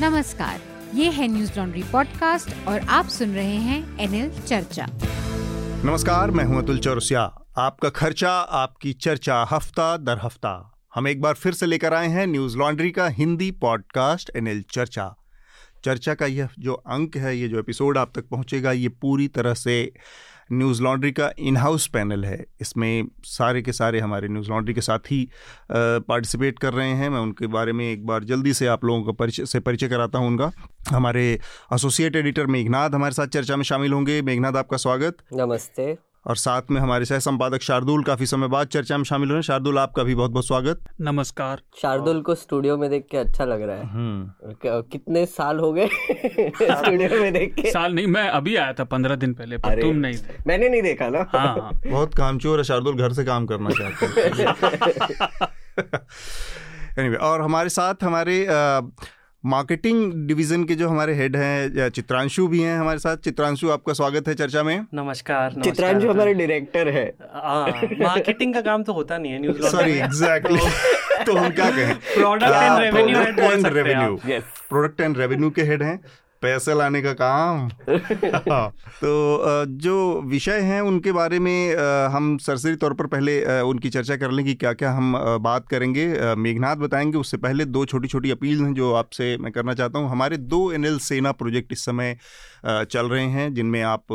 नमस्कार, ये है न्यूज़ लॉन्ड्री पॉडकास्ट और आप सुन रहे हैं एनएल चर्चा। नमस्कार, मैं हूँ अतुल चौरसिया। आपका खर्चा, आपकी चर्चा हफ़्ता दर हफ़्ता। हम एक बार फिर से लेकर आए हैं न्यूज़ लॉन्ड्री का हिंदी पॉडकास्ट एनएल चर्चा। चर्चा का यह जो अंक है, ये जो एपिसोड आप तक पहुंचेगा, ये पूरी तरह से न्यूज़ लॉन्ड्री का इन हाउस पैनल है। इसमें सारे के सारे हमारे न्यूज़ लॉन्ड्री के साथ ही पार्टिसिपेट कर रहे हैं। मैं उनके बारे में एक बार जल्दी से आप लोगों का परिचय, से परिचय कराता हूँ उनका। हमारे एसोसिएट एडिटर मेघनाथ हमारे साथ चर्चा में शामिल होंगे। मेघनाथ आपका स्वागत। नमस्ते। और साथ में हमारे सह संपादक शार्दुल काफ़ी समय बाद चर्चा में शामिल हुए शार्दुल आपका भी बहुत बहुत स्वागत। नमस्कार। शार्दुल को स्टूडियो में देख के अच्छा लग रहा है। हम्म। कितने साल हो गए? स्टूडियो में देख के। साल नहीं मैं अभी आया था पंद्रह दिन पहले पर तुम नहीं थे। मैंने नहीं देखा ना। हाँ, हाँ। बहुत कामचोर है शार्दुल घर से काम करना चाहते anyway, और हमारे साथ हमारे आ, मार्केटिंग डिवीज़न के जो हमारे हेड हैं चित्रांशु भी हैं हमारे साथ। चित्रांशु आपका स्वागत है चर्चा में। नमस्कार, नमस्कार। चित्रांशु हमारे डायरेक्टर है। मार्केटिंग का काम तो होता नहीं है न्यूज़ सॉरी एग्जैक्टली तो हम क्या कहें product and revenue product and revenue product and revenue के हेड हैं। पैसे लाने का काम। हाँ, तो जो विषय हैं उनके बारे में हम सरसरी तौर पर पहले उनकी चर्चा कर लें कि क्या क्या हम बात करेंगे। मेघनाथ बताएँगे उससे पहले दो छोटी छोटी अपील हैं जो आपसे मैं करना चाहता हूँ। हमारे दो एनएल सेना प्रोजेक्ट इस समय चल रहे हैं जिनमें आप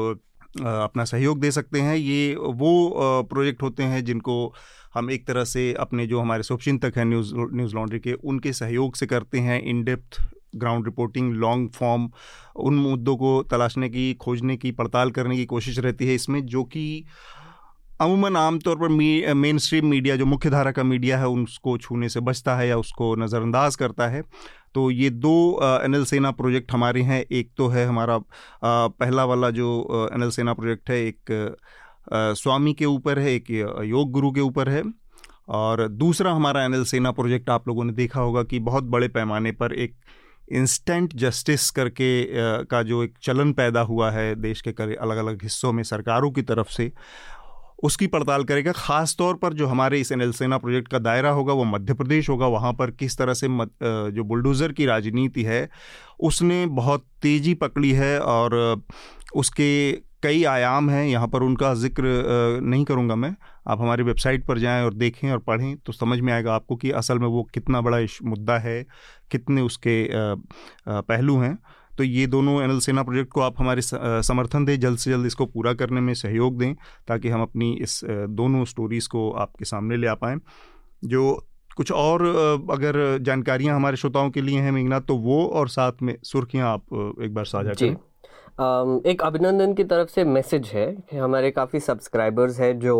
अपना सहयोग दे सकते हैं। ये वो प्रोजेक्ट होते हैं जिनको हम एक तरह से अपने जो हमारे शुभचिंतक हैं न्यूज़ न्यूज़ लॉन्ड्री के उनके सहयोग से करते हैं in depth ground reporting long form उन मुद्दों को तलाशने की खोजने की पड़ताल करने की कोशिश रहती है इसमें जो कि अमूमन आमतौर पर मी, मेन स्ट्रीम मीडिया जो मुख्य धारा का मीडिया है उसको छूने से बचता है या उसको नज़रअंदाज करता है। तो ये दो एन एल सेना प्रोजेक्ट हमारे हैं। एक तो है हमारा आ, पहला वाला जो एन एल सेना प्रोजेक्ट है एक आ, स्वामी के ऊपर है एक योग गुरु के ऊपर है। और दूसरा हमारा एन एल सेना प्रोजेक्ट आप लोगों ने देखा होगा कि बहुत बड़े पैमाने पर एक इंस्टेंट जस्टिस करके का जो एक चलन पैदा हुआ है देश के कर अलग अलग हिस्सों में सरकारों की तरफ़ से उसकी पड़ताल करेगा। ख़ास तौर पर जो हमारे इस एन सेना प्रोजेक्ट का दायरा होगा वो मध्य प्रदेश होगा। वहाँ पर किस तरह से मत, जो बुलडोज़र की राजनीति है उसने बहुत तेज़ी पकड़ी है और उसके कई आयाम हैं। यहाँ पर उनका ज़िक्र नहीं करूँगा मैं। आप हमारी वेबसाइट पर जाएँ और देखें और पढ़ें तो समझ में आएगा आपको कि असल में वो कितना बड़ा मुद्दा है कितने उसके पहलू हैं। तो ये दोनों एनएल सेना प्रोजेक्ट को आप हमारे समर्थन दें जल्द से जल्द इसको पूरा करने में सहयोग दें ताकि हम अपनी इस दोनों स्टोरीज़ को आपके सामने ले आ पाएँ। जो कुछ और अगर जानकारियाँ हमारे श्रोताओं के लिए हैं मेघनाथ तो वो और साथ में सुर्खियाँ आप एक बार साझा करें। एक अभिनंदन की तरफ़ से मैसेज है कि हमारे काफ़ी सब्सक्राइबर्स हैं जो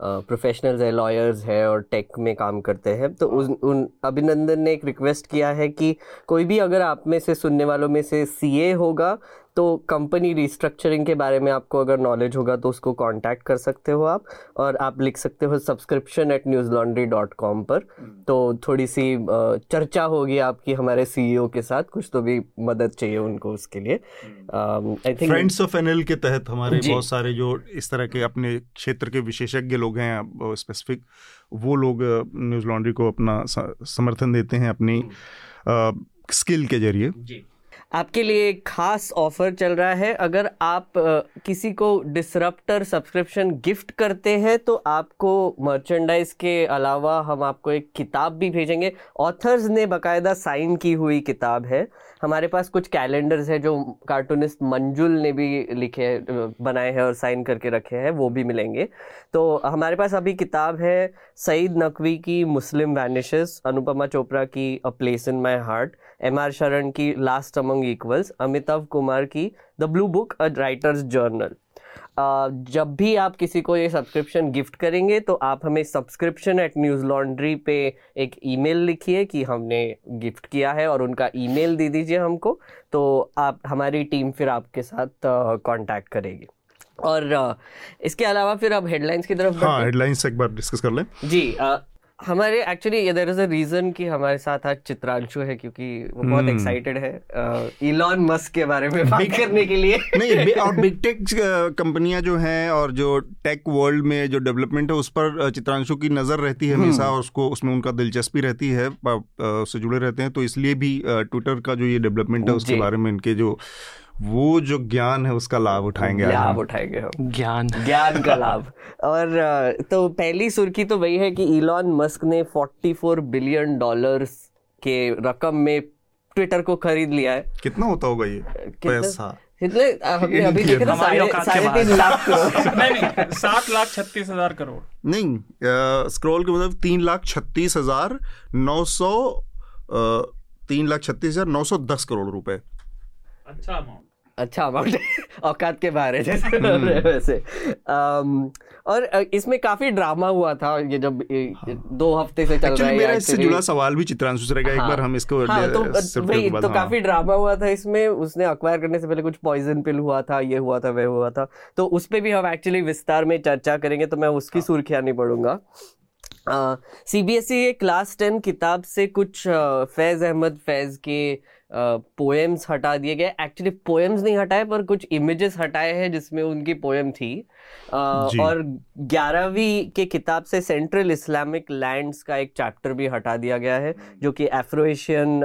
प्रोफेशनल्स है लॉयर्स है और टेक में काम करते हैं। तो उन उन अभिनंदन ने एक रिक्वेस्ट किया है कि कोई भी अगर आप में से सुनने वालों में से सीए होगा तो कंपनी रिस्ट्रक्चरिंग के बारे में आपको अगर नॉलेज होगा तो उसको कांटेक्ट कर सकते हो आप। और आप लिख सकते हो subscription at Newslaundry dot com पर। तो थोड़ी सी चर्चा होगी आपकी हमारे सीईओ e के साथ। कुछ तो भी मदद चाहिए उनको उसके लिए। I think friends of NL के तहत हमारे बहुत सारे जो इस तरह के अपने क्षेत्र के विशेषज्ञ लोग हैं स्पेसिफिक वो लोग न्यूज़ लॉन्ड्री को अपना समर्थन देते हैं अपनी स्किल के ज़रिए। आपके लिए एक खास ऑफ़र चल रहा है। अगर आप किसी को डिसरप्टर सब्सक्रिप्शन गिफ्ट करते हैं तो आपको मर्चेंडाइज के अलावा हम आपको एक किताब भी भेजेंगे। ऑथर्स ने बकायदा साइन की हुई किताब है। हमारे पास कुछ कैलेंडर्स है जो कार्टूनिस्ट मंजुल ने भी लिखे बनाए हैं और साइन करके रखे हैं, वो भी मिलेंगे। तो हमारे पास अभी किताब है सईद नकवी की मुस्लिम वैनिशेस अनुपमा चोपड़ा की a place in my heart M R Sharan की last among equals Amitabh Kumar की the blue book a writer's journal जब भी आप किसी को ये सब्सक्रिप्शन गिफ्ट करेंगे तो आप हमें सब्सक्रिप्शन एट न्यूज़ लॉन्ड्री पे एक ईमेल लिखिए कि हमने गिफ्ट किया है और उनका ईमेल दे दीजिए हमको तो आप हमारी टीम फिर आपके साथ कांटेक्ट करेगी। और इसके अलावा फिर अब हेडलाइंस की तरफ़ हाँ हेडलाइंस एक बार डिस्कस कर लें। जी हमारे actually there is a reason कि हमारे साथ आज चित्रांशु है क्योंकि वो hmm. बहुत। एक्साइटेड है इलॉन मस्क के बारे में बात करने के लिए नहीं और बिग टेक कंपनियाँ जो हैं और जो टेक वर्ल्ड में जो डेवलपमेंट है उस पर अ, चित्रांशु की नज़र रहती है हमेशा hmm. और उसको उसमें उनका दिलचस्पी रहती है उससे जुड़े रहते हैं तो इसलिए भी ट्विटर का जो ये डेवलपमेंट है उसके बारे में इनके जो वो जो ज्ञान है उसका लाभ उठाएँगे लाभ उठाएँगे हम। ज्ञान। ज्ञान का लाभ। और तो पहली सुर्खी तो वही है कि इलॉन मस्क ने 44 बिलियन डॉलर्स के रकम में ट्विटर को खरीद लिया है। कितना होता होगा ये पैसा? कितने? हमने अभी देखे साढ़े। तीन लाख करोड़। नहीं नहीं सात लाख छत्तीस हज़ार करोड़। नहीं स्क्रॉल के मतलब तीन लाख छत्तीस हज़ार नौ सौ तीन लाख छत्तीस हज़ार नौ सौ दस करोड़ रुपए। अच्छा अमाउंट अच्छा अमाउंट औकात के बाहर है जैसे। वैसे अम, और इसमें काफ़ी ड्रामा हुआ था ये जब ये दो हफ़्ते से चल रहा है मेरा इससे जुड़ा सवाल भी चित्रांशु से रहेगा एक हाँ, बार हम इसको हाँ, तो वही तो हाँ। काफ़ी ड्रामा हुआ था इसमें उसने अक्वायर करने से पहले कुछ पॉइजन पिल हुआ था ये हुआ था वह हुआ था। तो उस पे भी हम एक्चुअली विस्तार में चर्चा करेंगे तो मैं उसकी सुर्खियाँ नहीं पढ़ूँगा। C B S E class ten किताब से कुछ फैज अहमद फैज के पोएम्स हटा दिए गए। एक्चुअली पोएम्स नहीं हटाए पर कुछ इमेजेस हटाए हैं जिसमें उनकी पोएम थी। और ग्यारहवीं के किताब से सेंट्रल इस्लामिक लैंड्स का एक चैप्टर भी हटा दिया गया है जो कि एफ्रो एशियन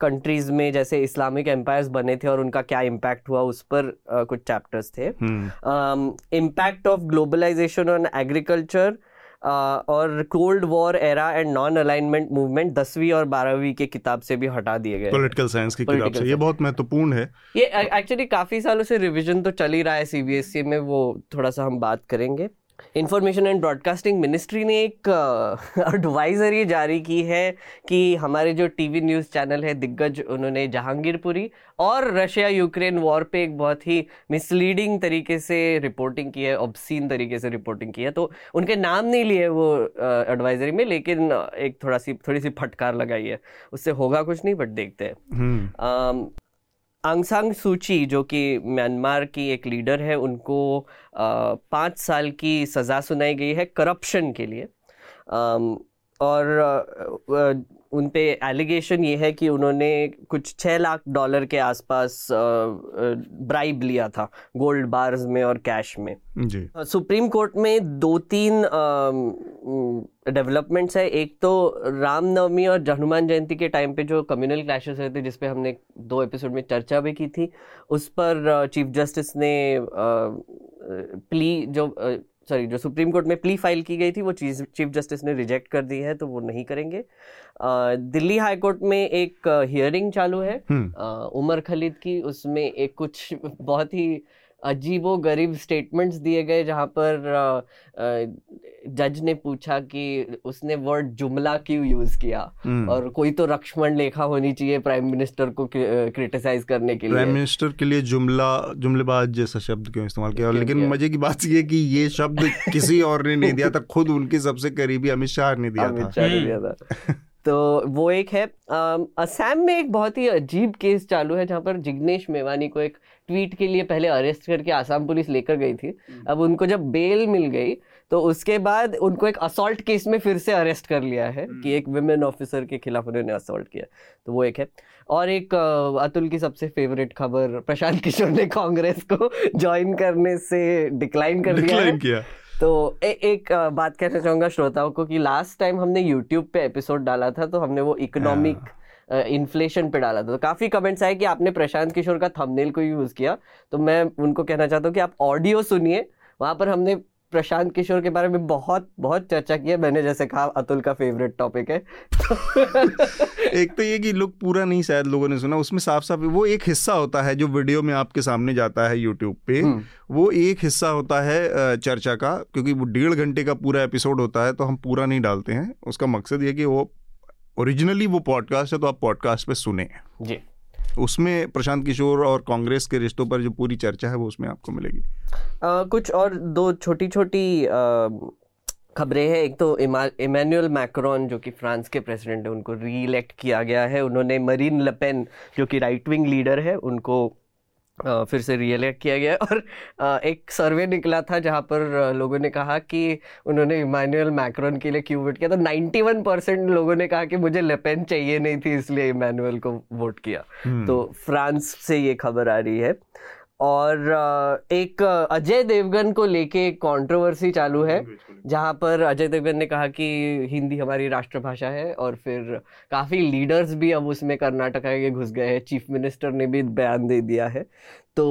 कंट्रीज़ में जैसे इस्लामिक एम्पायर्स बने थे और उनका क्या इम्पैक्ट हुआ उस पर कुछ चैप्टर्स थे। Impact of globalisation on agriculture और cold war era and non alignment movement दसवीं और बारहवीं के किताब से भी हटा दिए गए पॉलिटिकल साइंस की किताब से। ये बहुत महत्वपूर्ण है। ये एक्चुअली काफ़ी सालों से रिविजन तो चल ही रहा है सीबीएसई E में वो थोड़ा सा हम बात करेंगे। इंफॉर्मेशन एंड ब्रॉडकास्टिंग मिनिस्ट्री ने एक एडवाइजरी जारी की है कि हमारे जो टीवी न्यूज़ चैनल है दिग्गज उन्होंने जहांगीरपुरी और रशिया यूक्रेन वॉर पे एक बहुत ही मिसलीडिंग तरीके से रिपोर्टिंग की है ऑब्सीन तरीके से रिपोर्टिंग की है। तो उनके नाम नहीं लिए वो एडवाइजरी में लेकिन एक थोड़ा सी थोड़ी सी फटकार लगाई है। उससे होगा कुछ नहीं बट देखते हैं। हम्म अम, आंग सांग सूची जो कि म्यांमार की एक लीडर है उनको पाँच साल की सज़ा सुनाई गई है करप्शन के लिए। और उन पे एलिगेशन ये है कि उन्होंने कुछ छः लाख डॉलर के आसपास ब्राइब लिया था गोल्ड बार्स में और कैश में। जी। सुप्रीम कोर्ट में दो तीन डेवलपमेंट्स है। एक तो रामनवमी और हनुमान जयंती के टाइम पे जो कम्युनल क्लैशेस हुए थे जिसपे हमने दो एपिसोड में चर्चा भी की थी उस पर चीफ जस्टिस ने प्ली जो सॉरी जो सुप्रीम कोर्ट में प्ली फ़ाइल की गई थी वो चीज़ चीफ जस्टिस ने रिजेक्ट कर दी है तो वो नहीं करेंगे। दिल्ली हाई कोर्ट में एक हियरिंग चालू है। हम्म। उमर खलीद की उसमें एक कुछ बहुत ही अजीबो गरीब स्टेटमेंट्स दिए गए जहाँ पर जज ने पूछा कि उसने वर्ड जुमला क्यों यूज़ किया? हम्म। और कोई तो लक्ष्मण लेखा होनी चाहिए प्राइम मिनिस्टर को क्रिटिसाइज करने के लिए। प्राइम मिनिस्टर के लिए जुमला जुमलेबाज जैसा शब्द क्यों इस्तेमाल किया? लेकिन किया? मज़े की बात ये कि ये शब्द किसी और ने नहीं दिया था खुद उनके सबसे करीबी अमित शाह ने दिया अमित था। शाह ने दिया था। तो वो एक है। असम में एक बहुत ही अजीब केस चालू है जहाँ पर जिग्नेश मेवानी को एक ट्वीट के लिए पहले अरेस्ट करके आसाम पुलिस लेकर गई थी। अब उनको जब बेल मिल गई तो उसके बाद उनको एक असॉल्ट केस में फिर से अरेस्ट कर लिया है कि एक विमेन ऑफिसर के खिलाफ उन्होंने असॉल्ट किया। तो वो एक है। और एक अतुल की सबसे फेवरेट खबर प्रशांत किशोर ने कांग्रेस को ज्वाइन करने से डिक्लाइन कर दिया है। किया। तो ए, एक बात कहना चाहूँगा श्रोताओं को कि लास्ट टाइम हमने यूट्यूब पे एपिसोड डाला था तो हमने वो इकोनॉमिक इन्फ्लेशन पे डाला था। तो काफ़ी कमेंट्स आए कि आपने प्रशांत किशोर का थंबनेल को यूज़ किया। तो मैं उनको कहना चाहता हूँ कि आप ऑडियो सुनिए। वहाँ पर हमने प्रशांत किशोर के बारे में बहुत बहुत चर्चा की है। मैंने जैसे कहा अतुल का फेवरेट टॉपिक है। एक तो ये कि लोग पूरा नहीं शायद लोगों ने सुना। उसमें साफ़ साफ़ वो एक हिस्सा होता है जो वीडियो में आपके सामने जाता है यूट्यूब पे। हम्म। वो एक हिस्सा होता है चर्चा का क्योंकि वो डेढ़ घंटे का पूरा एपिसोड होता है तो हम पूरा नहीं डालते हैं। उसका मकसद ये कि वो ओरिजिनली वो पॉडकास्ट है तो आप पॉडकास्ट पे सुने। जी। उसमें प्रशांत किशोर और कांग्रेस के रिश्तों पर जो पूरी चर्चा है वो उसमें आपको मिलेगी। आ, कुछ और दो छोटी छोटी खबरें हैं। एक तो इमैनुअल मैक्रोन जो कि फ्रांस के प्रेसिडेंट है उनको री इलेक्ट किया गया है। उन्होंने मरीन लपेन जो कि राइट विंग लीडर है उनको फिर से रियलेक्ट किया गया और एक सर्वे निकला था जहाँ पर लोगों ने कहा कि उन्होंने इमानुअल मैक्रोन के लिए क्यों वोट किया तो 91 परसेंट लोगों ने कहा कि मुझे लेपेन चाहिए नहीं थी इसलिए इमानुअल को वोट किया हम्म। तो फ्रांस से ये खबर आ रही है और एक अजय देवगन को लेके कंट्रोवर्सी चालू है जहाँ पर अजय देवगन ने कहा कि हिंदी हमारी राष्ट्रभाषा है और फिर काफ़ी लीडर्स भी अब उसमें कर्नाटका के घुस गए हैं। चीफ मिनिस्टर ने भी बयान दे दिया है। तो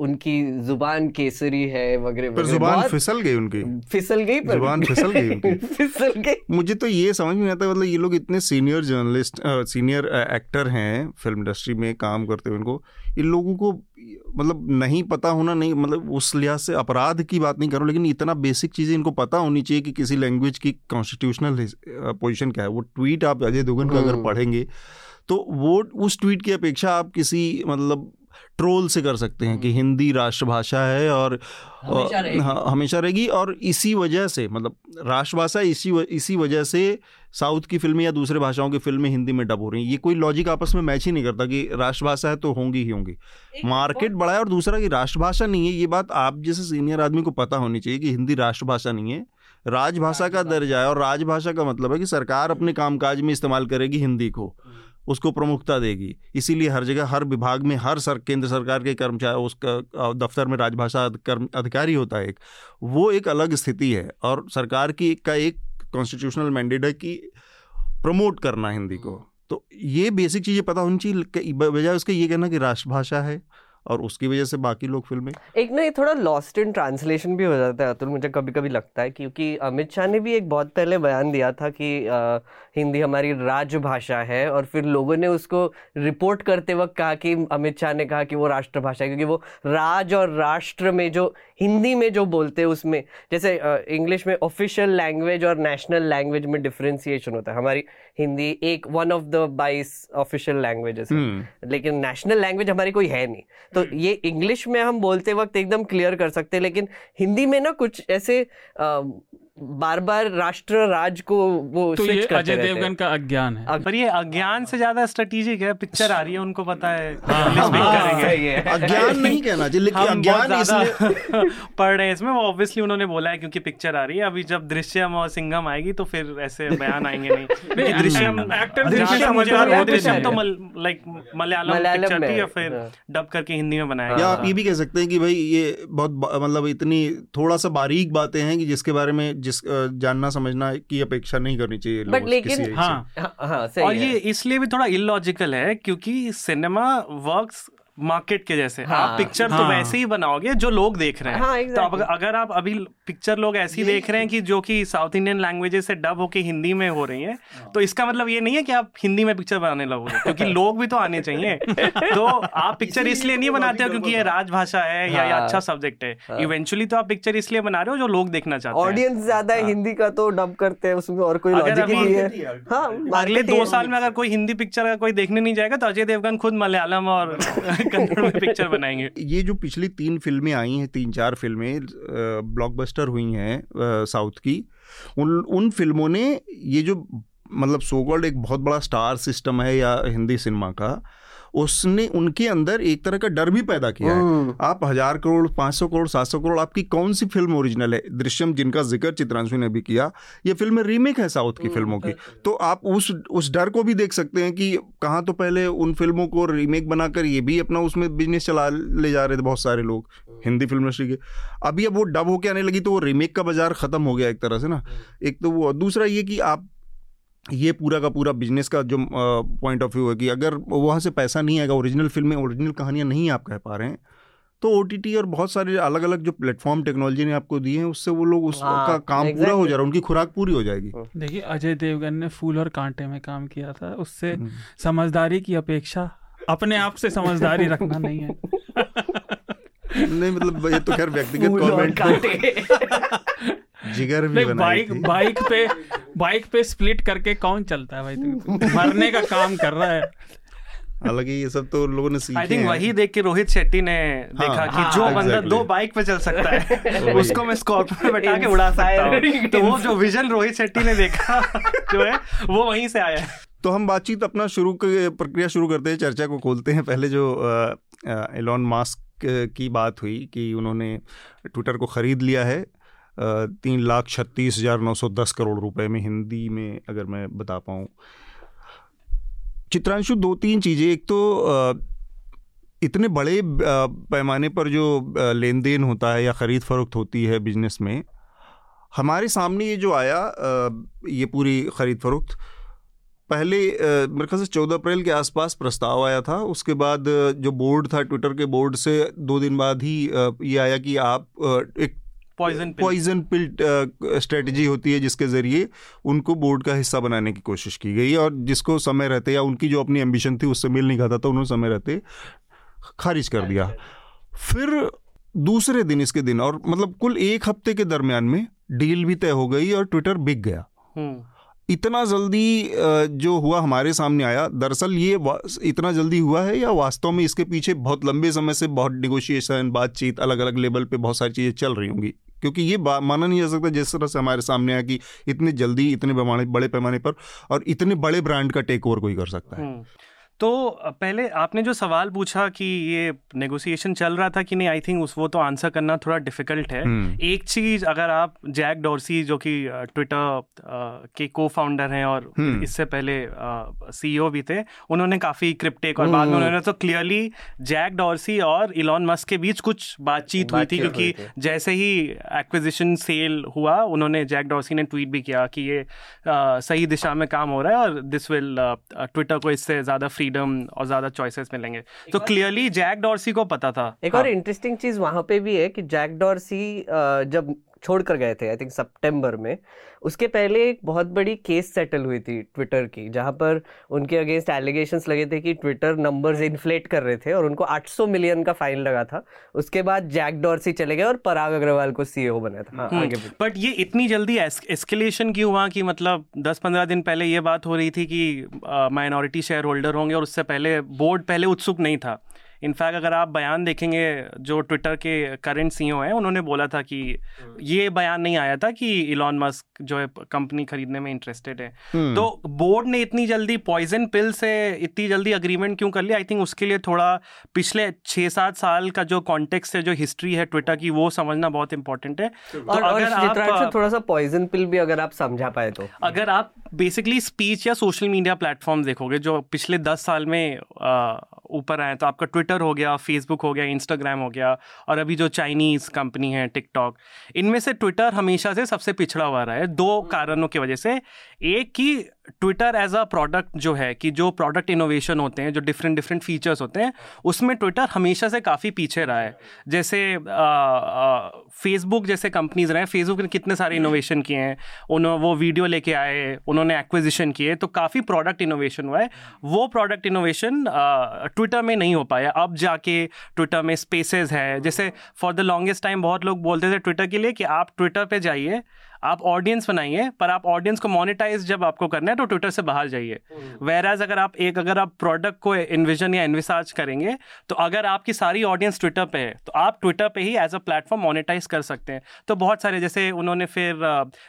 उनकी ज़ुबान केसरी है वगैरह पर ज़ुबान फिसल गई उनकी। फिसल गई पर ज़ुबान फिसल गई उनकी। फिसल गई। मुझे तो ये समझ में नहीं आता मतलब ये लोग इतने सीनियर जर्नलिस्ट सीनियर एक्टर हैं फ़िल्म इंडस्ट्री में काम करते हुए उनको। इन लोगों को मतलब नहीं पता होना नहीं मतलब उस लिहाज से अपराध की बात नहीं करूँ लेकिन इतना बेसिक चीज़ें इनको पता होनी चाहिए कि किसी लैंग्वेज की कॉन्स्टिट्यूशनल पोजीशन क्या है। वो ट्वीट आप अजय देवगन का अगर हम्म। पढ़ेंगे तो वो उस ट्वीट की अपेक्षा आप किसी मतलब ट्रोल से कर सकते हैं कि हिंदी राष्ट्रभाषा है और हमेशा रहेगी। हाँ, हमेशा रहेगी और इसी वजह से मतलब राष्ट्रभाषा इसी व, इसी वजह से साउथ की फ़िल्में या दूसरे भाषाओं की फ़िल्में हिंदी में डब हो रही हैं। ये कोई लॉजिक आपस में मैच ही नहीं करता कि राष्ट्रभाषा है तो होंगी ही होंगी। मार्केट बड़ा है और दूसरा कि राष्ट्रभाषा नहीं है ये बात आप जैसे सीनियर आदमी को पता होनी चाहिए कि हिंदी राष्ट्रभाषा नहीं है। राजभाषा का दर्जा है और राजभाषा का मतलब है कि सरकार अपने कामकाज में इस्तेमाल करेगी हिंदी को। उसको प्रमुखता देगी। इसीलिए हर जगह हर विभाग में हर सर केंद्र सरकार के कर्मचारी उसका दफ्तर में राजभाषा कर्म- अधिकारी होता है एक। वो एक अलग स्थिति है और सरकार की का एक कॉन्स्टिट्यूशनल मैंडेट है कि प्रमोट करना हिंदी को। तो ये बेसिक चीज़ें पता होनी चाहिए बजाय उसके ये कहना कि राष्ट्रभाषा है और उसकी वजह से बाकी लोग फ़िल्में एक ना ये थोड़ा लॉस्ट इन ट्रांसलेशन भी हो जाता है अतुल मुझे कभी कभी लगता है क्योंकि अमित शाह ने भी एक बहुत पहले बयान दिया था कि अ, हिंदी हमारी राजभाषा है और फिर लोगों ने उसको रिपोर्ट करते वक्त कहा कि अमित शाह ने कहा कि वो राष्ट्रभाषा है क्योंकि वो राज और राष्ट्र में जो हिंदी में जो बोलते हैं उसमें जैसे इंग्लिश में ऑफिशियल लैंग्वेज और नेशनल लैंग्वेज में डिफ्रेंसिएशन होता है। हमारी हिंदी एक वन ऑफ़ द बाईस ऑफिशियल लैंग्वेजेस है। हम्म। लेकिन नेशनल लैंग्वेज हमारी कोई है नहीं। तो ये इंग्लिश में हम बोलते वक्त एकदम क्लियर कर सकते हैं लेकिन हिंदी में ना कुछ ऐसे बार बार राष्ट्र राज को वो तो ये अजय देवगन का अज्ञान है। पर ये अज्ञान से ज़्यादा स्ट्रेटेजिक है पिक्चर आ रही है उनको पता है। हाँ, हाँ, है अज्ञान नहीं कहना चाहिए लेकिन अज्ञान इसलिए पढ़ रहे हैं इसमें वो ऑब्वियसली उन्होंने बोला है क्योंकि पिक्चर आ रही है। अभी जब दृश्यम और सिंगम आएगी तो फिर ऐसे बयान आएँगे नहीं। दृश्यम तक दृश्यम तो लाइक मलयालम पिक्चर थी या फिर। डब करके हिंदी में बनाया या आप ये भी कह सकते हैं कि भाई ये बहुत मतलब इतनी थोड़ा सा बारीक बातें हैं कि जिसके बारे में जिस जानना समझना की अपेक्षा नहीं करनी चाहिए लोगों से, लेकिन- किसी एक से। हाँ हाँ हाँ सही और है ये इसलिए भी थोड़ा इलॉजिकल है क्योंकि सिनेमा वर्क्स मार्केट के जैसे। हाँ, आप पिक्चर हाँ, तो हाँ। वैसे ही बनाओगे जो लोग देख रहे हैं। हाँ, exactly. तो अब अगर आप अभी पिक्चर लोग ऐसी देख रहे हैं कि जो कि साउथ इंडियन लैंग्वेजेस से डब होके हिंदी में हो रही है तो इसका मतलब ये नहीं है कि आप हिंदी में पिक्चर बनाने लगोगे क्योंकि लोग भी तो आने चाहिए। तो आप पिक्चर इसलिए नहीं बनाते हो क्योंकि ये राजभाषा है या ये हाँ। अच्छा सब्जेक्ट है। इवेंचुअली तो आप पिक्चर इसलिए बना रहे हो जो लोग देखना चाहते हैं। ऑडियंस ज़्यादा है। हिंदी का तो डब करते हैं उसमें और कोई लॉजिक नहीं है। हाँ। अगले दो साल में अगर कोई हिंदी पिक्चर अगर कोई देखने नहीं जाएगा तो अजय देवगन खुद मलयालम और कन्नड़ में पिक्चर बनाएँगे। ये जो पिछली तीन फ़िल्में आई हैं, तीन चार फ़िल्में ब्लॉकबस्टर हुई हैं साउथ की, उन उन फ़िल्मों ने ये जो मतलब सोगल्ड एक बहुत बड़ा स्टार सिस्टम है या हिंदी सिनेमा का उसने उनके अंदर एक तरह का डर भी पैदा किया है। हम्म। आप हज़ार करोड़ पाँच सौ करोड़ सात सौ करोड़ आपकी कौन सी फ़िल्म ओरिजिनल है? दृश्यम जिनका ज़िक्र चित्रांशु ने भी किया ये फ़िल्म रीमेक है साउथ की फ़िल्मों की। तो आप उस उस डर को भी देख सकते हैं कि कहाँ तो पहले उन फ़िल्मों को रीमेक बनाकर ये भी अपना उसमें बिज़नेस चला ले जा रहे थे बहुत सारे लोग हिंदी फ़िल्म इंडस्ट्री के। अभी अब वो डब होके आने लगी तो वो रीमेक का बाज़ार खत्म हो गया एक तरह से ना। एक तो वो दूसरा ये कि आप ये पूरा का पूरा बिज़नेस का जो पॉइंट ऑफ़ व्यू है कि अगर वहाँ से पैसा नहीं आएगा ओरिजिनल फ़िल्में ओरिजिनल कहानियाँ नहीं आप कह पा रहे हैं तो ओटीटी और बहुत सारे अलग अलग जो प्लेटफॉर्म टेक्नोलॉजी ने आपको दिए हैं उससे वो लोग उसका हाँ, काम पूरा हो जा रहा है उनकी खुराक पूरी हो जाएगी। देखिए अजय देवगन ने फूल और कांटे में काम किया था उससे हम्म। समझदारी की अपेक्षा अपने आप से समझदारी रखना नहीं है। नहीं मतलब ये तो खैर व्यक्तिगत कमेंट जिगर भी बनाई बाइक बाइक पे बाइक पे स्प्लिट करके कौन चलता है भाई तू? मरने का काम कर रहा है। हालाँकि ये सब तो लोगों ने सीखे आई थिंक हैं। वही देख के रोहित शेट्टी ने हाँ, देखा कि हाँ, जो बंदा दो बाइक पे चल सकता है उसको मैं स्कॉर्पियो में बैठा के उड़ा सकता हूँ। तो वो जो विजन रोहित शेट्टी ने देखा जो है वो वहीं से आया। है तो हम बातचीत अपना शुरू प्रक्रिया शुरू करते हैं चर्चा को खोलते हैं। पहले जो एलॉन मास्क की बात हुई कि उन्होंने ट्विटर को ख़रीद लिया है तीन लाख छत्तीस हज़ार नौ सौ दस करोड़ रुपए में हिंदी में अगर मैं बता पाऊँ। चित्रांशु, दो तीन चीज़ें। एक तो इतने बड़े पैमाने पर जो लेन देन होता है या ख़रीद फरोख्त होती है बिज़नेस में, हमारे सामने ये जो आया ये पूरी ख़रीद फरोख्त, पहले मेरे ख्याल से चौदह अप्रैल के आसपास प्रस्ताव आया था। उसके बाद जो बोर्ड था, ट्विटर के बोर्ड से दो दिन बाद ही ये आया कि आप एक पॉइजन पॉइजन पिल स्ट्रेटजी होती है जिसके ज़रिए उनको बोर्ड का हिस्सा बनाने की कोशिश की गई और जिसको समय रहते या उनकी जो अपनी एम्बिशन थी उससे मिल नहीं खाता था उन्होंने समय रहते खारिज कर दिया। फिर दूसरे दिन इसके दिन और मतलब कुल एक हफ़्ते के दरमियान में डील भी तय हो गई और ट्विटर बिक गया। हम्म। इतना जल्दी जो हुआ हमारे सामने आया दरअसल ये इतना जल्दी हुआ है या वास्तव में इसके पीछे बहुत लंबे समय से बहुत निगोशिएशन बातचीत अलग अलग लेवल पे बहुत सारी चीज़ें चल रही होंगी? क्योंकि ये माना नहीं जा सकता जिस तरह से हमारे सामने आया कि इतने जल्दी, इतने बड़े पैमाने पर और इतने बड़े ब्रांड का टेक ओवर कोई कर सकता है हम्म। तो पहले आपने जो सवाल पूछा कि ये नेगोशिएशन चल रहा था कि नहीं आई थिंक उस वो तो आंसर करना थोड़ा डिफ़िकल्ट है हम्म। एक चीज़ अगर आप जैक डॉर्सी जो कि ट्विटर के को फाउंडर हैं और हम्म। इससे पहले सीईओ भी थे उन्होंने काफ़ी क्रिप्टिक और बाद में। उन्होंने तो क्लियरली जैक डॉर्सी और इलॉन मस्क के बीच कुछ बातचीत हुई थी क्योंकि जैसे ही एक्विजिशन सेल हुआ उन्होंने जैक डॉर्सी ने ट्वीट भी किया कि ये सही दिशा में काम हो रहा है और दिस विल ट्विटर को इससे ज़्यादा फ्री फ्रीडम और ज़्यादा चॉइसेस मिलेंगे तो क्लियरली जैक डॉर्सी को पता था एक हाँ. और इंटरेस्टिंग चीज़ वहाँ पे भी है कि जैक डॉर्सी जब छोड़ कर गए थे आई थिंक सितंबर में। उसके पहले एक बहुत बड़ी केस सेटल हुई थी ट्विटर की जहाँ पर उनके अगेंस्ट एलिगेशन लगे थे कि ट्विटर नंबर्स इन्फ्लेट कर रहे थे और उनको 800 मिलियन का फाइन लगा था। उसके बाद जैक डॉर्सी चले गए और पराग अग्रवाल को सीईओ बनाया था। हाँ, आगे बट ये इतनी जल्दी एस्केलेशन क्यों हुआ कि मतलब दस पंद्रह दिन पहले ये बात हो रही थी कि माइनॉरिटी शेयर होल्डर होंगे और उससे पहले बोर्ड पहले उत्सुक नहीं था? इनफैक्ट अगर आप बयान देखेंगे जो ट्विटर के करंट सीईओ हैं उन्होंने बोला था कि ये बयान नहीं आया था कि इलॉन मस्क जो है कंपनी खरीदने में इंटरेस्टेड है। हम्म। तो बोर्ड ने इतनी जल्दी पॉइजन पिल से इतनी जल्दी अग्रीमेंट क्यों कर लिया? आई थिंक उसके लिए थोड़ा पिछले छः सात साल का जो कॉन्टेक्स्ट है जो हिस्ट्री है ट्विटर की वो समझना बहुत इंपॉर्टेंट है। तो और अगर आप थोड़ा सा पॉइजन पिल भी अगर आप समझा पाए तो। अगर आप बेसिकली स्पीच या सोशल मीडिया प्लेटफॉर्म देखोगे, जो पिछले दस साल में ऊपर आए तो आपका ट्विटर हो गया फेसबुक हो गया इंस्टाग्राम हो गया, और अभी जो चाइनीज़ कंपनी है टिकटॉक इनमें से ट्विटर हमेशा से सबसे पिछड़ा हुआ रहा है, दो कारणों की वजह से। एक की ट्विटर एज अ प्रोडक्ट जो है कि जो प्रोडक्ट इनोवेशन होते हैं, जो डिफरेंट डिफरेंट फीचर्स होते हैं, उसमें ट्विटर हमेशा से काफ़ी पीछे रहा है। जैसे फेसबुक जैसे कंपनीज़ रहे हैं फेसबुक ने कितने सारे इनोवेशन किए हैं उन्होंने वो वीडियो लेके आए, उन्होंने एक्विजिशन किए तो काफ़ी प्रोडक्ट इनोवेशन हुआ है। वो प्रोडक्ट इनोवेशन ट्विटर में नहीं हो पाया। अब जाके ट्विटर में स्पेसेस है। जैसे फॉर द लॉन्गेस्ट टाइम बहुत लोग बोलते थे ट्विटर के लिए कि आप ट्विटर पर जाइए आप ऑडियंस बनाइए पर आप ऑडियंस को मोनिटाइज जब आपको करना है तो ट्विटर से बाहर जाइए। वेर एज अगर आप एक अगर आप प्रोडक्ट को इन्विजन या इन्विसार्ज करेंगे तो अगर आपकी सारी ऑडियंस ट्विटर पे है तो आप ट्विटर पे ही एज अ प्लेटफॉर्म मोनिटाइज कर सकते हैं। तो बहुत सारे जैसे उन्होंने फिर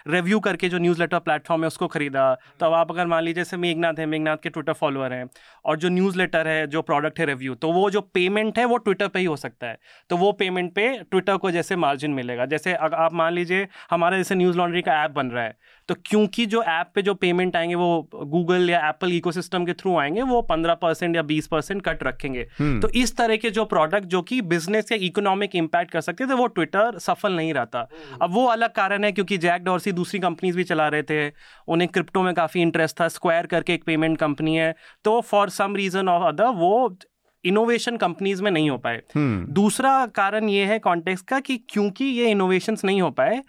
रिव्यू करके जो न्यूज़ लेटर प्लेटफॉर्म है उसको खरीदा। तो अब आप अगर मान लीजिए जैसे मेघनाथ है मेघनाथ के ट्विटर फॉलोअर हैं और जो न्यूज़ लेटर है जो प्रोडक्ट है रिव्यू तो वो जो पेमेंट है वो ट्विटर पर ही हो सकता है। तो वो पेमेंट पे ट्विटर को जैसे मार्जिन मिलेगा। जैसे आप मान लीजिए हमारा जैसे न्यूज़ लॉन्ड्री का ऐप बन रहा है। तो क्योंकि जो ऐप पे जो पेमेंट आएँगे वो गूगल या एप्पल इकोसिस्टम के थ्रू आएँगे वो पंद्रह परसेंट या बीस परसेंट कट रखेंगे। हम्म। तो इस तरह के जो प्रोडक्ट जो कि बिज़नेस या इकोनॉमिक इम्पैक्ट कर सकते थे वो ट्विटर सफल नहीं रहता। अब वो अलग कारण है क्योंकि जैक डॉर्सी दूसरी कंपनीज़ भी चला रहे थे। उन्हें क्रिप्टो में काफ़ी इंटरेस्ट था। स्क्वायर करके एक पेमेंट कंपनी है। तो for some reason of other वो इनोवेशन कंपनीज़ में नहीं हो पाए। हम्म। दूसरा कारण ये है कॉन्टेक्स का कि क्योंकि ये इनोवेशन नहीं हो पाए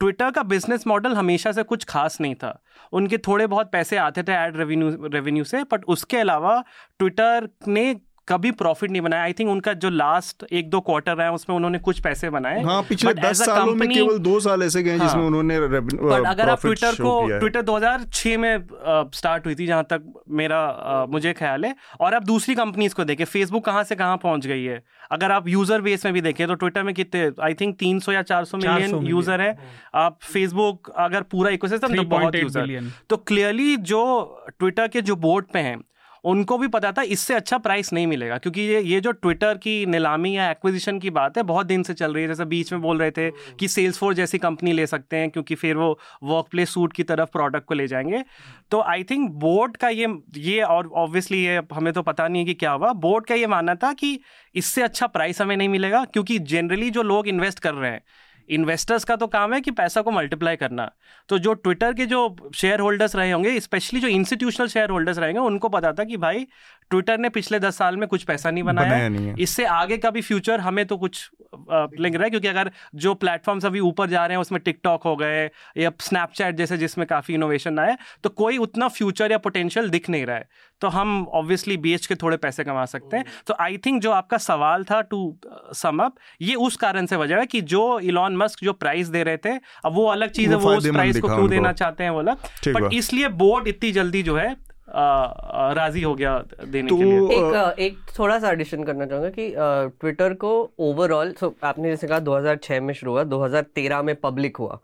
ट्विटर का बिज़नेस मॉडल हमेशा से कुछ खास नहीं था। उनके थोड़े बहुत पैसे आते थे एड रेवेन्यू रेवेन्यू से बट उसके अलावा ट्विटर ने कभी प्रॉफिट नहीं बनाया। आई थिंक उनका जो लास्ट एक दो क्वार्टर रहा है उसमें उन्होंने कुछ पैसे बनाए। हाँ पिछले दस सालों में केवल दो साल ऐसे गए हाँ, जिसमें उन्होंने बट अगर आप ट्विटर को ट्विटर 2006 में स्टार्ट हुई थी जहाँ तक मेरा आ, मुझे ख्याल है। और आप दूसरी कंपनीज़ को देखें फेसबुक कहाँ से कहाँ पहुँच गई है? अगर आप यूज़र बेस में भी देखें तो ट्विटर में कितने आई थिंक तीन सौ या चार सौ मिलियन यूज़र है। आप फेसबुक अगर पूरा इकोसिस्टम तो बहुत यूज़र तो क्लियरली जो ट्विटर के जो बोर्ड पे हैं उनको भी पता था इससे अच्छा प्राइस नहीं मिलेगा क्योंकि ये ये जो ट्विटर की नीलामी या एक्विजिशन की बात है बहुत दिन से चल रही है। जैसे बीच में बोल रहे थे कि सेल्स जैसी कंपनी ले सकते हैं क्योंकि फिर वो वर्क प्लेस सूट की तरफ़ प्रोडक्ट को ले जाएँगे। तो आई थिंक बोर्ड का ये ये और ऑब्वियसली ये हमें तो पता नहीं है कि क्या हुआ। बोर्ड का ये मानना था कि इससे अच्छा प्राइस हमें नहीं मिलेगा क्योंकि जनरली जो लोग इन्वेस्ट कर रहे हैं इन्वेस्टर्स का तो काम है कि पैसा को मल्टीप्लाई करना। तो जो ट्विटर के जो शेयर होल्डर्स रहे होंगे स्पेशली जो इंस्टीट्यूशनल शेयर होल्डर्स रहेंगे, उनको पता था कि भाई ट्विटर ने पिछले दस साल में कुछ पैसा नहीं बनाया, बनाया नहीं है। इससे आगे का भी फ्यूचर हमें तो कुछ लिंक रहा है? क्योंकि अगर जो प्लेटफॉर्म्स अभी ऊपर जा रहे हैं उसमें टिकटॉक हो गए या स्नैपचैट जैसे जिसमें काफ़ी इनोवेशन आए तो कोई उतना फ्यूचर या पोटेंशियल दिख नहीं रहा है। तो हम ऑब्वियसली बेच के थोड़े पैसे कमा सकते हैं। तो आई थिंक जो आपका सवाल था टू सम अप ये उस कारण से वजह है कि जो इलॉन मस्क जो प्राइस दे रहे थे अब वो अलग चीज़ है वो उस प्राइस को क्यों देना चाहते हैं वो अलग बट इसलिए बोर्ड इतनी जल्दी जो है राज़ी हो गया देने तो के लिए। एक एक थोड़ा सा एडिशन करना चाहूँगा कि ट्विटर को ओवरऑल सो आपने जैसे कहा 2006 में शुरू हुआ 2013 में पब्लिक हुआ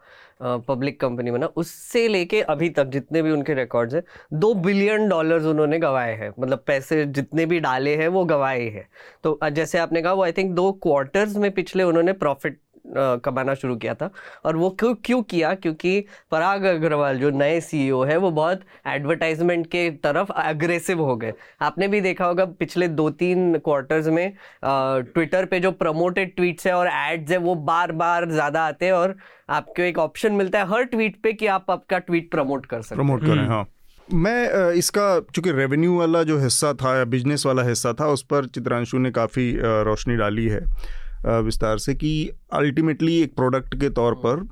पब्लिक कंपनी बना। उससे लेके अभी तक जितने भी उनके रिकॉर्ड्स हैं दो बिलियन डॉलर्स उन्होंने गवाए हैं। मतलब पैसे जितने भी डाले हैं वो गवाए हैं। तो जैसे आपने कहा वो आई थिंक दो क्वार्टर्स में पिछले उन्होंने प्रॉफिट कमाना शुरू किया था। और वो क्यों क्यों किया? क्योंकि पराग अग्रवाल जो नए सीईओ है वो बहुत एडवर्टाइजमेंट के तरफ़ अग्रेसिव हो गए। आपने भी देखा होगा पिछले दो तीन क्वार्टर्स में ट्विटर पे जो प्रमोटेड ट्वीट्स है और एड्स है वो बार बार ज़्यादा आते हैं और आपको एक ऑप्शन मिलता है हर ट्वीट पे कि आप आपका ट्वीट प्रमोट कर सकते हैं। प्रमोट करें हाँ। मैं इसका चूँकि रेवेन्यू वाला जो हिस्सा था या बिज़नेस वाला हिस्सा था उस पर चित्रांशु ने काफ़ी रोशनी डाली है। विस्तार से कि अल्टीमेटली एक प्रोडक्ट के तौर पर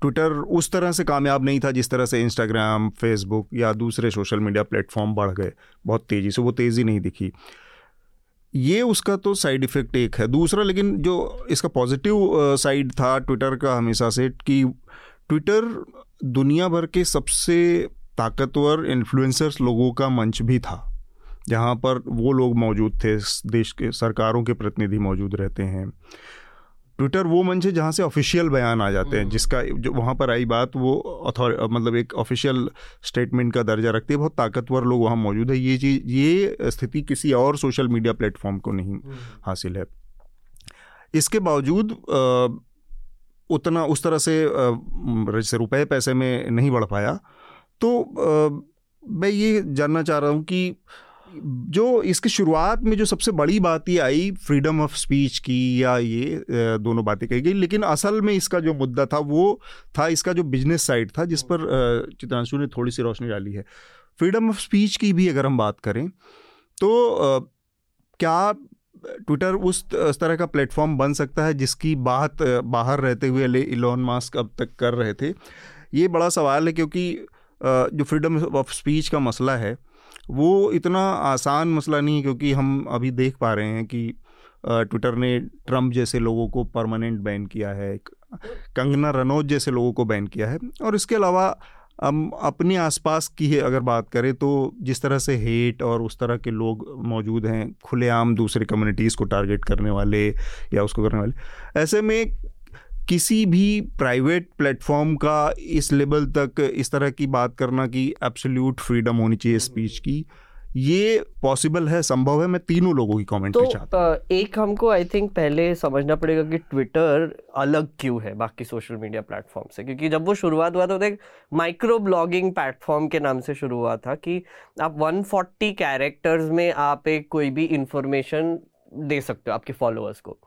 ट्विटर उस तरह से कामयाब नहीं था जिस तरह से इंस्टाग्राम फेसबुक या दूसरे सोशल मीडिया प्लेटफॉर्म बढ़ गए बहुत तेज़ी से वो तेज़ी नहीं दिखी। ये उसका तो साइड इफ़ेक्ट एक है। दूसरा लेकिन जो इसका पॉजिटिव साइड था ट्विटर का हमेशा से कि ट्विटर दुनिया भर के सबसे ताकतवर इन्फ्लुएंसर्स लोगों का मंच भी था। जहाँ पर वो लोग मौजूद थे देश के सरकारों के प्रतिनिधि मौजूद रहते हैं। ट्विटर वो मंच है जहाँ से ऑफिशियल बयान आ जाते हैं जिसका जो वहाँ पर आई बात वो अथॉर मतलब एक ऑफिशियल स्टेटमेंट का दर्जा रखती है बहुत ताकतवर लोग वहाँ मौजूद है। ये चीज़ ये स्थिति किसी और सोशल मीडिया प्लेटफॉर्म को नहीं हासिल है। इसके बावजूद उतना उस तरह से जैसे रुपए पैसे में नहीं बढ़ पाया तो मैं ये जानना चाह रहा हूँ कि जो इसकी शुरुआत में जो सबसे बड़ी बात ये आई फ्रीडम ऑफ़ स्पीच की या ये दोनों बातें कही गई, लेकिन असल में इसका जो मुद्दा था, वो था इसका जो बिज़नेस साइड था, जिस पर चित्रांशु ने थोड़ी सी रोशनी डाली है। फ्रीडम ऑफ़ स्पीच की भी अगर हम बात करें तो क्या ट्विटर उस तरह का प्लेटफॉर्म बन सकता है जिसकी बात बाहर रहते हुए इलॉन मास्क अब तक कर रहे थे? ये बड़ा सवाल है क्योंकि जो फ्रीडम ऑफ़ स्पीच का मसला है वो इतना आसान मसला नहीं है क्योंकि हम अभी देख पा रहे हैं कि ट्विटर ने ट्रंप जैसे लोगों को परमानेंट बैन किया है कंगना रनौत जैसे लोगों को बैन किया है। और इसके अलावा हम अपने आसपास की अगर बात करें तो जिस तरह से हेट और उस तरह के लोग मौजूद हैं, खुलेआम दूसरे कम्युनिटीज़ को टारगेट करने वाले या उसको करने वाले, ऐसे में किसी भी प्राइवेट प्लेटफॉर्म का इस लेवल तक इस तरह की बात करना कि एब्सोल्यूट फ्रीडम होनी चाहिए स्पीच की ये पॉसिबल है संभव है? मैं तीनों लोगों की तो कमेंट्री चाहता हूँ। एक हमको आई थिंक पहले समझना पड़ेगा कि ट्विटर अलग क्यों है बाकी सोशल मीडिया प्लेटफॉर्म से? क्योंकि जब वो शुरुआत हुआ तो एक माइक्रो ब्लॉगिंग प्लेटफॉर्म के नाम से शुरू हुआ था कि आप 140 कैरेक्टर्स में आप एक कोई भी इंफॉर्मेशन दे सकते हो आपके फॉलोअर्स को।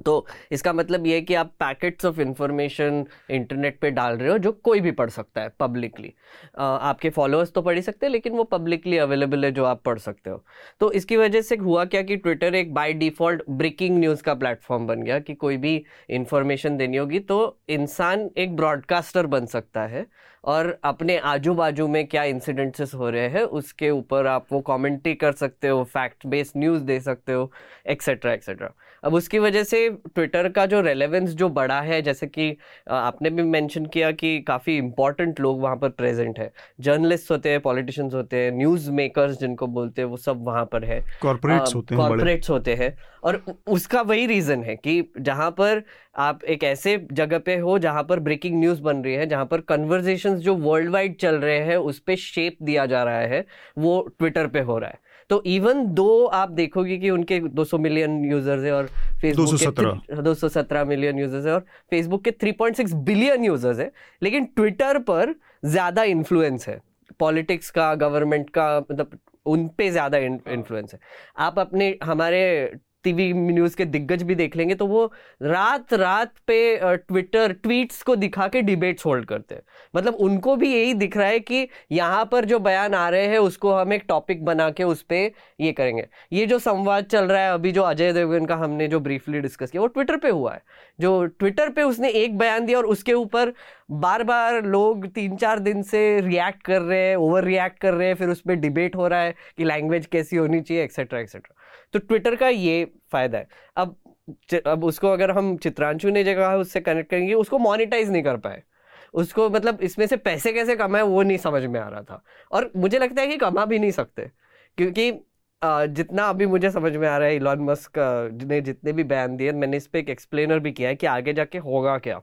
तो इसका मतलब ये है कि आप पैकेट्स ऑफ़ इंफॉर्मेशन इंटरनेट पे डाल रहे हो, जो कोई भी पढ़ सकता है पब्लिकली आपके फॉलोअर्स तो पढ़ ही सकते हैं, लेकिन वो पब्लिकली अवेलेबल है जो आप पढ़ सकते हो। तो इसकी वजह से हुआ क्या कि ट्विटर एक बाय डिफ़ॉल्ट ब्रेकिंग न्यूज़ का प्लेटफॉर्म बन गया कि कोई भी इंफॉर्मेशन देनी होगी तो इंसान एक ब्रॉडकास्टर बन सकता है। और अपने आजू बाजू में क्या इंसिडेंसेस हो रहे हैं उसके ऊपर आप वो कमेंट्री कर सकते हो फैक्ट बेस्ड न्यूज़ दे सकते हो एक्सेट्रा एक्सेट्रा अब उसकी वजह से ट्विटर का जो रेलेवेंस जो बड़ा है जैसे कि आपने भी मेंशन किया कि काफ़ी इंपॉर्टेंट लोग वहाँ पर प्रेजेंट है। जर्नलिस्ट होते हैं पॉलिटिशियंस होते हैं न्यूज़ मेकर्स जिनको बोलते हैं वो सब वहाँ पर है। कॉर्पोरेट्स होते हैं कॉर्पोरेट्स होते हैं। और उसका वही रीजन है कि जहाँ पर आप एक ऐसे जगह पे हो जहाँ पर ब्रेकिंग न्यूज़ बन रही है जहाँ पर कन्वर्जेशन जो वर्ल्ड वाइड चल रहे हैं उस पर शेप दिया जा रहा है वो ट्विटर पे हो रहा है। तो इवन दो आप देखोगे कि उनके 200 मिलियन यूज़र्स है और फेसबुक 217 के 217 मिलियन यूज़र्स है और फेसबुक के 3.6 बिलियन यूज़र्स है। लेकिन ट्विटर पर ज़्यादा इन्फ्लुएंस है। पॉलिटिक्स का गवर्नमेंट का मतलब उन पे ज़्यादा इन्फ्लुएंस है। आप अपने हमारे टीवी न्यूज़ के दिग्गज भी देख लेंगे तो वो रात रात पे ट्विटर ट्वीट्स को दिखा के डिबेट्स होल्ड करते हैं। मतलब उनको भी यही दिख रहा है कि यहाँ पर जो बयान आ रहे हैं, उसको हम एक टॉपिक बना के उस पर ये करेंगे। ये जो संवाद चल रहा है, अभी जो अजय देवगन का हमने जो ब्रीफली डिस्कस किया, वो ट्विटर पर हुआ है। जो ट्विटर पर उसने एक बयान दिया और उसके ऊपर बार बार लोग तीन चार दिन से रिएक्ट कर रहे हैं ओवर रिएक्ट कर रहे हैं, फिर उस पर डिबेट हो रहा है कि लैंग्वेज कैसी होनी चाहिए एक्सेट्रा एक्सेट्रा तो ट्विटर का ये फ़ायदा है। अब अब उसको अगर हम चित्रांशु ने जगह उससे कनेक्ट करेंगे, उसको मोनिटाइज नहीं कर पाए। उसको मतलब इसमें से पैसे कैसे कमाए, वो नहीं समझ में आ रहा था। और मुझे लगता है कि कमा भी नहीं सकते। क्योंकि जितना अभी मुझे समझ में आ रहा है इलॉन मस्क ने जितने भी बयान दिए, मैंने इस पर एक एक्सप्लेनर भी किया है कि आगे जाके होगा क्या।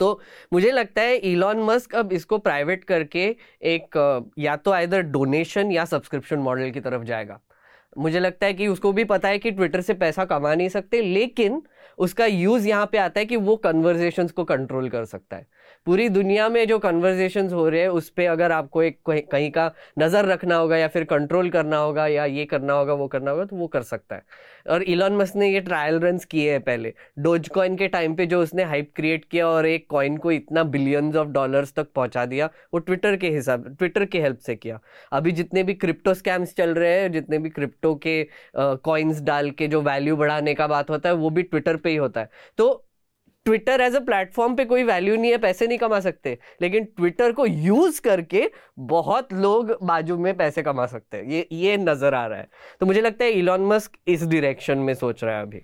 तो मुझे लगता है इलॉन मस्क अब इसको प्राइवेट करके एक या तो आइधर डोनेशन या सब्सक्रिप्शन मॉडल की तरफ़ जाएगा। मुझे लगता है कि उसको भी पता है कि ट्विटर से पैसा कमा नहीं सकते, लेकिन उसका यूज़ यहाँ पे आता है कि वो कन्वर्जेशन को कंट्रोल कर सकता है। पूरी दुनिया में जो कन्वर्जेशन हो रहे हैं, उस पर अगर आपको एक कहीं का नज़र रखना होगा या फिर कंट्रोल करना होगा या ये करना होगा, वो करना होगा तो वो कर सकता है। और इलॉन मस्क ने ये ट्रायल रन किए हैं पहले। डोज कॉइन के टाइम पे जो उसने हाइप क्रिएट किया और एक कॉइन को इतना बिलियंस ऑफ़ डॉलर्स तक पहुँचा दिया, वो ट्विटर के हिसाब ट्विटर के हेल्प से किया। अभी जितने भी क्रिप्टो स्कैम्स चल रहे हैं, जितने भी क्रिप्टो के कॉइन्स डाल के जो वैल्यू बढ़ाने का बात होता है, वो भी ट्विटर पर ही होता है। तो ट्विटर एज अ प्लेटफॉर्म पे कोई वैल्यू नहीं है, पैसे नहीं कमा सकते। लेकिन ट्विटर को यूज़ करके बहुत लोग बाजू में पैसे कमा सकते हैं। ये ये नज़र आ रहा है। तो मुझे लगता है इलॉन मस्क इस डिरेक्शन में सोच रहा है अभी।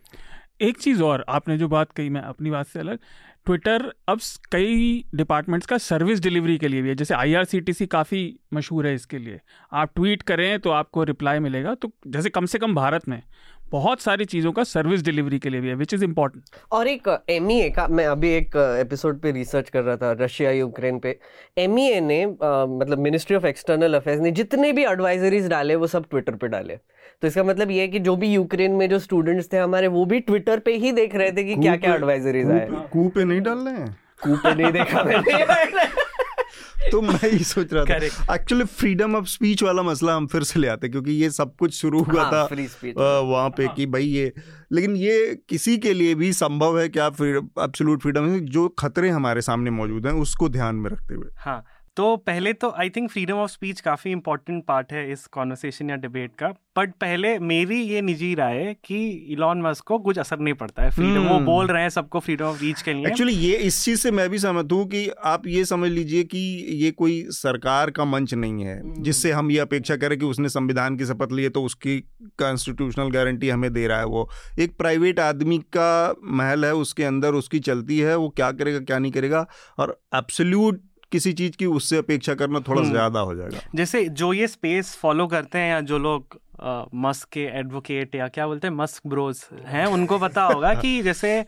एक चीज़ और, आपने जो बात कही, मैं अपनी बात से अलग। ट्विटर अब कई डिपार्टमेंट्स का सर्विस डिलीवरी के लिए भी है। जैसे आईआरसीटीसी काफ़ी मशहूर है इसके लिए। आप ट्वीट करें तो आपको रिप्लाई मिलेगा। तो जैसे कम से कम भारत में बहुत सारी चीज़ों का सर्विस डिलीवरी के लिए भी है विच इज़ इम्पोर्टेंट और एक एम e का मैं अभी एक एपिसोड पे रिसर्च कर रहा था रशिया यूक्रेन पे। एम e ने आ, मतलब मिनिस्ट्री ऑफ़ एक्सटर्नल अफेयर्स ने जितने भी एडवाइजरीज डाले वो सब ट्विटर पे डाले। तो इसका मतलब ये है कि जो भी यूक्रेन में जो स्टूडेंट्स थे हमारे वो भी ट्विटर पे ही देख रहे थे कि क्या क्या एडवाइजरीज आए। कू पे नहीं डाल रहे हैं? कू पे नहीं देखा मैंने। तो मैं ही सोच रहा था। एक्चुअली फ्रीडम ऑफ़ स्पीच वाला मसला हम फिर से ले आते क्योंकि ये सब कुछ शुरू हुआ हाँ, था वहाँ पे हाँ. कि भाई ये लेकिन ये किसी के लिए भी संभव है क्या आप एब्सोल्यूट फ्रीडम जो खतरे हमारे सामने मौजूद हैं उसको ध्यान में रखते हुए। हाँ तो पहले तो I think freedom of speech काफ़ी इंपॉर्टेंट पार्ट है इस कॉन्वर्सेशन या डिबेट का बट पहले मेरी ये निजी राय है कि इलॉन मस्क को कुछ असर नहीं पड़ता है फ्रीडम hmm. वो बोल रहे हैं सबको फ्रीडम ऑफ़ स्पीच के लिए एक्चुअली ये इस चीज़ से मैं भी सहमत हूँ कि आप ये समझ लीजिए कि ये कोई सरकार का मंच नहीं है hmm. जिससे हम ये अपेक्षा करें कि उसने संविधान की शपथ ली है तो उसकी कॉन्स्टिट्यूशनल गारंटी हमें दे रहा है वो एक प्राइवेट आदमी का महल है उसके अंदर उसकी चलती है वो क्या करेगा क्या नहीं करेगा और एब्सोल्यूट किसी चीज़ की उससे अपेक्षा करना थोड़ा हम्म। ज़्यादा हो जाएगा। जैसे जो ये स्पेस फॉलो करते हैं या जो लोग मस्क के एडवोकेट या क्या बोलते हैं मस्क ब्रोज हैं उनको पता होगा कि जैसे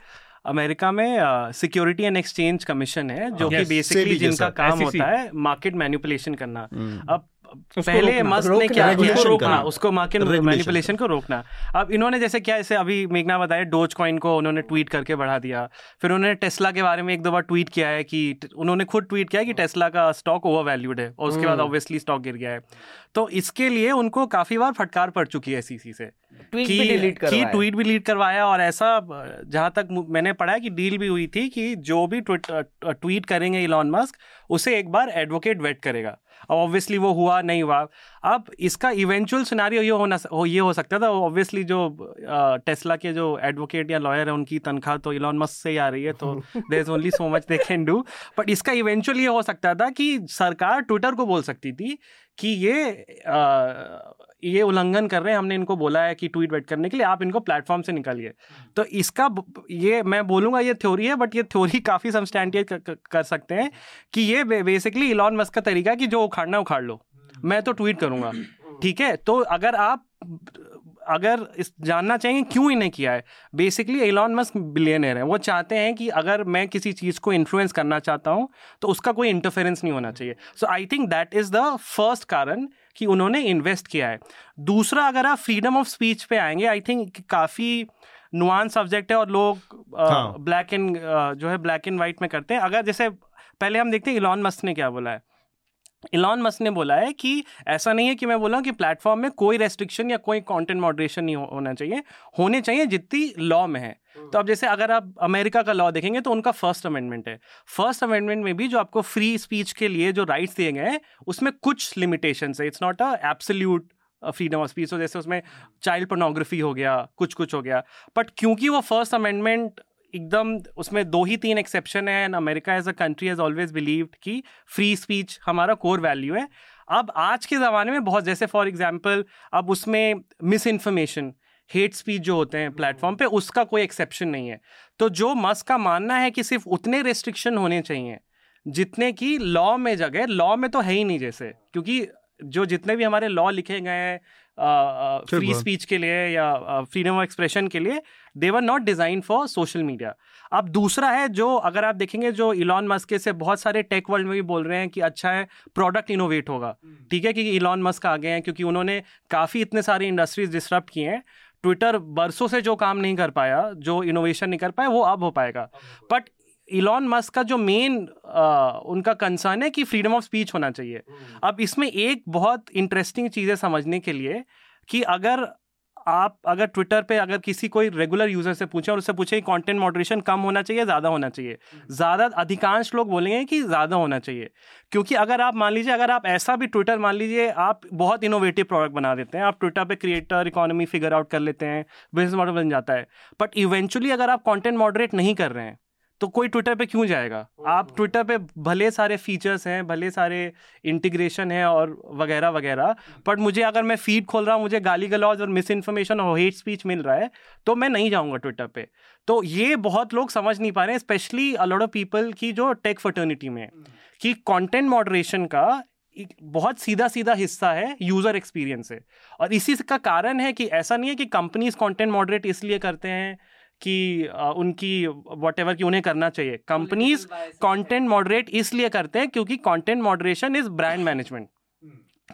अमेरिका में सिक्योरिटी एंड एक्सचेंज कमीशन है जो कि बेसिकली जिनका काम होता है मार्केट मैनिपुलेशन करना। हम्म। अब पहले मस्क ने क्या किया? रोकना उसको मार्केट मैनिपुलेशन को रोकना। अब इन्होंने जैसे क्या जैसे अभी मेघना बताया डोज कॉइन को उन्होंने ट्वीट करके बढ़ा दिया। फिर उन्होंने टेस्ला के बारे में एक दो बार ट्वीट किया है कि उन्होंने खुद ट्वीट किया कि टेस्ला का स्टॉक ओवर वैल्यूड है और उसके बाद ऑब्वियसली हम्म। स्टॉक गिर गया है। तो इसके लिए उनको काफ़ी बार फटकार पड़ चुकी है सीसी से। ट्वीट भी डिलीट करवाया ट्वीट भी डिलीट करवाया और ऐसा जहाँ तक मैंने पढ़ा है कि डील भी हुई थी कि जो भी ट्वीट करेंगे इलॉन मस्क उसे एक बार एडवोकेट वेट करेगा। अब ऑब्वियसली वो हुआ नहीं हुआ। अब इसका इवेंचुअल सिनारियो ये होना हो ये हो सकता था। ऑब्वियसली जो टेस्ला के जो एडवोकेट या लॉयर है उनकी तनख्वाह तो इलॉन मस्क से ही आ रही है तो there is only so much they can do but इसका इवेंचुअल ये हो सकता था कि सरकार ट्विटर को बोल सकती थी कि ये ये उल्लंघन कर रहे हैं हमने इनको बोला है कि ट्वीट वेट करने के लिए आप इनको प्लेटफॉर्म से निकालिए। तो इसका ये मैं बोलूँगा ये थ्योरी है बट ये थ्योरी काफ़ी सबस्टैंटिएट कर सकते हैं कि ये बेसिकली इलॉन मस्क का तरीका है कि जो उखाड़ना उखाड़ लो। मैं तो ट्वीट करूँगा। ठीक है? तो अगर आप अगर इस जानना चाहेंगे क्यों इन्हें किया है बेसिकली एलॉन मस्क बिलियनर है। वो चाहते हैं कि अगर मैं किसी चीज़ को इन्फ्लुएंस करना चाहता हूँ तो उसका कोई इंटरफेरेंस नहीं होना चाहिए। So I think that is the first कारण कि उन्होंने इन्वेस्ट किया है। दूसरा अगर आप फ्रीडम ऑफ़ स्पीच पे आएँगे आई थिंक काफ़ी नुआन सब्जेक्ट है और लोग ब्लैक एंड जो है ब्लैक एंड वाइट में करते हैं। अगर जैसे पहले हम देखते हैं इलॉन मस्क ने क्या बोला है? इलॉन मस्क ने बोला है कि ऐसा नहीं है कि मैं बोला कि प्लेटफॉर्म में कोई रेस्ट्रिक्शन या कोई कंटेंट मॉडरेशन नहीं होना चाहिए। होने चाहिए जितनी लॉ में है। तो अब जैसे अगर आप अमेरिका का लॉ देखेंगे तो उनका फ़र्स्ट अमेंडमेंट है। फ़र्स्ट अमेंडमेंट में भी जो आपको फ्री स्पीच के लिए जो राइट्स दिए गए हैं उसमें कुछ लिमिटेशन है। It's not a absolute freedom of speech जैसे उसमें चाइल्ड पोर्नोग्राफी हो गया कुछ कुछ हो गया। बट क्योंकि वो फ़र्स्ट अमेंडमेंट एकदम उसमें दो ही तीन एक्सेप्शन है and America as a country has always believed कि फ्री स्पीच हमारा कोर वैल्यू है। अब आज के ज़माने में बहुत, जैसे फॉर एग्जांपल अब उसमें मिस इन्फॉर्मेशन हेट स्पीच जो होते हैं प्लेटफॉर्म पे, उसका कोई एक्सेप्शन नहीं है। तो जो मस्क का मानना है कि सिर्फ़ उतने रेस्ट्रिक्शन होने चाहिए, जितने की लॉ में जगह लॉ में तो है ही नहीं जैसे, क्योंकि जो जितने भी हमारे लॉ लिखे गए हैं फ्री स्पीच के लिए या फ्रीडम ऑफ़ एक्सप्रेशन के लिए they were not design for social media अब दूसरा है जो अगर आप देखेंगे जो इलॉन मस्क से बहुत सारे टेक वर्ल्ड में भी बोल रहे हैं कि अच्छा है प्रोडक्ट इनोवेट होगा। हम्म। ठीक है क्योंकि इलॉन मस्क आ गए हैं क्योंकि उन्होंने काफ़ी इतने सारे इंडस्ट्रीज़ डिस्टर्ब किए हैं। ट्विटर बरसों से जो काम नहीं कर पाया जो इनोवेशन नहीं कर पाया वो अब हो पाएगा। बट इलॉन मस्क का जो मेन उनका कंसर्न है कि फ्रीडम ऑफ़ स्पीच होना चाहिए हम्म। अब इसमें एक बहुत इंटरेस्टिंग चीज़ है समझने के लिए कि अगर आप अगर ट्विटर पे अगर किसी कोई रेगुलर यूज़र से पूछे और उससे पूछे कि कंटेंट मॉडरेशन कम होना चाहिए ज़्यादा होना चाहिए हम्म। ज़्यादा अधिकांश लोग बोलेंगे कि ज़्यादा होना चाहिए क्योंकि अगर आप मान लीजिए अगर आप ऐसा भी ट्विटर मान लीजिए आप बहुत इनोवेटिव प्रोडक्ट बना देते हैं आप ट्विटर पे क्रिएटर इकोनॉमी फिगर आउट कर लेते हैं बिज़नेस मॉडल बन जाता है बट इवेंचुअली अगर आप कॉन्टेंट मॉडरेट नहीं कर रहे हैं तो कोई ट्विटर पे क्यों जाएगा? आप ट्विटर पे भले सारे फीचर्स हैं भले सारे इंटीग्रेशन है और वगैरह वगैरह बट मुझे अगर मैं फ़ीड खोल रहा हूँ मुझे गाली गलौज और मिस इन्फॉर्मेशन और हेट स्पीच मिल रहा है तो मैं नहीं जाऊँगा ट्विटर पे। तो ये बहुत लोग समझ नहीं पा रहे हैं स्पेशली अलॉट ऑफ़ पीपल की जो टेक फर्टर्निटी में कि कॉन्टेंट मॉडरेशन का एक बहुत सीधा सीधा हिस्सा है यूज़र एक्सपीरियंस है और इसी का कारण है कि ऐसा नहीं है कि कंपनीज़ कंटेंट मॉडरेट इसलिए करते हैं कि उनकी वट एवर की उन्हें करना चाहिए। कंपनीज़ कंटेंट मॉडरेट इसलिए करते हैं क्योंकि content moderation is brand management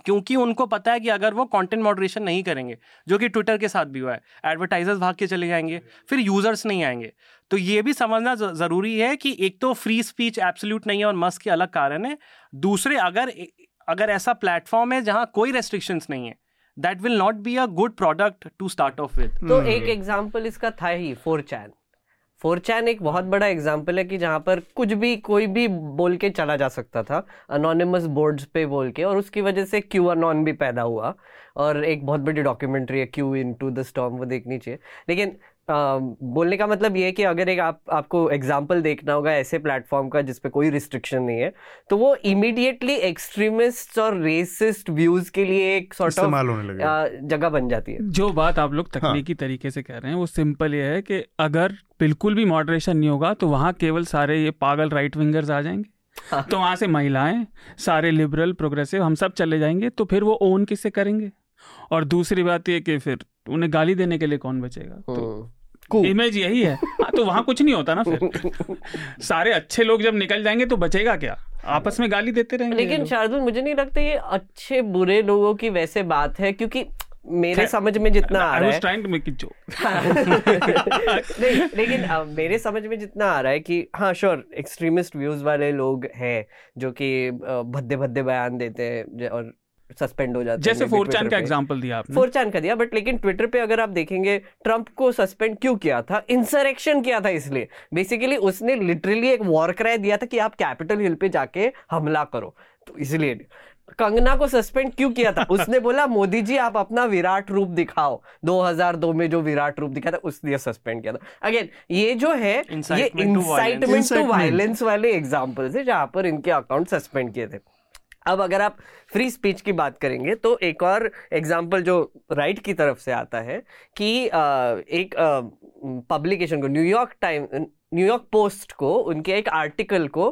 क्योंकि उनको पता है कि अगर वो कंटेंट मॉडरेशन नहीं करेंगे जो कि ट्विटर के साथ भी हुआ है एडवर्टाइजर्स भाग के चले जाएँगे फिर यूज़र्स नहीं आएँगे। तो ये भी समझना ज़रूरी है कि एक तो फ्री स्पीच एब्सोल्यूट नहीं है और मस्क के अलग कारण है। दूसरे अगर अगर ऐसा प्लेटफॉर्म है जहाँ कोई रेस्ट्रिक्शंस नहीं है that will not be a good product to start off with तो hmm. एक एग्ज़ाम्पल इसका था ही फोर चैन फोर चैन एक बहुत बड़ा एग्ज़ाम्पल है कि जहाँ पर कुछ भी कोई भी बोल के चला जा सकता था अनोनिमस बोर्ड्स पे बोल के और उसकी वजह से क्यू अनॉन भी पैदा हुआ और एक बहुत बड़ी डॉक्यूमेंट्री है Q in to the storm वो देखनी चाहिए। लेकिन बोलने का मतलब ये है कि अगर एक आप आपको एग्ज़ाम्पल देखना होगा ऐसे प्लेटफॉर्म का जिसपे कोई रिस्ट्रिक्शन नहीं है तो वो इमीडिएटली एक्सट्रीमिस्ट और रेसिस्ट व्यूज़ के लिए एक सॉर्ट ऑफ़ जगह बन जाती है जो बात आप लोग तकनीकी हाँ. तरीके से कह रहे हैं वो सिंपल ये है कि अगर बिल्कुल भी मॉडरेशन नहीं होगा तो वहाँ केवल सारे ये पागल राइट विंगर्स आ जाएँगे हाँ. तो वहाँ से महिलाएँ सारे लिबरल प्रोग्रेसिव हम सब चले जाएँगे तो फिर वो ओन किससे करेंगे और दूसरी बात ये कि फिर उन्हें गाली देने के लिए कौन बचेगा तो हाँ। इमेज यही है। हाँ तो वहाँ कुछ नहीं होता ना फिर। सारे अच्छे लोग जब निकल जाएँगे तो बचेगा क्या? आपस में गाली देते रहेंगे लेकिन शार्दुल मुझे नहीं लगता ये अच्छे बुरे लोगों की वैसे बात है क्योंकि मेरे समझ में जितना आ रहा है नहीं, लेकिन मेरे समझ में जितना आ रहा है कि हाँ श्योर एक्सट्रीमिस्ट व्यूज़ वाले लोग हैं जो कि भद्दे भद्दे बयान देते हैं और सस्पेंड हो जाते जैसे फोर चैन का एग्जांपल दिया आपने। फोर चैन का दिया बट लेकिन ट्विटर पे अगर आप देखेंगे ट्रंप को सस्पेंड क्यों किया था? इंसरेक्शन किया था इसलिए। बेसिकली उसने लिटरली एक वॉर क्राई दिया था कि आप कैपिटल हिल पे जाके हमला करो। तो इसलिए कंगना को सस्पेंड क्यों किया था? उसने बोला मोदी जी आप अपना विराट रूप दिखाओ। 2002 में जो विराट रूप दिखा था उसने सस्पेंड किया था। अगेन ये जो है ये इंसाइटमेंट टू वायलेंस वाले एग्जांपल्स है जहाँ पर इनके अकाउंट सस्पेंड किए थे। अब अगर आप फ्री स्पीच की बात करेंगे तो एक और एग्ज़ाम्पल जो राइट की तरफ़ से आता है कि एक पब्लिकेशन को न्यूयॉर्क टाइम न्यूयॉर्क पोस्ट को, उनके एक आर्टिकल को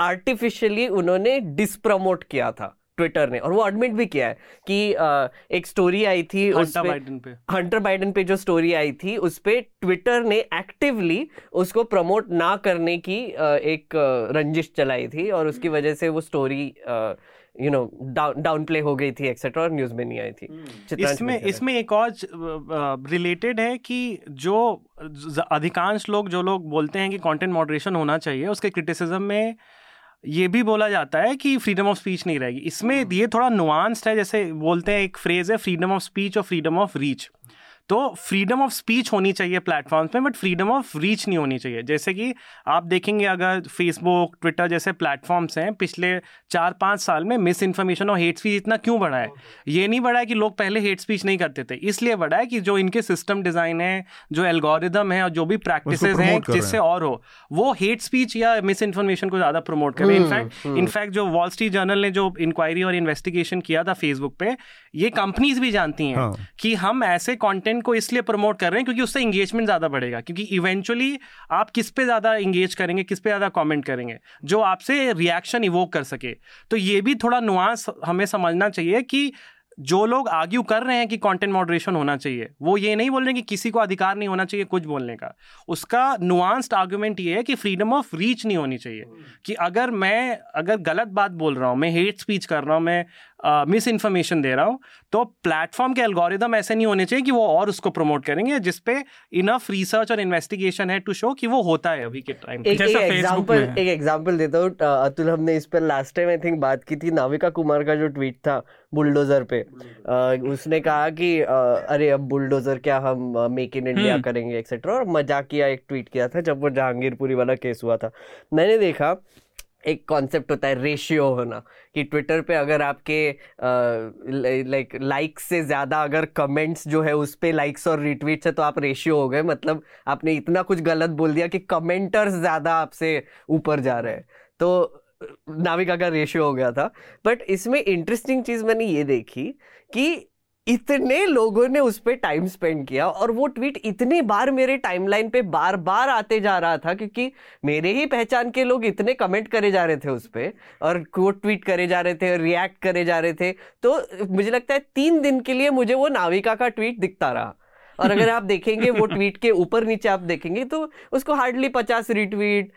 आर्टिफिशियली उन्होंने डिसप्रमोट किया था। ट्विटर ने और वो एडमिट भी किया है कि अ, एक स्टोरी आई थी हंटर बाइडन पे। हंटर बाइडन पे जो स्टोरी आई थी उस पे ट्विटर ने एक्टिवली उसको प्रमोट ना करने की अ, एक रंजिश चलाई थी और उसकी वजह से वो story you know downplay हो गई थी एक्सेट्रा और न्यूज़ में नहीं आई थी। इसमें में क्या है? इसमें एक और रिलेटेड है कि जो अधिकांश लोग जो लोग बोलते हैं कि कंटेंट मॉडरेशन होना चाहिए उसके क्रिटिसिज्म में ये भी बोला जाता है कि फ्रीडम ऑफ़ स्पीच नहीं रहेगी। इसमें ये थोड़ा नुआंस्ड है जैसे बोलते हैं एक फ्रेज है फ्रीडम ऑफ़ स्पीच और फ्रीडम ऑफ़ रीच तो फ्रीडम ऑफ़ स्पीच होनी चाहिए प्लेटफॉर्म्स पे बट फ्रीडम ऑफ़ रीच नहीं होनी चाहिए। जैसे कि आप देखेंगे अगर फेसबुक ट्विटर जैसे प्लेटफॉर्म्स हैं पिछले चार पाँच साल में मिस इन्फॉर्मेशन और हेट स्पीच इतना क्यों बढ़ा है? ये नहीं बढ़ा है कि लोग पहले हेट स्पीच नहीं करते थे। इसलिए बढ़ा है कि जो इनके सिस्टम डिज़ाइन है जो एल्गोरिदम है और जो भी प्रैक्टिस हैं जिससे और हो वो हेट स्पीच या मिस इन्फॉर्मेशन को ज़्यादा प्रमोट करें इनफैक्ट इनफैक्ट जो वॉल स्ट्रीट जर्नल ने जो इंक्वायरी और इन्वेस्टिगेशन किया था फेसबुक पे ये कंपनीज़ भी जानती हैं हाँ। कि हम ऐसे कंटेंट को इसलिए प्रमोट कर रहे हैं क्योंकि उससे इंगेजमेंट ज़्यादा बढ़ेगा। क्योंकि इवेंचुअली आप किस पे ज़्यादा इंगेज करेंगे, किस पे ज़्यादा कमेंट करेंगे, जो आपसे रिएक्शन इवोक कर सके। तो ये भी थोड़ा नुआंस हमें समझना चाहिए कि जो लोग आर्ग्यू कर रहे हैं कि कंटेंट मॉडरेशन होना चाहिए, वो ये नहीं बोल रहे कि किसी को अधिकार नहीं होना चाहिए कुछ बोलने का। उसका नुआंस्ड आर्गुमेंट ये है कि फ्रीडम ऑफ़ रीच नहीं होनी चाहिए। कि अगर मैं, अगर गलत बात बोल रहा हूँ, मैं हेट स्पीच कर रहा हूँ, मैं मिस इन्फॉर्मेशन दे रहा हूँ। तो प्लेटफॉर्म के एल्गोरिदम ऐसे नहीं होने चाहिए कि वो और उसको प्रमोट करेंगे जिसपे इनफ रिसर्च और इन्वेस्टिगेशन है टू शो कि वो होता है अभी के टाइम एक एग्जांपल एक एग्जांपल देता हूँ अतुल हमने इस पर लास्ट टाइम आई थिंक बात की थी नाविका कुमार का जो ट्वीट था बुलडोजर पे। अ, उसने कहा कि अ, अरे अब बुलडोजर क्या हम मेक इन इंडिया। करेंगे एक्सेट्रा और मजाकिया एक ट्वीट किया था जब वो जहांगीरपुरी वाला केस हुआ था। मैंने देखा एक कॉन्सेप्ट होता है रेशियो होना, कि ट्विटर पे अगर आपके लाइक लाइक्स से ज़्यादा अगर कमेंट्स जो है, उस पर लाइक्स और रिट्वीट्स है तो आप रेशियो हो गए। मतलब आपने इतना कुछ गलत बोल दिया कि कमेंटर्स ज़्यादा आपसे ऊपर जा रहे हैं। तो नाविका का रेशियो हो गया था। बट इसमें इंटरेस्टिंग चीज़ मैंने ये देखी कि इतने लोगों ने उस पर टाइम स्पेंड किया और वो ट्वीट इतनी बार मेरे टाइमलाइन पे बार बार आते जा रहा था क्योंकि मेरे ही पहचान के लोग इतने कमेंट करे जा रहे थे उस पर और वो ट्वीट करे जा रहे थे और रिएक्ट करे जा रहे थे। तो मुझे लगता है तीन दिन के लिए मुझे वो नाविका का ट्वीट दिखता रहा। और अगर आप देखेंगे वो ट्वीट के ऊपर नीचे आप देखेंगे तो उसको हार्डली पचास रिट्वीट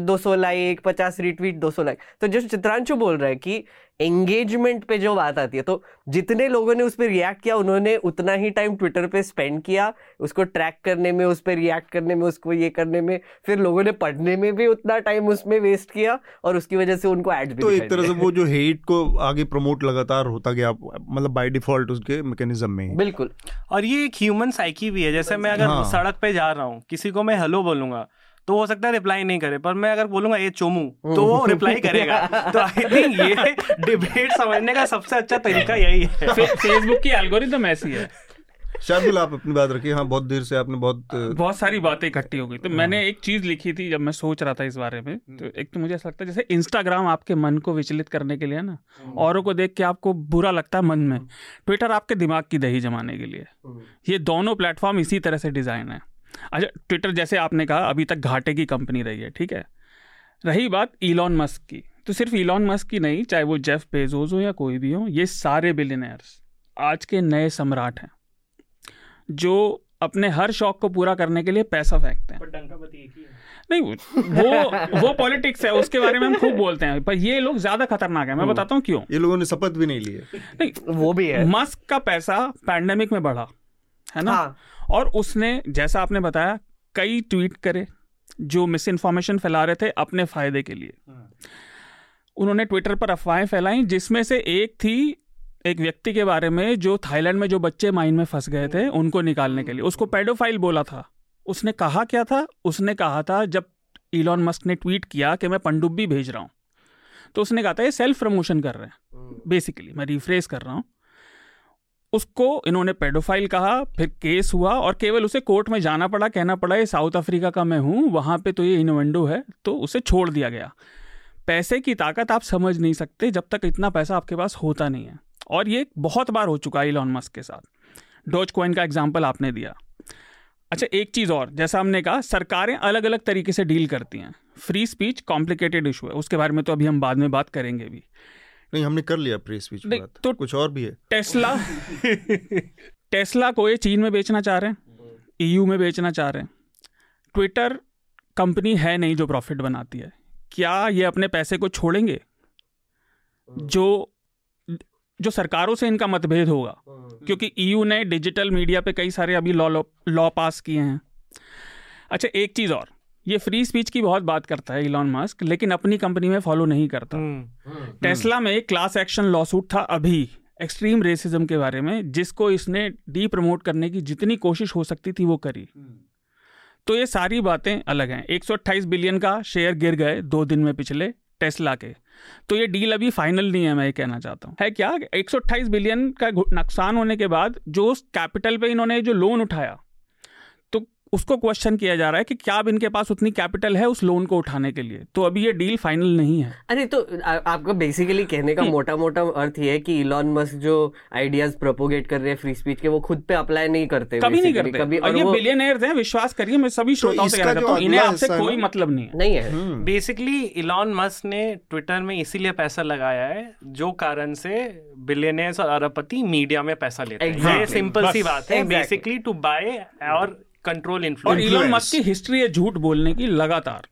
दो सौ लाइक पचास रिट्वीट दो सौ लाइक तो जो चित्रांशु बोल रहा है कि एंगेजमेंट पे जो बात आती है तो जितने लोगों ने उस पर रिएक्ट किया उन्होंने उतना ही टाइम ट्विटर पे स्पेंड किया। उसको ट्रैक करने में उस पर रिएक्ट करने में उसको ये करने में फिर लोगों ने पढ़ने में भी उतना टाइम उसमें वेस्ट किया और उसकी वजह से उनको एड तो एक तरह से वो जो हेट को आगे प्रमोट लगातार होता गया मतलब बाई डिफ़ॉल्ट उसके मैकेनिज्म में बिल्कुल। और ये एक ह्यूमन साइकी भी है जैसे मैं अगर हाँ। सड़क पे जा रहा हूँ किसी को मैं हेलो बोलूँगा तो हो सकता है रिप्लाई नहीं करे पर मैं अगर बोलूँगा ये चोमू तो वो रिप्लाई करेगा। तो आई थिंक ये डिबेट समझने का सबसे अच्छा तरीका यही है। फेसबुक की एल्गोरिदम ऐसी है। शार्दुल आप अपनी बात रखिए। हाँ बहुत देर से आपने बहुत बहुत सारी बातें इकट्ठी हो गई। तो मैंने एक चीज़ लिखी थी जब मैं सोच रहा था इस बारे में। तो एक तो मुझे ऐसा लगता है जैसे इंस्टाग्राम आपके मन को विचलित करने के लिए ना। औरों को देख के आपको बुरा लगता है मन में। ट्विटर आपके दिमाग की दही जमाने के लिए। ये दोनों प्लेटफॉर्म इसी तरह से डिज़ाइन है। अच्छा ट्विटर जैसे आपने कहा अभी तक घाटे की कंपनी रही है ठीक है? रही बात इलॉन मस्क की। तो सिर्फ़ इलॉन मस्क की नहीं चाहे वो जेफ बेजोस हो या कोई भी हो ये सारे बिलियनर्स आज के नए सम्राट हैं जो अपने हर शौक को पूरा करने के लिए पैसा फेंकते हैं। नहीं वो वो पॉलिटिक्स है उसके बारे में हम खूब बोलते हैं पर ये लोग ज़्यादा खतरनाक है मैं बताता हूँ क्यों। ये लोगों ने शपथ भी नहीं लिए नहीं वो भी है। मस्क का पैसा पैंडेमिक में बढ़ा है ना? हाँ। और उसने जैसा आपने बताया कई ट्वीट करे जो मिस इन्फॉर्मेशन फैला रहे थे अपने फ़ायदे के लिए। उन्होंने ट्विटर पर अफवाहें फैलाई जिसमें से एक थी एक व्यक्ति के बारे में जो थाईलैंड में जो बच्चे माइन में फंस गए थे उनको निकालने के लिए। उसको पेडोफाइल बोला था। उसने कहा क्या था? उसने कहा था जब इलॉन मस्क ने ट्वीट किया कि मैं पनडुब्बी भेज रहा हूँ तो उसने कहा था ये सेल्फ प्रमोशन कर रहे हैं बेसिकली मैं रिफ्रेस कर रहा हूँ उसको इन्होंने पेडोफाइल कहा, फिर केस हुआ और केवल उसे कोर्ट में जाना पड़ा, कहना पड़ा, ये साउथ अफ्रीका का मैं हूँ, वहाँ पे तो ये इनोवेंडो है तो उसे छोड़ दिया गया। पैसे की ताकत आप समझ नहीं सकते, जब तक इतना पैसा आपके पास होता नहीं है। और ये बहुत बार हो चुका है इलॉन मस्क के साथ। डोज कॉइन का एग्ज़ाम्पल आपने दिया। अच्छा एक चीज़ और, जैसा हमने कहा, सरकारें अलग अलग तरीके से डील करती हैं। फ्री स्पीच कॉम्प्लिकेटेड इशू है। उसके बारे में तो अभी हम बाद में बात करेंगे भी। नहीं हमने कर लिया प्री स्पीच बात। तो- कुछ और भी है। टेस्ला टेस्ला को ये चीन में बेचना चाह रहे हैं ईयू में बेचना चाह रहे हैं। ट्विटर कंपनी है नहीं जो प्रॉफिट बनाती है। क्या ये अपने पैसे को छोड़ेंगे? जो जो सरकारों से इनका मतभेद होगा क्योंकि ईयू ने डिजिटल मीडिया पे कई सारे अभी लॉ लॉ पास किए हैं। अच्छा एक चीज़ और। ये फ्री स्पीच की बहुत बात करता है इलॉन मस्क लेकिन अपनी कंपनी में फॉलो नहीं करता। हम्म, टेस्ला में एक क्लास एक्शन लॉसूट था अभी एक्सट्रीम रेसिज्म के बारे में जिसको इसने डी प्रमोट करने की जितनी कोशिश हो सकती थी वो करी। तो ये सारी बातें अलग हैं। 128 बिलियन का शेयर गिर गए दो दिन में पिछले टेस्ला के। तो ये डील अभी फाइनल नहीं है मैं ये कहना चाहता हूँ। है क्या? 128 बिलियन का नुकसान होने के बाद जो उस कैपिटल पे इन्होंने जो लोन उठाया उसको क्वेश्चन किया जा रहा है कि क्या अब इनके पास उतनी कैपिटल है उस लोन को उठाने के लिए? तो अभी ये डील फाइनल नहीं है। अरे तो आ, आपका बेसिकली कहने का मोटा मोटा अर्थ ये है कि इलॉन मस्क जो आइडियाज़ प्रोपोगेट कर रहे हैं फ्री स्पीच के वो खुद पे अप्लाई नहीं करते कभी नहीं करते। कभी और ये बिलियनर्स हैं विश्वास करिए मैं सभी श्रोताओं से कहना चाहता हूँ इन्हें आपसे कोई मतलब नहीं है। नहीं है। बेसिकली इलॉन मस्क ने ट्विटर में इसीलिए पैसा लगाया है जो कारण से बिलियनर्स और अरबपति मीडिया में पैसा लेते हैं। ये सिंपल सी बात है। बेसिकली टू बाय और कंट्रोल और इलॉन Influence. मस्क की हिस्ट्री है झूठ बोलने की लगातार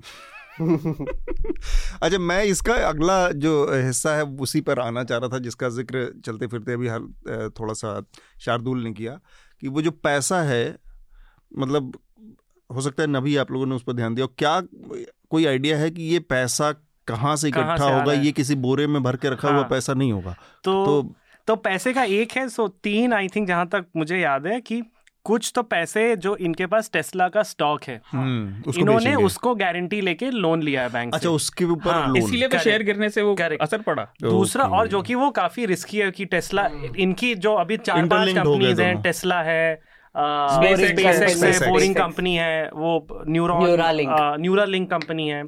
अच्छा मैं इसका अगला जो हिस्सा है उसी पर आना चाह रहा था जिसका ज़िक्र चलते फिरते अभी हर थोड़ा सा शार्दुल ने किया कि वो जो पैसा है मतलब हो सकता है नभी आप लोगों ने उस पर ध्यान दिया और क्या कोई आइडिया है कि ये पैसा कहाँ से इकट्ठा होगा ये किसी बोरे में भर के रखा हाँ। हुआ। पैसा नहीं होगा तो तो तो पैसे का एक है सो तीन आई थिंक जहाँ तक मुझे याद है कि कुछ तो पैसे जो इनके पास टेस्ला का स्टॉक है। हम्म, उसको इन्होंने उसको गारंटी लेके लोन लिया है बैंक अच्छा से। उसके ऊपर हाँ, लोन इसलिए तो शेयर गिरने से वो Correct. असर पड़ा। दूसरा और जो कि वो काफ़ी रिस्की है कि टेस्ला इनकी जो अभी चार पाँच कंपनीज़ हैं टेस्ला है है, है. बोरिंग कंपनी है वो न्यूरॉन Neuralink. न्यूरालिंक कंपनी है।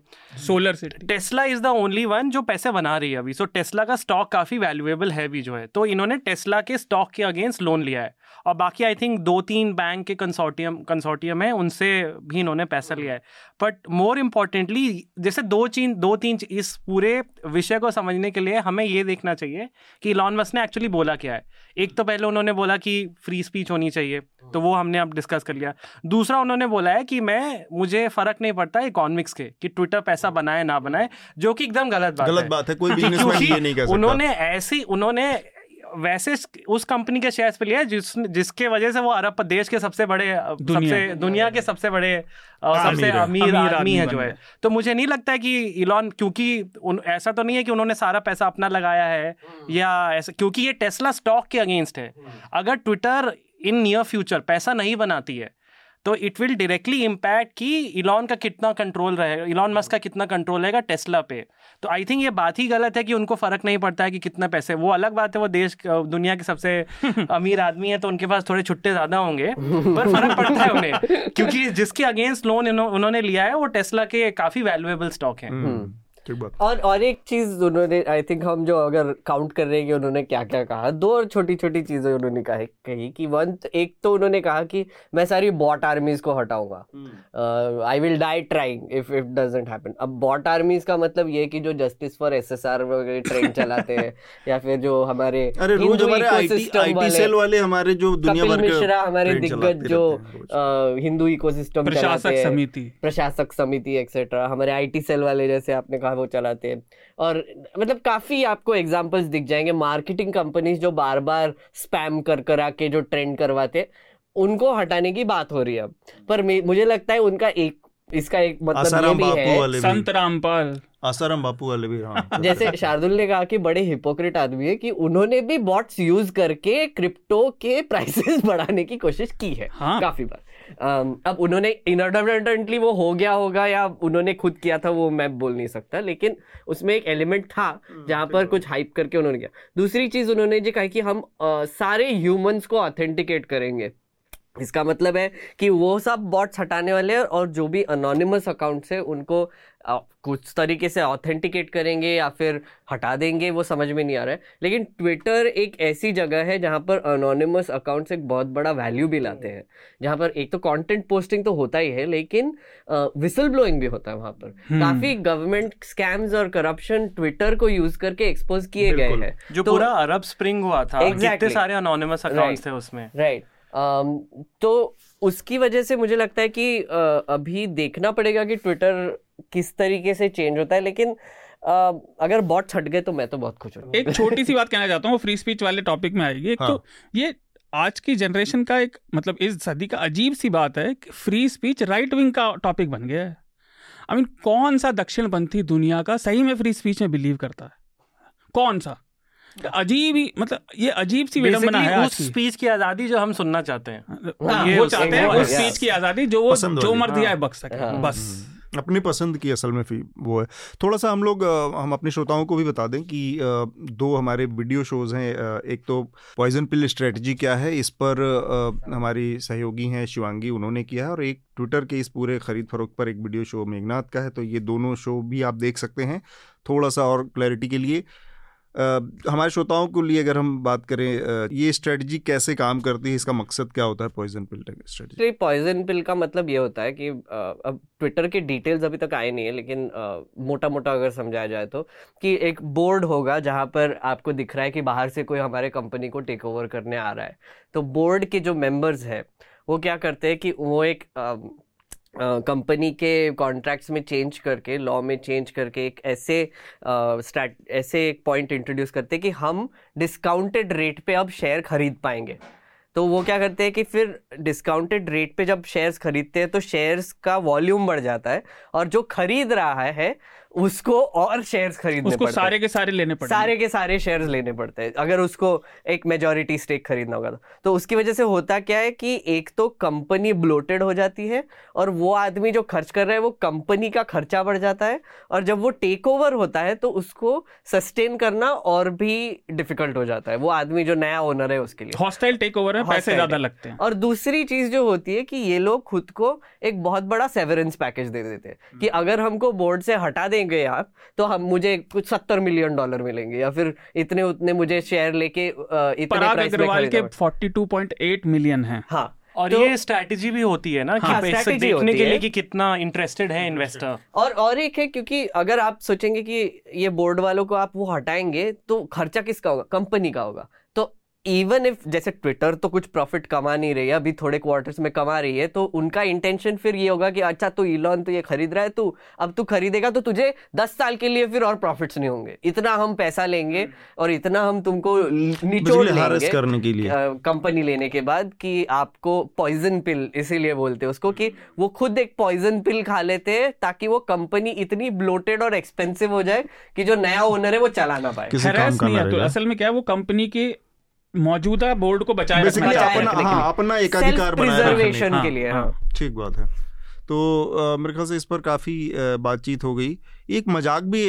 Solar City Tesla is the only one जो पैसे बना रही है अभी। सो टेस्ला का स्टॉक काफ़ी वैल्यूएबल है भी जो है। तो इन्होंने टेस्ला के स्टॉक के अगेंस्ट लोन लिया है। और बाकी आई थिंक दो तीन बैंक के कंसोर्टियम कंसोर्टियम है उनसे भी इन्होंने पैसा लिया है। बट मोर इम्पोर्टेंटली जैसे दो चीन दो तीन इस पूरे विषय को समझने के लिए हमें ये देखना चाहिए कि इलॉन मस्क ने एक्चुअली बोला क्या है। एक तो पहले उन्होंने बोला कि फ्री स्पीच होनी चाहिए तो वो हमने अब डिस्कस कर लिया। दूसरा उन्होंने बोला है कि मैं मुझे फ़र्क नहीं पड़ता इकोनॉमिक्स के कि ट्विटर पैसा बनाए ना बनाए जो कि एकदम गलत बात गलत है। बात है कोई बिजनेसमैन ये नहीं कह सकता। उन्होंने ऐसी उन्होंने वैसे उस कंपनी के शेयर्स पे लिया जिस जिसके वजह से वो अरब देश के सबसे बड़े दुनिया। सबसे दुनिया के सबसे बड़े सबसे अमीर आदमी आदमी है जो है। तो मुझे नहीं लगता है कि इलॉन क्योंकि उन, ऐसा तो नहीं है कि उन्होंने सारा पैसा अपना लगाया है या ऐसा क्योंकि ये टेस्ला स्टॉक के अगेंस्ट है। अगर ट्विटर इन नियर फ्यूचर पैसा नहीं बनाती है तो इट विल डायरेक्टली इम्पैक्ट कि इलॉन का कितना कंट्रोल रहेगा इलॉन मस्क का कितना कंट्रोल रहेगा टेस्ला पे। तो आई थिंक ये बात ही गलत है कि उनको फ़र्क नहीं पड़ता है कि कितना पैसे वो अलग बात है वो देश दुनिया के सबसे अमीर आदमी है तो उनके पास थोड़े छुट्टे ज़्यादा होंगे पर फ़र्क पड़ता है उन्हें। क्योंकि जिसके अगेंस्ट लोन उन्होंने लिया है वो टेस्ला के काफ़ी वैल्यूएबल स्टॉक है। और और एक चीज़ उन्होंने आई थिंक हम जो अगर काउंट कर रहे हैं कि उन्होंने क्या क्या कहा दो और छोटी छोटी चीज़ें उन्होंने कही कही कि वन एक तो उन्होंने कहा कि मैं सारी बॉट आर्मीज को हटाऊँगा। I will die trying if if doesn't happen अब बॉट आर्मीज का मतलब ये कि जो justice for S S R वगैरह ट्रेन चलाते हैं या फिर जो हमारे अरे रोज हमारे आईटी आईटी सेल वाले हमारे जो दुनिया भर मिश्रा हमारे दिग्गज जो हिंदू इकोसिस्टम प्रशासक समिति। प्रशासक समिति एक्सेट्रा हमारे आईटी सेल वाले जैसे आपने कहा वो चलाते हैं। और मतलब काफ़ी आपको एग्जांपल्स दिख जाएँगे। मार्केटिंग कंपनीज़ जो बार बार स्पैम कर करा के जो ट्रेंड करवाते हैं, उनको हटाने की बात हो रही है अब। पर मुझे लगता है उनका एक इसका एक मतलब ये भी है। संत रामपाल। आसाराम बापू वाले भी हाँ। जैसे शार्दुल ने कहा कि बड़े हिपोक्रेट आदमी है कि उन्होंने भी बॉट्स यूज़ करके क्रिप्टो के प्राइसेस बढ़ाने की कोशिश की है। हाँ। काफ़ी बार। अब उन्होंने इनअडवर्टेंटली वो हो गया होगा या उन्होंने खुद किया था वो मैं बोल नहीं सकता लेकिन उसमें एक एलिमेंट था जहाँ पर कुछ हाइप करके उन्होंने किया। दूसरी चीज़ उन्होंने जो कहा कि हम आ, सारे ह्यूमंस को ऑथेंटिकेट करेंगे। इसका मतलब है कि वो सब बॉट्स हटाने वाले हैं और जो भी अनोनिमस अकाउंट्स है उनको कुछ तरीके से ऑथेंटिकेट करेंगे या फिर हटा देंगे वो समझ में नहीं आ रहा है। लेकिन ट्विटर एक ऐसी जगह है जहाँ पर अनोनिमस अकाउंट्स एक बहुत बड़ा वैल्यू भी लाते हैं। जहाँ पर एक तो कंटेंट पोस्टिंग तो होता ही है लेकिन विसल ब्लोइंग भी होता है वहाँ पर। काफ़ी गवर्नमेंट स्कैम्स और करप्शन ट्विटर को यूज़ करके एक्सपोज किए गए हैं। जो तो- पूरा अरब स्प्रिंग हुआ था Exactly. कितने सारे अनोनिमस अकाउंट्स थे उसमें। राइट तो उसकी वजह से मुझे लगता है कि अभी देखना पड़ेगा कि ट्विटर किस तरीके से चेंज होता है लेकिन अ, अगर बॉट्स हट गए तो मैं तो बहुत खुश हूँ। एक छोटी सी बात कहना चाहता हूँ फ्री स्पीच वाले टॉपिक में आएगी। एक हाँ। तो ये आज की जनरेशन का एक मतलब इस सदी का अजीब सी बात है कि फ्री स्पीच राइट विंग का टॉपिक बन गया है। आई मीन कौन सा दक्षिणपंथी दुनिया का सही में फ्री स्पीच में बिलीव करता है? कौन सा? अजीब ही मतलब ये अजीब सी विडंबना है उस स्पीच की आज़ादी जो हम सुनना चाहते हैं। हाँ, वो चाहते हैं उस स्पीच की आज़ादी जो वो जो। मर्ज़ी आए बक सके हाँ। बस। अपनी पसंद की असल में फ़ी वो है। थोड़ा सा हम लोग हम अपने श्रोताओं को भी बता दें कि दो हमारे वीडियो शोज़ हैं एक तो पॉइजन पिल स्ट्रेटजी क्या है, इस पर हमारी सहयोगी हैं शिवांगी, उन्होंने किया है, और एक ट्विटर के इस पूरे खरीद फरोख्त पर एक वीडियो शो मेघनाथ का है तो ये दोनों शो भी आप देख सकते हैं। थोड़ा सा और क्लैरिटी के लिए हमारे श्रोताओं के लिए अगर हम बात करें ये स्ट्रेटजी कैसे काम करती है, इसका मकसद क्या होता है poison pill strategy poison pill का मतलब ये होता है कि अब ट्विटर के डिटेल्स अभी तक आए नहीं है, लेकिन मोटा मोटा अगर समझाया जाए तो कि एक बोर्ड होगा जहाँ पर आपको दिख रहा है कि बाहर से कोई हमारे कंपनी को टेक ओवर करने आ रहा है। तो बोर्ड के जो मेंबर्स हैं, वो क्या करते हैं कि वो एक कंपनी के कॉन्ट्रैक्ट्स में चेंज करके लॉ में चेंज करके एक ऐसे स्टार्ट ऐसे एक पॉइंट इंट्रोड्यूस करते हैं कि हम डिस्काउंटेड रेट पे अब शेयर खरीद पाएँगे। तो वो क्या करते हैं कि फिर डिस्काउंटेड रेट पे जब शेयर्स खरीदते हैं तो शेयर्स का वॉल्यूम बढ़ जाता है और जो खरीद रहा है उसको और शेयर्स खरीदने उसको पड़ते सारे के सारे लेने पड़े सारे के सारे शेयर्स लेने पड़ते हैं। अगर उसको एक मेजोरिटी स्टेक खरीदना होगा तो। तो उसकी वजह से होता क्या है कि एक तो कंपनी ब्लोटेड हो जाती है और वो आदमी जो खर्च कर रहा है वो कंपनी का खर्चा बढ़ जाता है और जब वो टेक ओवर होता है तो उसको सस्टेन करना और भी डिफ़िकल्ट हो जाता है। वो आदमी जो नया ओनर है उसके लिए। हॉस्टाइल टेक ओवर है पैसे ज़्यादा लगते हैं। और दूसरी चीज़ जो होती है कि ये लोग खुद को एक बहुत बड़ा सेवरेंस पैकेज दे देते हैं। कि अगर हमको बोर्ड से हटा देंगे आप तो हम मुझे कुछ सत्तर मिलियन डॉलर मिलेंगे या फिर इतने उतने मुझे शेयर लेके इतने अग्रवाल के 42.8 मिलियन हैं। हाँ। और तो- ये स्ट्रैटेजी भी होती है ना कि हाँ, पैसे देखने होती के लिए कि कितना इंटरेस्टेड है इन्वेस्टर और और एक है क्योंकि अगर आप सोचेंगे कि ये बोर्ड वालों को आप वो हटाएँगे तो खर्चा किसका होगा? कंपनी का होगा। इवन इफ़ जैसे ट्विटर तो कुछ प्रॉफिट कमा नहीं रही है अभी थोड़े क्वार्टर्स में कमा रही है तो उनका इंटेंशन फिर ये होगा कि अच्छा तू इलॉन तो ये खरीद रहा है तू अब तू खरीदेगा तो तुझे दस साल के लिए फिर और प्रॉफिट्स नहीं होंगे। इतना हम पैसा लेंगे और इतना हम तुमको निचोड़ लेंगे करने के लिए। कंपनी लेने के बाद कि आपको पॉइजन पिल इसीलिए बोलते उसको कि वो खुद एक पॉइजन पिल खा लेते हैं ताकि वो कंपनी इतनी ब्लोटेड और एक्सपेंसिव हो जाए कि जो नया ओनर है वो चला ना पाए। तो असल में क्या वो कंपनी के मौजूदा बोर्ड को बचाए बेसिकली अपना हैं हाँ अपना एकाधिकार बनाए हाँ, के लिए हाँ। ठीक बात है। तो मेरे ख्याल से इस पर काफ़ी बातचीत हो गई। एक मज़ाक भी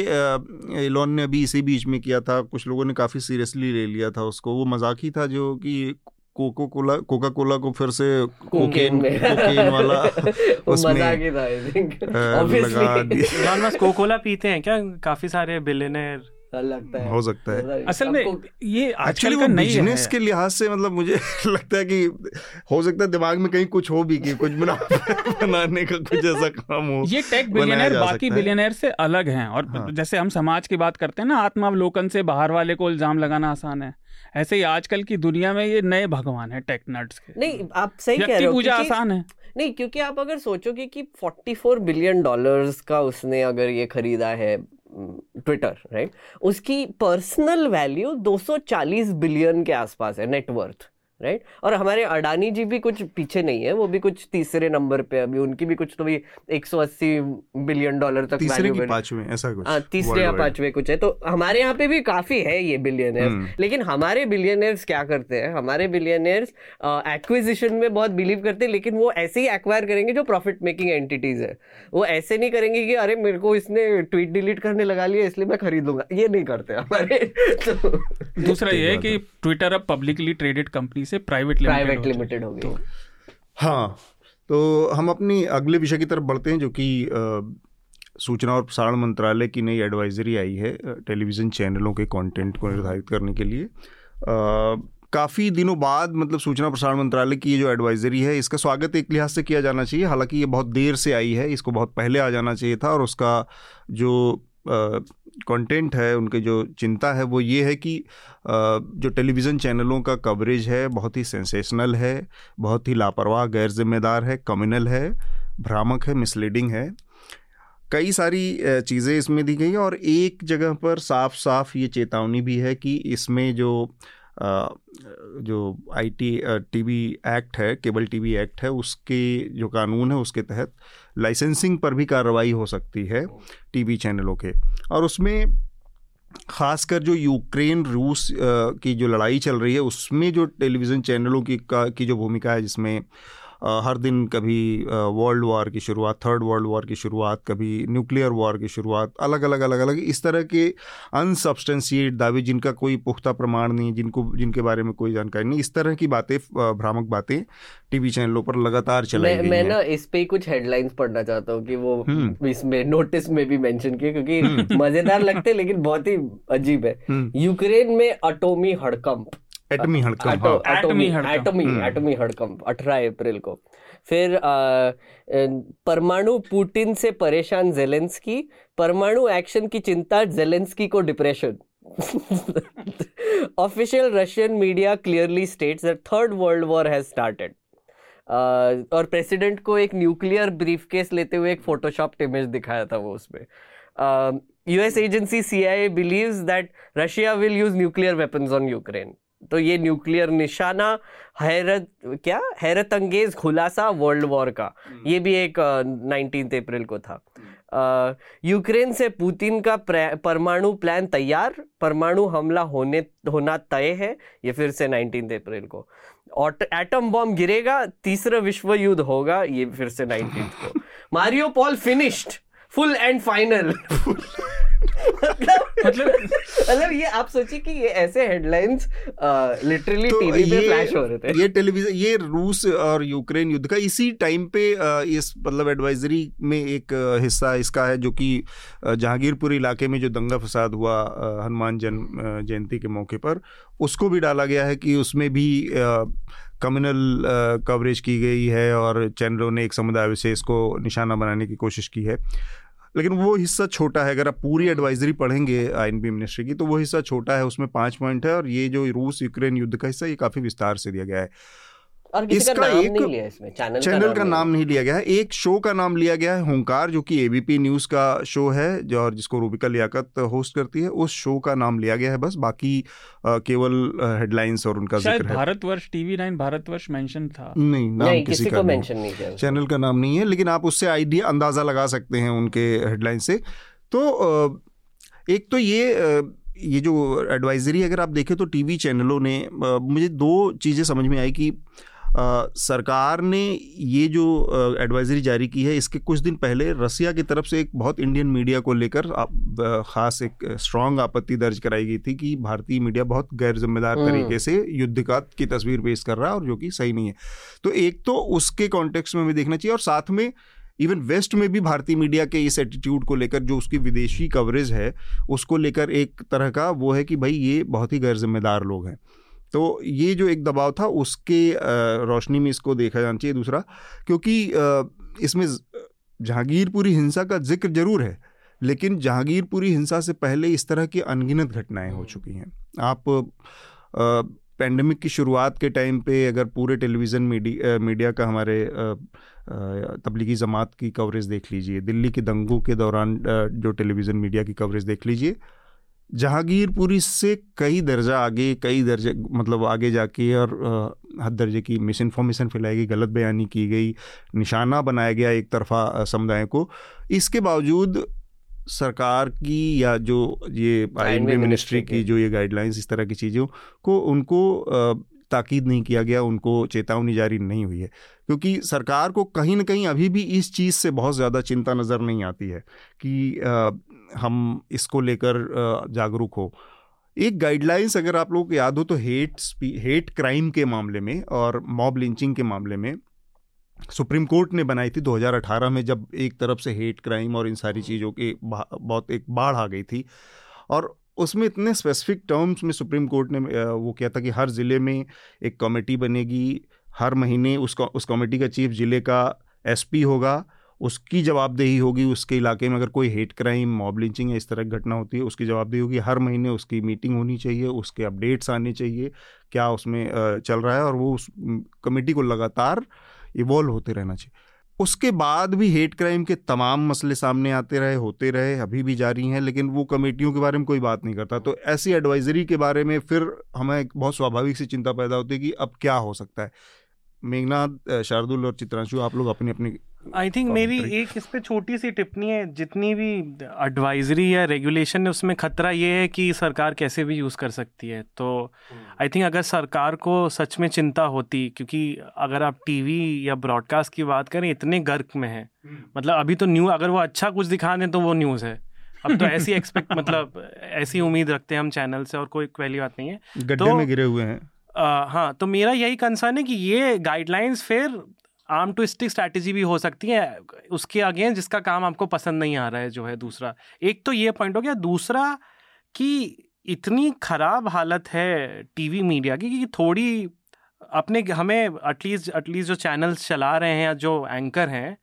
एलॉन ने अभी इसी बीच में किया था। कुछ लोगों ने काफ़ी सीरियसली ले लिया था उसको। वो मज़ाक ही था जो कि कोको कोला कोका कोला को फिर से कोकेन कोकेन वाला उसमें मज़ाक ही था आई थिंक लगा दिया। कोकोला पीते हैं क्या? काफ़ी सारे बिलियनर लगता है। हो सकता है। असल में ये एक्चुअली आजकल वो बिज़नेस के लिहाज से मतलब मुझे लगता है कि हो सकता है दिमाग में कहीं कुछ हो भी कि कुछ बना बनाने का कुछ ऐसा काम हो ये टेक बिलियनर बाकी। बिलियनर से अलग हैं और हाँ। जैसे हम समाज की बात करते हैं ना आत्मावलोकन से बाहर वाले को इल्ज़ाम लगाना आसान है। ऐसे ही आजकल की दुनिया में ये नए भगवान है टेक नट्स के। नहीं आप सही कह रहे हो पूजा आसान है। नहीं क्योंकि आप अगर सोचोगे कि 44 बिलियन डॉलर्स का उसने अगर ये खरीदा है ट्विटर राइट उसकी पर्सनल वैल्यू 240 बिलियन के आसपास है नेटवर्थ राइट? right? और हमारे अडानी जी भी कुछ पीछे नहीं है वो भी कुछ तीसरे नंबर पे अभी उनकी भी कुछ तो भी 180 बिलियन डॉलर तक तीसरे की पाँचवें ऐसा कुछ हाँ तीसरे या। पांचवे कुछ है। तो हमारे यहाँ पे भी काफ़ी है ये बिलियनर्स हम्म। लेकिन हमारे बिलियनर्स क्या करते हैं? हमारे बिलियनर्स एक्विजिशन में बहुत बिलीव करते हैं लेकिन वो ऐसे ही एक्वायर करेंगे जो प्रॉफिट मेकिंग एंटिटीज है। वो ऐसे नहीं करेंगे कि अरे मेरे को इसने ट्वीट डिलीट करने लगा लिया इसलिए मैं खरीद लूँगा ये नहीं करते हमारे। तो दूसरा ये है कि ट्विटर अब पब्लिकली ट्रेडेड कंपनी से प्राइवेट प्राइवेट लिमिटेड हो गई। हाँ तो हम अपनी अगले विषय की तरफ़ बढ़ते हैं जो कि सूचना और प्रसारण मंत्रालय की नई एडवाइजरी आई है टेलीविज़न चैनलों के कंटेंट को निर्धारित करने के लिए। काफ़ी दिनों बाद मतलब सूचना प्रसारण मंत्रालय की ये जो एडवाइजरी है इसका स्वागत एक लिहाज से किया जाना चाहिए। हालाँकि ये बहुत देर से आई है इसको बहुत पहले आ जाना चाहिए था और उसका जो कंटेंट है, उनके जो चिंता है, वो ये है कि जो टेलीविज़न चैनलों का कवरेज है, बहुत ही सेंसेशनल है, बहुत ही लापरवाह गैर जिम्मेदार है कम्युनल है, भ्रामक है मिसलीडिंग है। कई सारी चीज़ें इसमें दी गई और एक जगह पर साफ़ साफ़ ये चेतावनी भी है कि इसमें जो जो आई टी टी एक्ट है, केबल टीवी एक्ट है, उसके जो कानून है, उसके तहत लाइसेंसिंग पर भी कार्रवाई हो सकती है टीवी चैनलों के। और उसमें खासकर जो यूक्रेन रूस की जो लड़ाई चल रही है, उसमें जो टेलीविज़न चैनलों की का, की जो भूमिका है, जिसमें हर दिन कभी वर्ल्ड वॉर की शुरुआत थर्ड वर्ल्ड वॉर की शुरुआत कभी न्यूक्लियर वॉर की शुरुआत अलग अलग अलग अलग इस तरह के अनसब्सटेंशिएट दावे जिनका कोई पुख्ता प्रमाण नहीं जिनको जिनके बारे में कोई जानकारी नहीं इस तरह की बातें भ्रामक बातें टीवी चैनलों पर लगातार चलाई मैं, मैं ना इस पे कुछ हेडलाइंस पढ़ना चाहता हूँ कि वो हम्म। इसमें नोटिस में भी मेंशन किए क्योंकि हम्म। मज़ेदार लगते लेकिन बहुत ही अजीब है हम्म। यूक्रेन में अटोमी हड़कंप एटमी हड़कंप एटमी एटमी एटमी हड़कंप अठारह अप्रैल को। फिर परमाणु पुतिन से परेशान जेलेंस्की परमाणु एक्शन की चिंता जेलेंस्की को depression official Russian media clearly states that third world war has started और प्रेसिडेंट को एक न्यूक्लियर ब्रीफकेस लेते हुए एक फोटोशॉप इमेज दिखाया था वो उसमें। US agency CIA believes that Russia will use nuclear weapons on Ukraine तो ये न्यूक्लियर निशाना हैरत क्या? हैरत अंगेज खुलासा वर्ल्ड वॉर का। हम्म। ये भी एक नाइनटीन अप्रैल को था। यूक्रेन से पुतिन का परमाणु प्लान तैयार। परमाणु हमला होने होना तय है ये फिर से नाइनटीन अप्रैल को। एटम बॉम्ब गिरेगा तीसरा विश्व युद्ध होगा ये फिर से नाइनटीन को। Mario Paul finished full and final. मतलब मतलब ये आप सोचिए कि ये ऐसे हेडलाइंस लिटरली टीवी पे फ्लैश हो रहे थे। ये टेलीविज़न ये रूस और यूक्रेन युद्ध का इसी टाइम पे इस मतलब एडवाइजरी में एक हिस्सा इसका है जो कि जहांगीरपुर इलाके में जो दंगा फसाद हुआ हनुमान जन्म जयंती के मौके पर उसको भी डाला गया है कि उसमें भी कम्युनल कवरेज की गई है और चैनलों ने एक समुदाय विशेष को निशाना बनाने की कोशिश की है। लेकिन वो हिस्सा छोटा है अगर आप पूरी एडवाइजरी पढ़ेंगे आई मिनिस्ट्री की तो वो हिस्सा छोटा है उसमें पाँच पॉइंट है और ये जो रूस यूक्रेन युद्ध का हिस्सा ये काफ़ी विस्तार से दिया गया है। और इसका नाम एक नहीं लिया इसमें चैनल, चैनल का, नाम नहीं लिया गया है। एक शो का नाम लिया गया है हुंकार जो कि एबीपी न्यूज़ का शो है जो और जिसको रूबिका लियाकत होस्ट करती है उस शो का नाम लिया गया है बस। बाकी केवल हेडलाइंस और उनका ज़िक्र है। Bharatvarsh TV nine Bharatvarsh mention था। नहीं नाम नहीं, किसी, किसी को मेंशन नहीं। किया चैनल का नाम नहीं है लेकिन आप उससे आइडिया अंदाज़ा लगा सकते हैं उनके हेडलाइन से। तो एक तो ये ये जो एडवाइजरी अगर आप देखें तो टीवी चैनलों ने मुझे दो चीज़ें समझ में आई कि सरकार ने ये जो एडवाइजरी जारी की है इसके कुछ दिन पहले रसिया की तरफ़ से एक बहुत इंडियन मीडिया को लेकर ख़ास एक स्ट्रांग आपत्ति दर्ज कराई गई थी कि भारतीय मीडिया बहुत गैर जिम्मेदार हम्म। तरीके से युद्ध का की तस्वीर पेश कर रहा है और जो कि सही नहीं है तो एक तो उसके कॉन्टेक्स्ट में भी देखना चाहिए और साथ में इवन वेस्ट में भी भारतीय मीडिया के इस एटीट्यूड को लेकर जो उसकी विदेशी कवरेज है उसको लेकर एक तरह का वो है कि भाई ये बहुत ही गैर जिम्मेदार लोग हैं तो ये जो एक दबाव था, उसके रोशनी में इसको देखा जाना चाहिए। दूसरा, क्योंकि इसमें जहांगीरपुरी हिंसा का ज़िक्र ज़रूर है, लेकिन जहांगीरपुरी हिंसा से पहले इस तरह की अनगिनत घटनाएँ हो चुकी हैं। आप पैंडमिक की शुरुआत के टाइम पे अगर पूरे टेलीविज़न मीडिया मीडिया का हमारे तबलीगी जमात की कवरेज देख लीजिए, दिल्ली के दंगों के दौरान जो टेलीविज़न मीडिया की कवरेज देख लीजिए जहांगीरपुरी से कई दर्जा आगे कई दर्जे मतलब आगे जाके और हद दर्जे की मिस इन्फॉर्मेशन फैलाई गई गलत बयानी की गई निशाना बनाया गया एक तरफा समुदाय को। इसके बावजूद सरकार की या जो ये आई मिनिस्ट्री की जो ये गाइडलाइंस इस तरह की चीज़ों को उनको ताकीद नहीं किया गया उनको चेतावनी जारी नहीं हुई है। क्योंकि सरकार को कहीं ना कहीं अभी भी इस चीज़ से बहुत ज़्यादा चिंता नज़र नहीं आती है कि आ, हम इसको लेकर जागरूक हो। एक गाइडलाइंस अगर आप लोगों को याद हो तो हेट हेट क्राइम के मामले में और मॉब लिंचिंग के मामले में सुप्रीम कोर्ट ने बनाई थी 2018 में जब एक तरफ़ से हेट क्राइम और इन सारी चीज़ों की बहुत एक बाढ़ आ गई थी। और उसमें इतने स्पेसिफिक टर्म्स में सुप्रीम कोर्ट ने वो किया था कि हर ज़िले में एक कमेटी बनेगी, हर महीने उस उस कमेटी का चीफ ज़िले का एसपी होगा उसकी जवाबदेही होगी, उसके इलाके में अगर कोई हेट क्राइम मॉब लिंचिंग या इस तरह की घटना होती है, उसकी जवाबदेही होगी। हर महीने उसकी मीटिंग होनी चाहिए, उसके अपडेट्स आने चाहिए, क्या उसमें चल रहा है और वो उस कमेटी को लगातार इवॉल्व होते रहना चाहिए। उसके बाद भी हेट क्राइम के तमाम मसले सामने आते रहे, होते रहे, अभी भी जारी हैं, लेकिन वो कमेटियों के बारे में कोई बात नहीं करता। तो ऐसी एडवाइजरी के बारे में फिर हमें एक बहुत स्वाभाविक सी चिंता पैदा होती है कि अब क्या हो सकता है। मेघनाथ शार्दुल और चित्रांशु, आप लोग अपनी अपनी आई थिंक मेरी एक इस पर छोटी सी टिप्पणी है जितनी भी एडवाइजरी या रेगुलेशन है उसमें खतरा ये है कि सरकार कैसे भी यूज़ कर सकती है। तो आई हम्म। थिंक अगर सरकार को सच में चिंता होती क्योंकि अगर आप टीवी या ब्रॉडकास्ट की बात करें इतने गर्क में है। हम्म। मतलब अभी तो न्यूज़ अगर वो अच्छा कुछ दिखा दें तो वो न्यूज़ है। अब तो ऐसी एक्सपेक्ट मतलब ऐसी उम्मीद रखते हैं हम चैनल से और कोई पहली बात नहीं है। गड्ढे तो, में गिरे हुए हैं। आ, हाँ तो मेरा यही कंसर्न है कि ये गाइडलाइंस फिर आर्म ट्विस्टिक स्ट्रैटेजी भी हो सकती है उसके अगेंस्ट जिसका काम आपको पसंद नहीं आ रहा है जो है दूसरा। एक तो ये पॉइंट हो गया। दूसरा कि इतनी खराब हालत है टीवी मीडिया की कि थोड़ी अपने हमें एटलीस्ट एटलीस्ट जो चैनल्स चला रहे हैं या जो एंकर हैं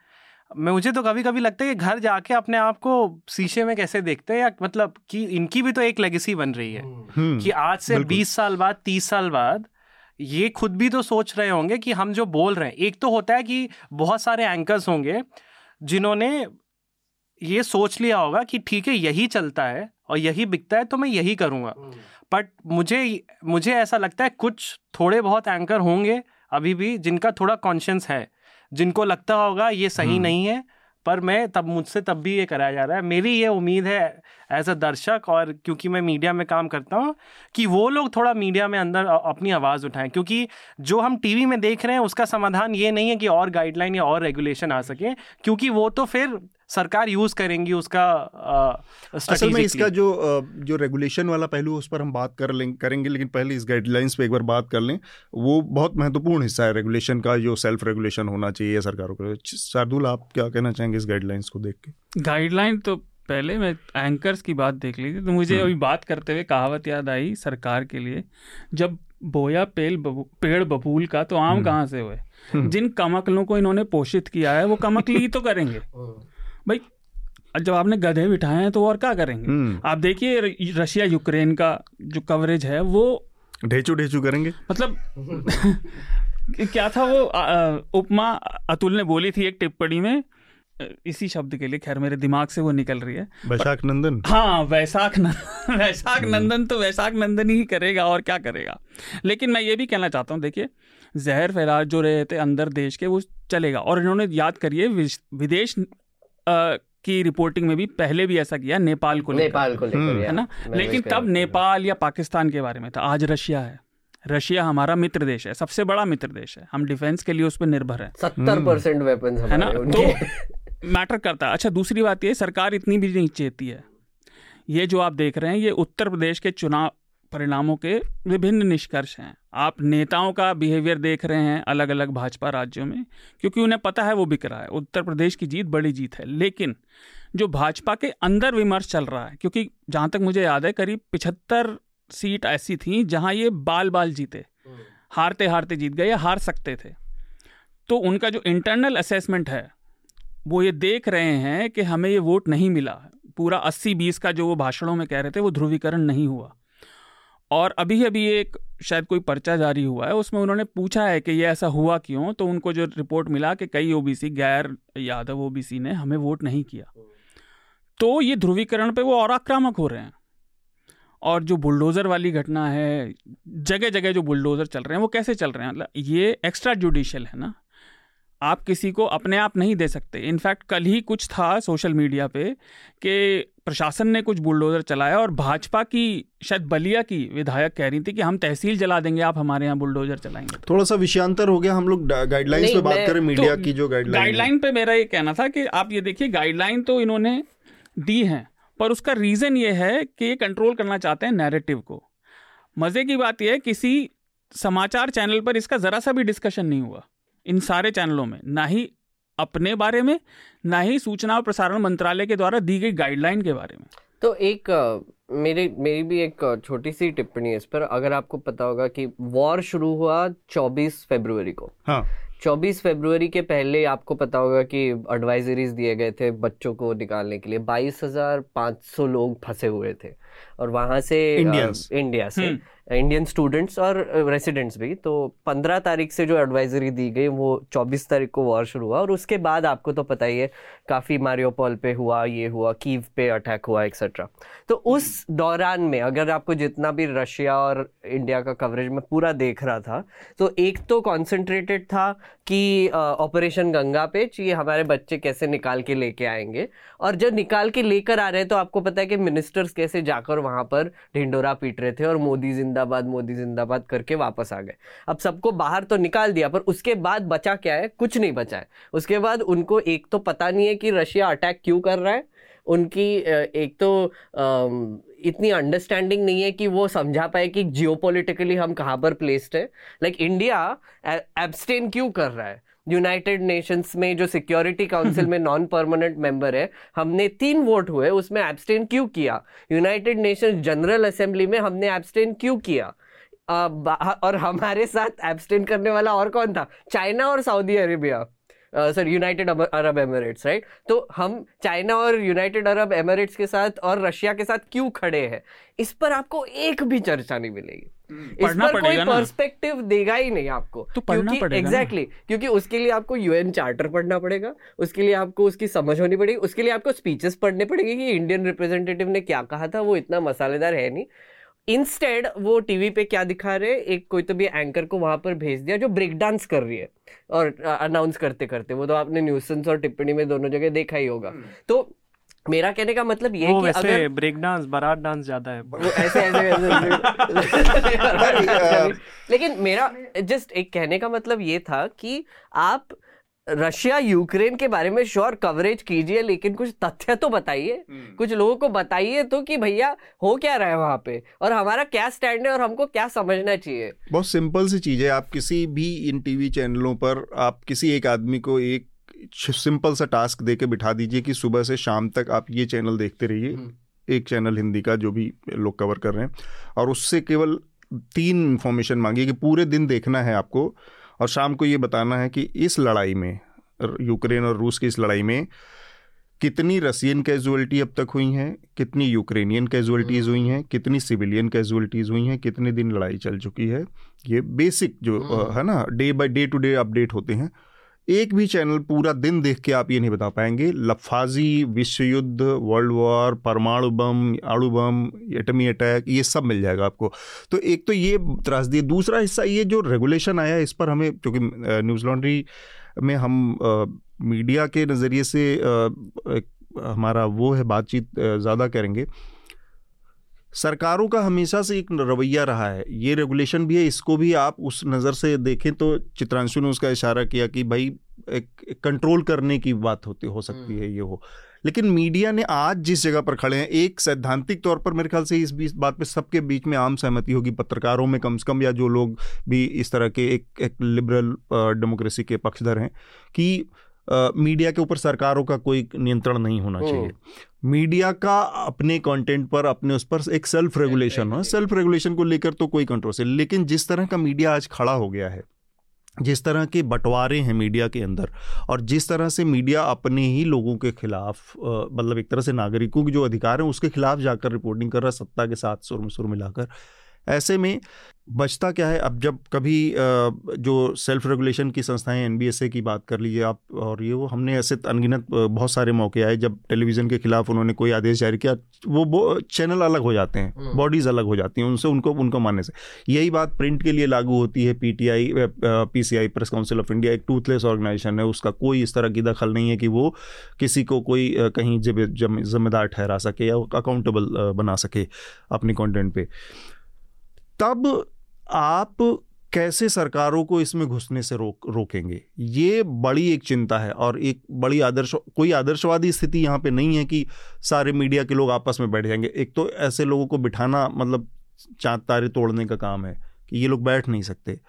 मैं मुझे तो कभी कभी लगता है कि घर जाके अपने आप को शीशे में कैसे देखते हैं या मतलब कि इनकी भी तो एक लेगेसी बन रही है हम्म। कि आज से बीस साल बाद तीस साल बाद ये खुद भी तो सोच रहे होंगे कि हम जो बोल रहे हैं। एक तो होता है कि बहुत सारे एंकर्स होंगे जिन्होंने ये सोच लिया होगा कि ठीक है यही चलता है और यही बिकता है तो मैं यही करूँगा। बट मुझे मुझे ऐसा लगता है कुछ थोड़े बहुत एंकर होंगे अभी भी जिनका थोड़ा कॉन्शियस है जिनको लगता होगा ये सही हम्म। नहीं है पर मैं तब मुझसे तब भी ये कराया जा रहा है। मेरी ये उम्मीद है एज अ दर्शक और क्योंकि मैं मीडिया में काम करता हूँ कि वो लोग थोड़ा मीडिया में अंदर अपनी आवाज़ उठाएँ। क्योंकि जो हम टीवी में देख रहे हैं उसका समाधान ये नहीं है कि और गाइडलाइन या और रेगुलेशन आ सके क्योंकि वो तो फिर सरकार यूज़ करेंगी उसका आ, असल में इसका जो जो रेगुलेशन वाला पहलू उस पर हम बात कर लेंगे करेंगे लेकिन पहले इस गाइडलाइंस पे एक बार बात कर लें। वो बहुत महत्वपूर्ण हिस्सा है रेगुलेशन का जो सेल्फ रेगुलेशन होना चाहिए सरकारों को शार्दुल आप क्या कहना चाहेंगे इस गाइडलाइंस को देख के? गाइडलाइन तो पहले मैं एंकर्स की बात देख ली थी तो मुझे हम्म। अभी बात करते हुए कहावत याद आई सरकार के लिए। जब बोया पेल बबू, पेड़ बबूल का तो आम हम्म। कहाँ से हुए? हम्म। जिन कमकलों को इन्होंने पोषित किया है वो कमकली ही तो करेंगे। भाई जब आपने गधे बिठाए हैं तो और क्या करेंगे? आप देखिए रशिया यूक्रेन का जो कवरेज है वो ढेचू ढेचू करेंगे? मतलब क्या था वो उपमा अतुल ने बोली थी एक टिप्पणी में इसी शब्द के लिए खैर मेरे दिमाग से वो निकल रही है। वैशाख नंदन। हाँ वैशाख नंदन वैशाख नंदन तो वैशाख नंदन ही करेगा और क्या करेगा। लेकिन मैं ये भी कहना चाहता हूँ देखिए जहर फैला जो रहे थे अंदर देश के वो चलेगा। और इन्होंने याद करिए विदेश की रिपोर्टिंग में भी पहले भी ऐसा किया नेपाल को नेपाल को है ना? लेकिन तब नेपाल या पाकिस्तान के बारे में था। आज रशिया है। रशिया हमारा मित्र देश है सबसे बड़ा मित्र देश है। हम डिफेंस के लिए उस पर निर्भर है। सत्तर परसेंट वेपन है ना? तो मैटर करता है। अच्छा दूसरी बात ये सरकार इतनी भी नहीं चेती है। ये जो आप देख रहे हैं ये उत्तर प्रदेश के चुनाव परिणामों के विभिन्न निष्कर्ष हैं। आप नेताओं का बिहेवियर देख रहे हैं अलग अलग भाजपा राज्यों में क्योंकि उन्हें पता है वो बिक रहा है। उत्तर प्रदेश की जीत बड़ी जीत है। लेकिन जो भाजपा के अंदर विमर्श चल रहा है क्योंकि जहाँ तक मुझे याद है करीब पिछहत्तर सीट ऐसी थी जहाँ ये बाल बाल जीते। हारते हारते जीत गए या हार सकते थे। तो उनका जो इंटरनल असेसमेंट है वो ये देख रहे हैं कि हमें ये वोट नहीं मिला। पूरा अस्सी बीस का जो वो भाषणों में कह रहे थे, वो ध्रुवीकरण नहीं हुआ। और अभी अभी एक शायद कोई पर्चा जारी हुआ है, उसमें उन्होंने पूछा है कि ये ऐसा हुआ क्यों? तो उनको जो रिपोर्ट मिला कि कई ओबीसी, गैर यादव ओबीसी ने हमें वोट नहीं किया। तो ये ध्रुवीकरण पे वो और आक्रामक हो रहे हैं। और जो बुलडोज़र वाली घटना है जगह जगह जो बुलडोज़र चल रहे हैं, वो कैसे चल रहे हैं? मतलब ये एक्स्ट्रा जुडिशियल है ना? आप किसी को अपने आप नहीं दे सकते। इनफैक्ट कल ही कुछ था सोशल मीडिया पे कि प्रशासन ने कुछ बुलडोजर चलाया और भाजपा की शायद बलिया की विधायक कह रही थी कि हम तहसील जला देंगे आप हमारे यहाँ बुलडोजर चलाएँगे। थोड़ा सा विषयांतर हो गया हम लोग गाइडलाइंस पे बात करें मीडिया तो की जो गाइडलाइन गाइडलाइन पे मेरा ये कहना था कि आप ये देखिए गाइडलाइन तो इन्होंने दी है पर उसका रीज़न ये है कि ये कंट्रोल करना चाहते हैं नैरेटिव को। मज़े की बात यह है किसी समाचार चैनल पर इसका ज़रा सा भी डिस्कशन नहीं हुआ। इन सारे चैनलों में ना ही अपने बारे में ना ही सूचना और प्रसारण मंत्रालय के द्वारा दी गई गाइडलाइन के बारे में। तो एक मेरे मेरी भी एक छोटी सी टिप्पणी है इस पर। अगर आपको पता होगा कि वॉर शुरू हुआ 24 फरवरी को। हाँ। 24 फरवरी के पहले आपको पता होगा कि एडवाइजरीज दिए गए थे बच्चों को निकालने के लिए। बाईस हज़ार पाँच सौ लोग फंसे हुए थे। और वहाँ से Indians. इंडिया से। इंडियन स्टूडेंट्स और रेसिडेंट्स भी। तो पंद्रह तारीख से जो एडवाइजरी दी गई वो चौबीस तारीख को वॉर शुरू हुआ। और उसके बाद आपको तो पता ही है काफ़ी मारियोपोल पे हुआ ये हुआ कीव पे अटैक हुआ एक्सेट्रा तो उस दौरान में अगर आपको जितना भी रशिया और इंडिया का कवरेज में पूरा देख रहा था तो एक तो कॉन्सेंट्रेटेड था कि ऑपरेशन गंगा पे ये हमारे बच्चे कैसे निकाल के लेके आएँगे। और जब निकाल के लेकर आ रहे हैं तो आपको पता है कि मिनिस्टर्स कैसे जाकर वहाँ पर ढिंडोरा पीट रहे थे और मोदी जिंदाबाद मोदी जिंदाबाद करके वापस आ गए। अब सबको बाहर तो निकाल दिया, पर उसके बाद बचा क्या है? कुछ नहीं बचा है। उसके बाद उनको एक तो पता नहीं है कि रशिया अटैक क्यों कर रहा है। उनकी एक तो इतनी अंडरस्टैंडिंग नहीं है कि वो समझा पाए कि जियोपॉलिटिकली हम कहाँ पर प्लेस्ड है। लाइक इंडिया एब्सटेन क्यों कर रहा है? यूनाइटेड नेशंस में जो सिक्योरिटी काउंसिल में नॉन परमानेंट मेंबर है, हमने तीन वोट हुए, उसमें एब्सटेन क्यों किया? यूनाइटेड नेशंस जनरल असेंबली में हमने एब्सटेन क्यों किया? और हमारे साथ एब्सटेन करने वाला और कौन था? चाइना और Saudi Arabia. Sir United Arab Emirates right तो हम चाइना और यूनाइटेड अरब एमिरेट्स के साथ और रशिया के साथ क्यों खड़े हैं? इस पर आपको एक भी चर्चा नहीं मिलेगी। इस पर कोई पर्सपेक्टिव देगा ही नहीं आपको। तो क्योंकि एग्जैक्टली exactly, क्योंकि उसके लिए आपको यूएन चार्टर पढ़ना पड़ेगा उसके लिए आपको उसकी समझ होनी पड़ेगी उसके लिए आपको स्पीचेस पढ़ने पड़ेगी कि इंडियन रिप्रेजेंटेटिव ने क्या कहा था वो इतना मसालेदार है नहीं। इंस्टेड वो टीवी पे क्या दिखा रहे एक कोई तो भी एंकर को वहाँ पर भेज दिया जो ब्रेक डांस कर रही है और अनाउंस करते करते वो तो आपने न्यूज़ और टिप्पणी में दोनों जगह देखा ही होगा। हम्म। तो मेरा कहने का मतलब ये है कि अगर ब्रेक डांस बारात डांस ज़्यादा है। वो ऐसे ऐसे, ऐसे लेकिन मेरा जस्ट एक कहने का मतलब ये था कि आप रशिया यूक्रेन के बारे में श्योर कवरेज कीजिए लेकिन कुछ तथ्य तो बताइए। हम्म। कुछ लोगों को बताइए तो कि भैया हो क्या रहा है वहाँ पे? और हमारा क्या स्टैंड है और हमको क्या समझना चाहिए? बहुत सिंपल सी चीज़ है। आप किसी भी इन टीवी चैनलों पर आप किसी एक आदमी को एक सिंपल सा टास्क दे के बिठा दीजिए कि सुबह से शाम तक आप ये चैनल देखते रहिए हम्म। एक चैनल हिंदी का जो भी लोग कवर कर रहे हैं और उससे केवल तीन इन्फॉर्मेशन मांगिए कि पूरे दिन देखना है आपको और शाम को ये बताना है कि इस लड़ाई में यूक्रेन और रूस की इस लड़ाई में कितनी रसियन कैजुअलिटी अब तक हुई हैं कितनी यूक्रेनियन कैजुअलिटीज़ हुई हैं कितनी सिविलियन कैजुअलिटीज़ हुई हैं कितने दिन लड़ाई चल चुकी है ये बेसिक जो हम्म। है ना day by day to day update होते हैं एक भी चैनल पूरा दिन देख के आप ये नहीं बता पाएँगे। लफाजी विश्व युद्ध वर्ल्ड वॉर परमाणु बम अणु बम एटमी अटैक ये सब मिल जाएगा आपको। तो एक तो ये त्रासदी दूसरा हिस्सा ये जो रेगुलेशन आया इस पर हमें क्योंकि न्यूज़ लॉन्ड्री में हम आ, मीडिया के नज़रिए से आ, हमारा वो है बातचीत ज़्यादा करेंगे। सरकारों का हमेशा से एक रवैया रहा है ये रेगुलेशन भी है इसको भी आप उस नज़र से देखें तो चित्रांशु ने उसका इशारा किया कि भाई एक, एक कंट्रोल करने की बात होती हो सकती है हम्म। ये हो लेकिन मीडिया ने आज जिस जगह पर खड़े हैं एक सैद्धांतिक तौर पर मेरे ख्याल से इस बीच बात पे सबके बीच में आम सहमति होगी पत्रकारों में कम से कम या जो लोग भी इस तरह के एक एक लिबरल डेमोक्रेसी के पक्षधर हैं कि मीडिया के ऊपर सरकारों का कोई नियंत्रण नहीं होना। चाहिए मीडिया का अपने कंटेंट पर अपने उस पर एक सेल्फ रेगुलेशन हो। सेल्फ रेगुलेशन को लेकर तो कोई कंट्रोल से लेकिन जिस तरह का मीडिया आज खड़ा हो गया है जिस तरह के बंटवारे हैं मीडिया के अंदर और जिस तरह से मीडिया अपने ही लोगों के खिलाफ मतलब एक तरह से नागरिकों के जो अधिकार हैं उसके खिलाफ जाकर रिपोर्टिंग कर रहा है सत्ता के साथ सुर में सुर मिलाकर ऐसे में बचता क्या है? अब जब कभी जो सेल्फ रेगुलेशन की संस्थाएँ एनबीएसए की बात कर लीजिए आप और ये वो हमने ऐसे अनगिनत बहुत सारे मौके आए जब टेलीविज़न के खिलाफ उन्होंने कोई आदेश जारी किया वो चैनल अलग हो जाते हैं बॉडीज़ हम्म। अलग हो जाती हैं उनसे उनको उनको मानने से। यही बात प्रिंट के लिए लागू होती है PTI PCI press council of India एक टूथलेस ऑर्गेनाइजेशन है उसका कोई इस तरह की दखल नहीं है कि वो किसी को कोई कहीं जिम्मेदार ठहरा सके या अकाउंटेबल बना सके अपनी कॉन्टेंट पर तब आप कैसे सरकारों को इसमें घुसने से रोक, रोकेंगे? ये बड़ी एक चिंता है और एक बड़ी आदर्श, कोई आदर्शवादी स्थिति यहाँ पे नहीं है कि सारे मीडिया के लोग आपस में बैठ जाएँगे। एक तो ऐसे लोगों को बिठाना मतलब चाँद, तारे तोड़ने का काम है कि ये लोग बैठ नहीं सकते।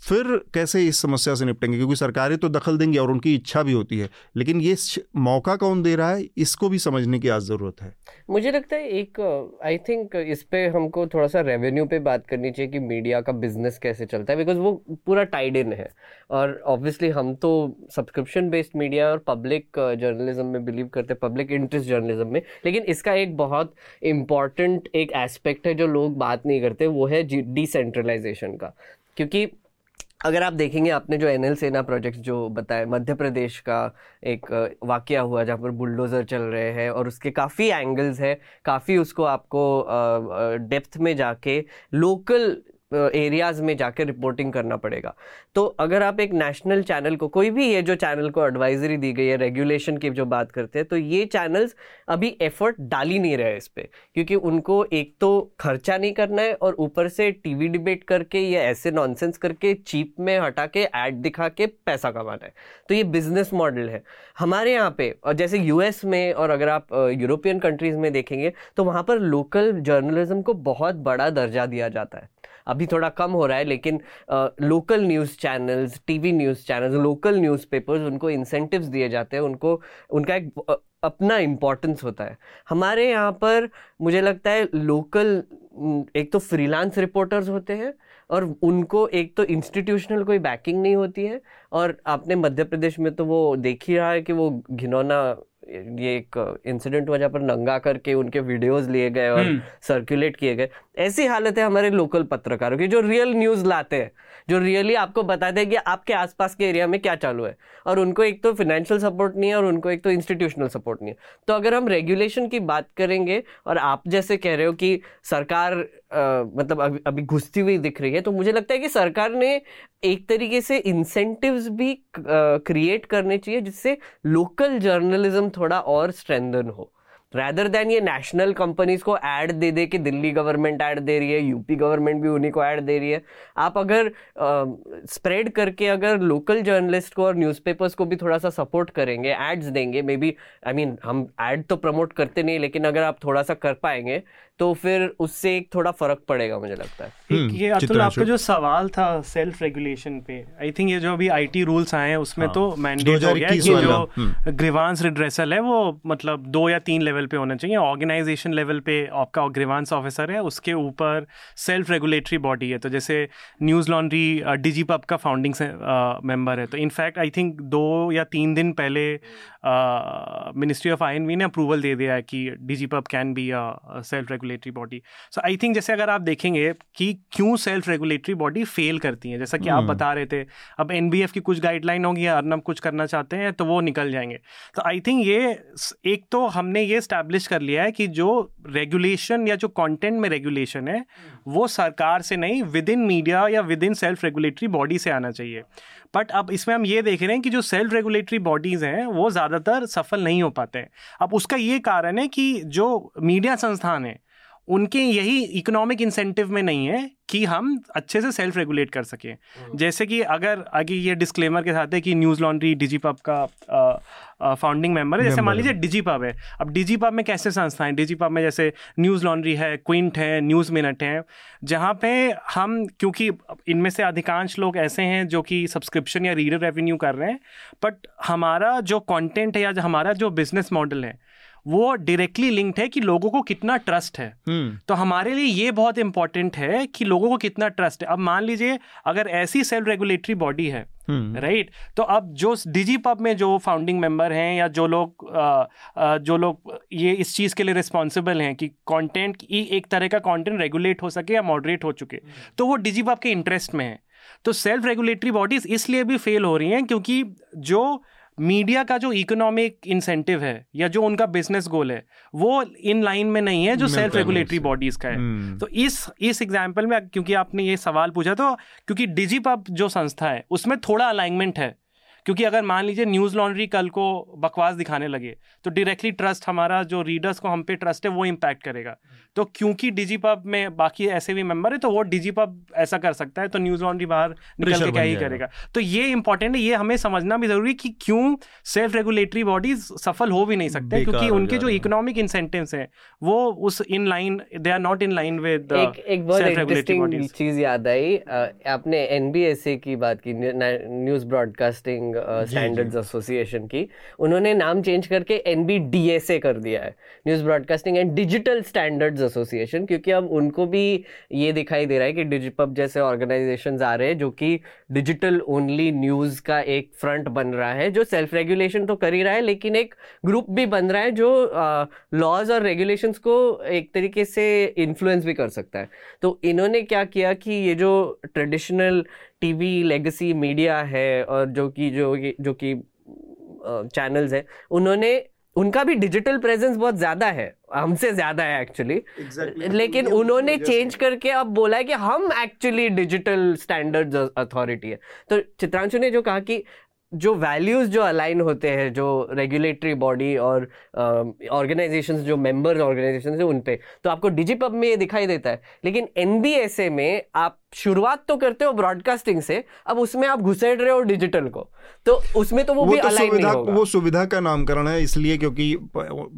फिर कैसे इस समस्या से निपटेंगे? क्योंकि सरकारें तो दखल देंगी और उनकी इच्छा भी होती है। लेकिन ये मौका कौन दे रहा है? इसको भी समझने की आज ज़रूरत है। मुझे लगता है एक, आई थिंक इस पर हमको थोड़ा सा रेवेन्यू पे बात करनी चाहिए कि मीडिया का बिज़नेस कैसे चलता है बिकॉज़ वो पूरा टाइड इन है। और ऑब्वियसली हम तो सब्सक्रिप्शन बेस्ड मीडिया और पब्लिक जर्नलिज्म में बिलीव करते हैं पब्लिक इंटरेस्ट जर्नलिज्म में। लेकिन इसका एक बहुत इंपॉर्टेंट एक एस्पेक्ट है जो लोग बात नहीं करते, वो है डिसेंट्रलाइजेशन का। क्योंकि अगर आप देखेंगे, आपने जो एनएल सेना प्रोजेक्ट जो बताया मध्य प्रदेश का एक वाक्य हुआ जहाँ पर बुलडोज़र चल रहे हैं और उसके काफ़ी एंगल्स हैं, काफ़ी उसको आपको डेप्थ में जाके लोकल एरियाज़ में जाकर रिपोर्टिंग करना पड़ेगा। तो अगर आप एक नेशनल चैनल को, कोई भी ये जो चैनल को एडवाइजरी दी गई है रेगुलेशन की जो बात करते हैं तो ये चैनल्स अभी एफर्ट डाल ही नहीं रहे इस पर क्योंकि उनको एक तो खर्चा नहीं करना है और ऊपर से टीवी डिबेट करके या ऐसे नॉनसेंस करके चीप में हटा के एड दिखा के पैसा कमाना है। तो ये बिज़नेस मॉडल है। हमारे यहाँ पे, और जैसे यूएस में और अगर आप यूरोपियन कंट्रीज़ में देखेंगे तो वहाँ पर लोकल जर्नलिज्म को बहुत बड़ा दर्जा दिया जाता है। अभी थोड़ा कम हो रहा है, लेकिन local news channels TV news channels local newspapers उनको इंसेंटिव्स दिए जाते हैं, उनको, उनका एक अपना इम्पोर्टेंस होता है। हमारे यहाँ पर मुझे लगता है लोकल एक तो फ्रीलांस रिपोर्टर्स होते हैं, और उनको एक तो इंस्टीट्यूशनल कोई बैकिंग नहीं होती है, और आपने मध्य प्रदेश में तो वो देख ही रहा है कि वो घिनौना ये एक इंसिडेंट हुआ जहाँ पर नंगा करके उनके वीडियोस लिए गए और सर्कुलेट हम्म। किए गए। ऐसी हालत है हमारे लोकल पत्रकारों की जो रियल न्यूज़ लाते हैं जो रियली आपको बताते हैं कि आपके आसपास के एरिया में क्या चालू है। और उनको एक तो फिनेंशियल सपोर्ट नहीं है और उनको एक तो इंस्टीट्यूशनल सपोर्ट नहीं है। तो अगर हम रेगुलेशन की बात करेंगे और आप जैसे कह रहे हो कि सरकार आ, मतलब अभी अभी घुसती हुई दिख रही है तो मुझे लगता है कि सरकार ने एक तरीके से इंसेंटिव्स भी क्रिएट करने चाहिए जिससे लोकल जर्नलिज्म थोड़ा और स्ट्रेंदन हो। रैदर देन ये नेशनल कंपनीज़ को ऐड दे दे कि दिल्ली गवर्नमेंट ऐड दे रही है यूपी गवर्नमेंट भी उन्हीं को ऐड दे रही है। आप अगर स्प्रेड करके अगर लोकल जर्नलिस्ट को और न्यूज़पेपर्स को भी थोड़ा सा सपोर्ट करेंगे एड्स देंगे मे बी आई मीन हम ऐड तो प्रमोट करते नहीं, लेकिन अगर आप थोड़ा सा कर पाएँगे तो फिर उससे एक थोड़ा फ़र्क पड़ेगा मुझे लगता है। हम्म, ये अतुल आपका जो सवाल था सेल्फ रेगुलेशन पे आई थिंक ये जो अभी आईटी रूल्स आए हैं उसमें हाँ, तो मैंडेट हो गया कि जो ग्रीवांस रिड्रेसल है वो मतलब दो या तीन लेवल पे होना चाहिए। ऑर्गेनाइजेशन लेवल पे आपका ग्रीवांस ऑफिसर है उसके ऊपर सेल्फ रेगुलेटरी बॉडी है। तो जैसे न्यूज़ लॉन्ड्री डिजी पब का फाउंडिंग मेंबर है। तो इनफैक्ट आई थिंक दो या तीन दिन पहले मिनिस्ट्री ऑफ़ आई ने अप्रूवल दे दिया है कि Digipub can be self regulatory body so I think जैसे अगर आप देखेंगे कि क्यों सेल्फ रेगुलेटरी बॉडी फेल करती है जैसा कि आप हम्म। बता रहे थे अब एनबीएफ की कुछ गाइडलाइन होंगी या अर्नब कुछ करना चाहते हैं तो वो निकल जाएँगे। तो आई थिंक ये एक तो हमने ये स्टैब्लिश कर लिया है कि जो रेगुलेशन या जो कंटेंट में रेगुलेशन है वो सरकार से नहीं विद इन मीडिया या with in self regulatory body से आना चाहिए। बट अब इसमें हम ये देख रहे हैं कि जो सेल्फ रेगुलेटरी बॉडीज़ हैं वो ज़्यादातर सफल नहीं हो पाते हैं। अब उसका ये कारण है कि जो मीडिया संस्थान है उनके यही इकोनॉमिक इंसेंटिव में नहीं है कि हम अच्छे से सेल्फ रेगुलेट कर सकें। हम्म। जैसे कि अगर आगे ये डिस्क्लेमर के साथ है कि न्यूज़ लॉन्ड्री डिजी पब का फाउंडिंग मेंबर है। जैसे मान लीजिए डिजी पब है। अब डिजी पब में कैसे संस्थाएँ? डिजी पब में जैसे न्यूज़ लॉन्ड्री है क्विंट है न्यूज़ मिनट है जहाँ पे हम क्योंकि इनमें से अधिकांश लोग ऐसे हैं जो कि सब्सक्रिप्शन या रीडर रेवेन्यू कर रहे हैं बट हमारा जो कॉन्टेंट है या हमारा जो बिज़नेस मॉडल है वो डायरेक्टली लिंक्ड है कि लोगों को कितना ट्रस्ट है हम्म। तो हमारे लिए ये बहुत इंपॉर्टेंट है कि लोगों को कितना ट्रस्ट है अब मान लीजिए अगर ऐसी सेल्फ रेगुलेटरी बॉडी है राइट right? तो अब जो डिजी पब में जो फाउंडिंग मेंबर हैं या जो लोग जो लोग ये इस चीज़ के लिए रिस्पॉन्सिबल हैं कि कंटेंट एक तरह का कंटेंट रेगुलेट हो सके या मॉडरेट हो चुके तो वो डिजी पब के इंटरेस्ट में है तो सेल्फ रेगुलेटरी बॉडीज इसलिए भी फेल हो रही हैं क्योंकि जो मीडिया का जो इकोनॉमिक इंसेंटिव है या जो उनका बिज़नेस गोल है वो इन लाइन में नहीं है जो सेल्फ रेगुलेटरी बॉडीज का है। हम्म। तो इस इस एग्ज़ाम्पल में क्योंकि आपने ये सवाल पूछा तो क्योंकि डिजीपब जो संस्था है उसमें थोड़ा अलाइनमेंट है। क्योंकि अगर मान लीजिए न्यूज़ लॉन्ड्री कल को बकवास दिखाने लगे तो डायरेक्टली ट्रस्ट हमारा जो रीडर्स को हम पे ट्रस्ट है वो इम्पैक्ट करेगा। तो क्योंकि डिजीपब में बाकी ऐसे भी मेंबर है तो वो डिजीपब ऐसा कर सकता है तो न्यूज़ लॉन्ड्री बाहर निकल के क्या ही करेगा। तो ये इंपॉर्टेंट है ये हमें समझना भी ज़रूरी है कि क्यों सेल्फ रेगुलेटरी बॉडीज सफल हो भी नहीं सकते क्योंकि उनके जो इकोनॉमिक इंसेंटिव्स हैं वो उस in line they are not in line with एक एक बहुत इंटरेस्टिंग चीज़ याद आई। आपने एनबीएसए की बात की न्यूज़ ब्रॉडकास्टिंग स्टैंडर्ड्स एसोसिएशन की उन्होंने नाम चेंज करके एनबीडीएसए कर दिया है News Broadcasting and Digital Standards Association क्योंकि अब उनको भी ये दिखाई दे रहा है कि डिजिपब जैसे ऑर्गेनाइजेशन आ रहे हैं जो कि डिजिटल ओनली न्यूज़ का एक फ्रंट बन रहा है जो सेल्फ रेगुलेशन तो कर ही रहा है लेकिन एक ग्रुप भी बन रहा है जो लॉज और रेगुलेशंस को एक तरीके से इन्फ्लुएंस भी कर सकता है। तो इन्होंने क्या किया कि ये जो ट्रेडिशनल टीवी लेगेसी मीडिया है और जो कि जो जो कि चैनल्स है उन्होंने उनका भी डिजिटल प्रेजेंस बहुत ज़्यादा है हमसे ज़्यादा है एक्चुअली exactly. लेकिन उन्होंने चेंज करके अब बोला है कि हम एक्चुअली डिजिटल स्टैंडर्ड अथॉरिटी है। तो चित्रांशु ने जो कहा कि जो वैल्यूज़ जो अलाइन होते हैं जो रेगुलेटरी बॉडी और ऑर्गेनाइजेशंस जो मेंबर्स ऑर्गेनाइजेशन है उन पे तो आपको डिजिपब में ये दिखाई देता है। लेकिन एनबीएसए में आप शुरुआत तो करते हो ब्रॉडकास्टिंग से अब उसमें आप घुसेड़ रहे हो डिजिटल को। तो उसमें तो वो, वो भी तो अलाइन नहीं सुविधा होगा। वो सुविधा का नामकरण है इसलिए क्योंकि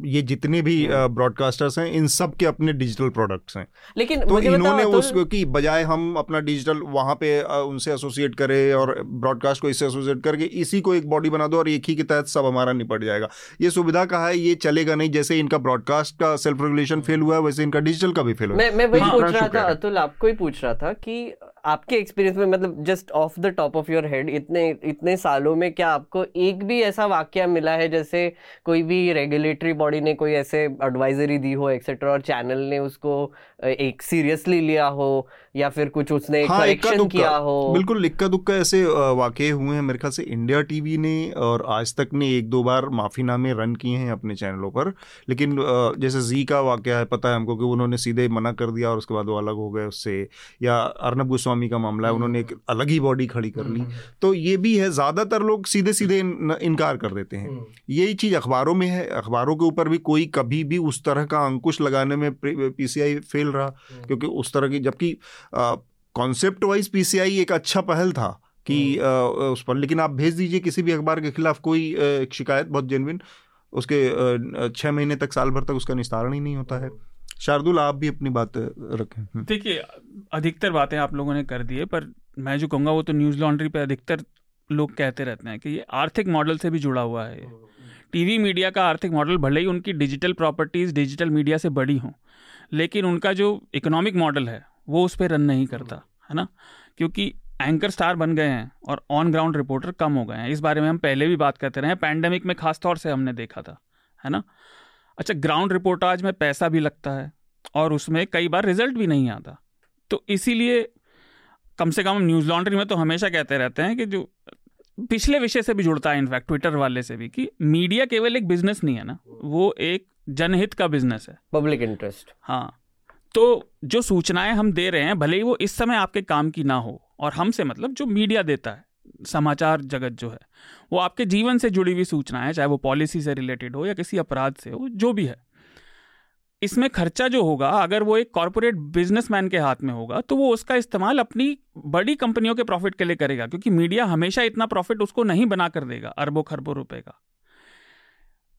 ये जितने भी ब्रॉडकास्टर्स हैं इन सब के अपने डिजिटल प्रोडक्ट्स हैं। लेकिन तो मुझे इन्होंने अतुल, उसको की बजाय हम अपना डिजिटल वहाँ पे उनसे एसोसिएट करें और ब्रॉडकास्ट को इससे एसोसिएट करके इसी को एक बॉडी बना दो और एक ही के तहत सब हमारा निपट जाएगा। ये सुविधा का है ये चलेगा नहीं जैसे इनका ब्रॉडकास्ट का सेल्फ रेगुलेशन फेल हुआ है वैसे इनका डिजिटल का भी फेल हुआ मैं वही हाँ, पूछ रहा था अतुल आपको ही पूछ रहा था कि आपके एक्सपीरियंस में मतलब just off the top of your head इतने इतने सालों में क्या आपको एक भी ऐसा वाक्य मिला है जैसे कोई भी रेगुलेटरी बॉडी ने कोई ऐसे एडवाइजरी दी हो एक्सेट्रा और चैनल ने उसको एक सीरियसली लिया हो या फिर कुछ उसने हाँ करेक्शन किया हो? बिल्कुल इक्का दुक्का ऐसे अ, हुए हैं मेरे ख्याल से। इंडिया टीवी ने और आज तक ने एक दो बार माफीनामे रन किए हैं अपने चैनलों पर। लेकिन जैसे जी का वाकया है पता है हमको कि उन्होंने सीधे मना कर दिया और उसके बाद वो अलग हो गए उससे। या अर्नब गोस्वामी का मामला है उन्होंने एक अलग ही बॉडी खड़ी कर ली। तो ये भी है ज़्यादातर लोग सीधे सीधे इनकार कर देते हैं। यही चीज़ अखबारों में है। अखबारों के ऊपर भी कोई कभी भी उस तरह का अंकुश लगाने में पीसीआई फेल रहा। क्योंकि उस तरह की जबकि कॉन्सेप्ट वाइज पीसीआई एक अच्छा पहल था कि अ, उस पर। लेकिन आप भेज दीजिए किसी भी अखबार के खिलाफ कोई एक शिकायत बहुत जेनविन उसके छह महीने तक साल भर तक उसका निस्तारण ही नहीं होता है। शार्दुल आप भी अपनी बात रखें। हम्म। देखिए अधिकतर बातें आप लोगों ने कर दी है पर मैं जो कहूँगा वो तो न्यूज़ लॉन्ड्री पे अधिकतर लोग कहते रहते हैं कि ये आर्थिक मॉडल से भी जुड़ा हुआ है टीवी मीडिया का आर्थिक मॉडल भले ही उनकी डिजिटल प्रॉपर्टीज़ डिजिटल मीडिया से बड़ी हों लेकिन उनका जो इकोनॉमिक मॉडल है वो उस पर रन नहीं करता है ना? क्योंकि एंकर स्टार बन गए हैं और ऑन ग्राउंड रिपोर्टर कम हो गए हैं। इस बारे में हम पहले भी बात करते रहे हैं। पैंडेमिक में खास तौर से हमने देखा था है ना? अच्छा ग्राउंड रिपोर्टाज में पैसा भी लगता है और उसमें कई बार रिज़ल्ट भी नहीं आता। तो इसीलिए कम से कम न्यूज़ लॉन्ड्री में तो हमेशा कहते रहते हैं कि जो पिछले विषय से भी जुड़ता है इनफैक्ट ट्विटर वाले से भी कि मीडिया केवल एक बिज़नेस नहीं है ना वो एक जनहित का बिज़नेस है। पब्लिक इंटरेस्ट हाँ। तो जो सूचनाएँ हम दे रहे हैं, भले ही वो इस समय आपके काम की ना हो, और हमसे मतलब जो मीडिया देता है, समाचार जगत जो है, वो आपके जीवन से जुड़ी हुई सूचनाएँ, चाहे वो पॉलिसी से रिलेटेड हो या किसी अपराध से हो, जो भी है, इसमें खर्चा जो होगा, अगर वो एक कॉरपोरेट बिजनेसमैन के हाथ में होगा तो वो उसका इस्तेमाल अपनी बड़ी कंपनियों के प्रॉफिट के लिए करेगा, क्योंकि मीडिया हमेशा इतना प्रॉफिट उसको नहीं बना कर देगा, अरबों खरबों रुपए का।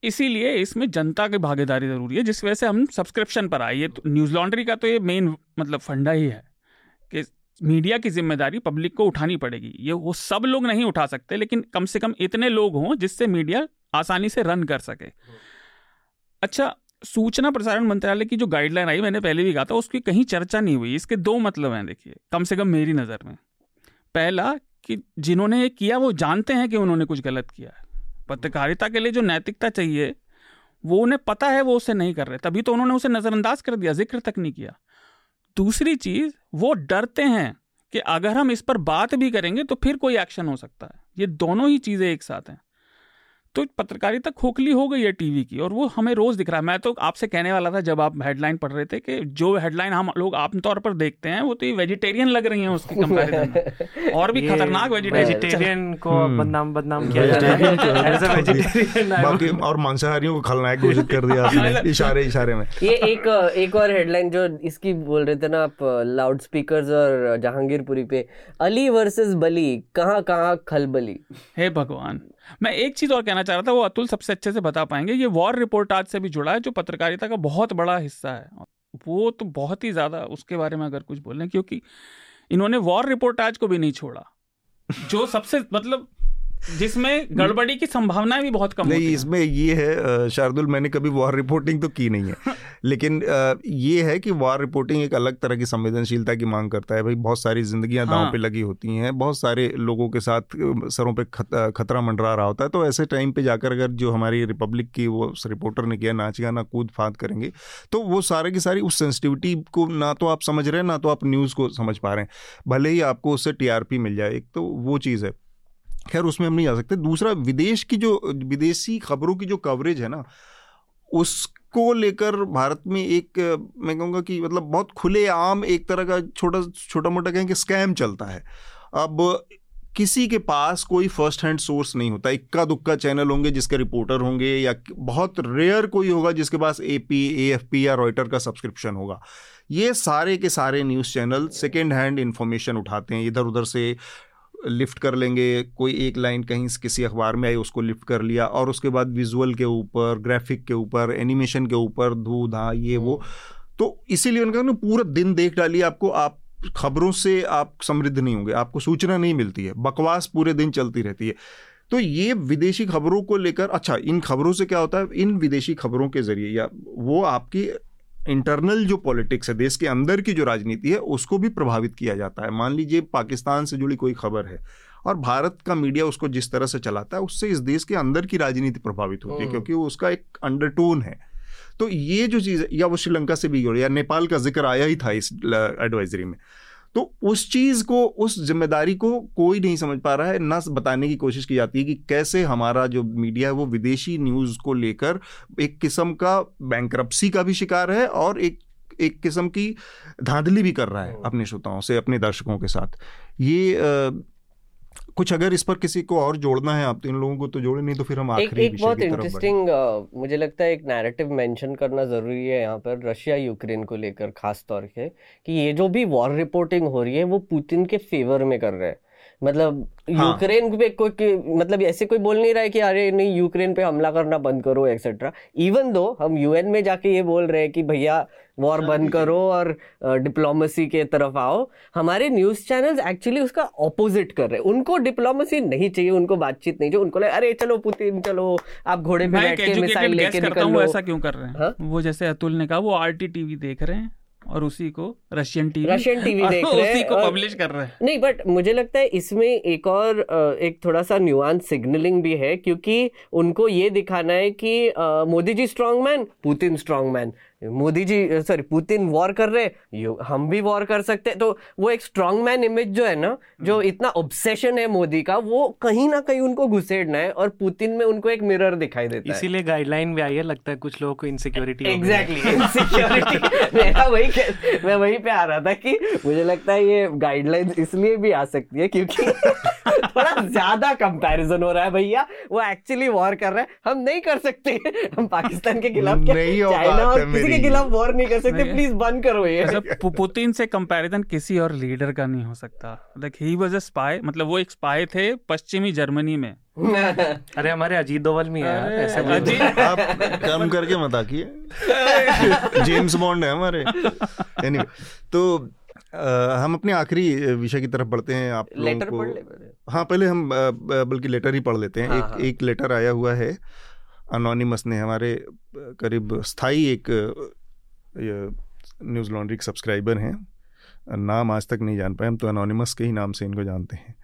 इसीलिए इसमें जनता की भागीदारी ज़रूरी है, जिस वजह से हम सब्सक्रिप्शन पर आए। ये तो न्यूज़ लॉन्ड्री का तो ये मेन मतलब फंडा ही है कि मीडिया की ज़िम्मेदारी पब्लिक को उठानी पड़ेगी। ये वो सब लोग नहीं उठा सकते, लेकिन कम से कम इतने लोग हों जिससे मीडिया आसानी से रन कर सके। अच्छा सूचना प्रसारण मंत्रालय की जो गाइडलाइन आई, मैंने पहले भी कहा था, उसकी कहीं चर्चा नहीं हुई। इसके दो मतलब हैं, देखिए, कम से कम मेरी नज़र में। पहला कि जिन्होंने ये किया, वो जानते हैं कि उन्होंने कुछ गलत किया है। पत्रकारिता के लिए जो नैतिकता चाहिए, वो उन्हें पता है वो उसे नहीं कर रहे। तभी तो उन्होंने उसे नज़रअंदाज कर दिया, ज़िक्र तक नहीं किया। दूसरी चीज़, वो डरते हैं कि अगर हम इस पर बात भी करेंगे तो फिर कोई एक्शन हो सकता है। ये दोनों ही चीज़ें एक साथ हैं। तो पत्रकारिता खोखली हो गई है टीवी की और वो हमें रोज दिख रहा है। मैं तो आपसे कहने वाला था जब आप हेडलाइन पढ़ रहे थे कि जो हेडलाइन हम लोग आमतौर पर देखते हैं वो तो ये वेजिटेरियन लग रही है उसकी कंपैरिजन और भी खतरनाक वेजिटेरियन को हम्म। बदनाम बदनाम किया जा रहा है। बाकी और मांसाहारियों को खलनायक घोषित कर दिया इशारे इशारे में। ये एक एक और हेडलाइन जो इसकी बोल रहे थे ना आप लाउड स्पीकर और जहांगीरपुरी पे अली वर्सेस बली कहाँ कहाँ खलबली? हे भगवान। मैं एक चीज़ और कहना चाह रहा था, वो अतुल सबसे अच्छे से बता पाएँगे, ये वॉर रिपोर्ट आज से भी जुड़ा है, जो पत्रकारिता का बहुत बड़ा हिस्सा है। वो तो बहुत ही ज़्यादा उसके बारे में अगर कुछ बोलें, क्योंकि इन्होंने वॉर रिपोर्ट आज को भी नहीं छोड़ा। जो सबसे मतलब जिसमें गड़बड़ी की संभावनाएँ भी बहुत कम नहीं इसमें ये है शार्दुल मैंने कभी वॉर रिपोर्टिंग तो की नहीं है। लेकिन ये है कि वॉर रिपोर्टिंग एक अलग तरह की संवेदनशीलता की मांग करता है। भाई बहुत सारी जिंदगियाँ हाँ। दांव पे लगी होती हैं बहुत सारे लोगों के साथ सरों पे खतरा मंडरा रहा होता है। तो ऐसे टाइम पे जाकर अगर जो हमारी रिपब्लिक की वो रिपोर्टर ने किया नाच गाना कूद फाद करेंगे तो वो सारे की सारी उस सेंसिटिविटी को ना तो आप समझ रहे हैं ना तो आप न्यूज़ को समझ पा रहे हैं। भले ही आपको उससे टीआरपी मिल जाए एक तो वो चीज़ है। खैर, उसमें हम नहीं जा सकते। दूसरा, विदेश की जो, विदेशी खबरों की जो कवरेज है ना, उसको लेकर भारत में एक, मैं कहूँगा कि मतलब बहुत खुले आम एक तरह का छोटा छोटा मोटा कहें कि स्कैम चलता है। अब किसी के पास कोई फ़र्स्ट हैंड सोर्स नहीं होता। इक्का दुक्का चैनल होंगे जिसके रिपोर्टर होंगे या बहुत रेयर कोई होगा जिसके पास A P AFP या रॉयटर का सब्सक्रिप्शन होगा। ये सारे के सारे news channel second hand information उठाते हैं। इधर उधर से लिफ्ट कर लेंगे कोई एक लाइन कहीं किसी अखबार में आई उसको लिफ्ट कर लिया और उसके बाद विजुअल के ऊपर ग्राफिक के ऊपर एनिमेशन के ऊपर धू धा ये वो। तो इसीलिए उनका ना पूरा दिन देख डालिए आपको आप खबरों से आप समृद्ध नहीं होंगे आपको सूचना नहीं मिलती है बकवास पूरे दिन चलती रहती है। तो ये विदेशी खबरों को लेकर अच्छा इन खबरों से क्या होता है इन विदेशी खबरों के ज़रिए या वो आपकी इंटरनल जो पॉलिटिक्स है देश के अंदर की जो राजनीति है उसको भी प्रभावित किया जाता है। मान लीजिए पाकिस्तान से जुड़ी कोई खबर है और भारत का मीडिया उसको जिस तरह से चलाता है उससे इस देश के अंदर की राजनीति प्रभावित होती है। क्योंकि वो उसका एक अंडरटोन है। तो ये जो चीज़ या वो श्रीलंका से भी जुड़ी या नेपाल का ज़िक्र आया ही था इस एडवाइजरी में। तो उस चीज़ को उस ज़िम्मेदारी को कोई नहीं समझ पा रहा है न बताने की कोशिश की जाती है कि कैसे हमारा जो मीडिया है वो विदेशी न्यूज़ को लेकर एक किस्म का बैंक्रप्सी का भी शिकार है और एक एक किस्म की धांधली भी कर रहा है अपने श्रोताओं से अपने दर्शकों के साथ। ये कुछ अगर इस पर किसी को और जोड़ना है आप इन लोगों को तो जोड़े नहीं तो फिर हम आखिरी एक, एक बहुत इंटरेस्टिंग मुझे लगता है एक नैरेटिव मेंशन करना ज़रूरी है यहाँ पर रशिया यूक्रेन को लेकर खास तौर के कि ये जो भी वॉर रिपोर्टिंग हो रही है वो पुतिन के फेवर में कर रहे हैं। मतलब हाँ. यूक्रेन पे कोई मतलब ऐसे कोई बोल नहीं रहा है कि अरे नहीं यूक्रेन पे हमला करना बंद करो एक्सेट्रा इवन दो हम यूएन में जाके ये बोल रहे हैं कि भैया वॉर बंद करो और डिप्लोमेसी के तरफ़ आओ हमारे न्यूज़ चैनल्स एक्चुअली उसका ऑपोजिट कर रहे हैं। उनको डिप्लोमेसी नहीं चाहिए उनको बातचीत नहीं चाहिए उनको लगे अरे चलो पुतिन चलो आप घोड़े पे बैठ के मिसाइल लेके निकल लो। ऐसा क्यों कर रहे हैं? वो जैसे अतुल ने कहा वो आर देख रहे हैं। और उसी को रशियन टीवी रशियन टीवी देख रहे हैं उसी को पब्लिश कर रहे हैं। नहीं बट मुझे लगता है इसमें एक और एक थोड़ा सा न्यूआन सिग्नलिंग भी है क्योंकि उनको ये दिखाना है कि Modi ji strong man Putin strong man Modi ji sorry Putin war कर रहे हम भी वॉर कर सकते हैं। तो वो एक स्ट्रॉन्ग मैन इमेज जो है ना जो हम्म। इतना ऑब्सेशन है मोदी का वो कहीं ना कहीं उनको घुसेड़ना है और पुतिन में उनको एक मिरर दिखाई देता है। इसीलिए गाइडलाइन भी आई है लगता है कुछ लोगों को इनसिक्योरिटी एग्जैक्टली इनसिक्योरिटी मेरा वही मैं वही पे आ रहा था कि मुझे लगता है ये गाइडलाइन इसलिए भी आ सकती है क्योंकि थोड़ा ज़्यादा कंपैरिजन हो रहा है भैया। वो एक्चुअली वॉर कर रहा है। हम नहीं कर सकते। हम पाकिस्तान के खिलाफ चाइना और किसी के खिलाफ वॉर नहीं कर सकते प्लीज़ बंद करो ये। मतलब पुतिन से कंपैरिजन किसी और लीडर का नहीं हो सकता। Like he was a spy मतलब वो एक स्पाई थे पश्चिमी जर्मनी में। अरे हमारे अजीत दोवल में है ऐसे आप कम करके मत आकिए जेम्स बॉन्ड है हमारे। Anyway, तो आ, हम अपने आखिरी विषय की तरफ़ बढ़ते हैं। आप लेटर पढ़ ले हाँ पहले हम बल्कि लेटर ही पढ़ लेते हैं। हाँ, एक हाँ. एक लेटर आया हुआ है। अनोनिमस ने हमारे, करीब स्थायी एक न्यूज़ लॉन्ड्री के सब्सक्राइबर हैं। नाम आज तक नहीं जान पाए, हम तो अनोनिमस के ही नाम से इनको जानते हैं।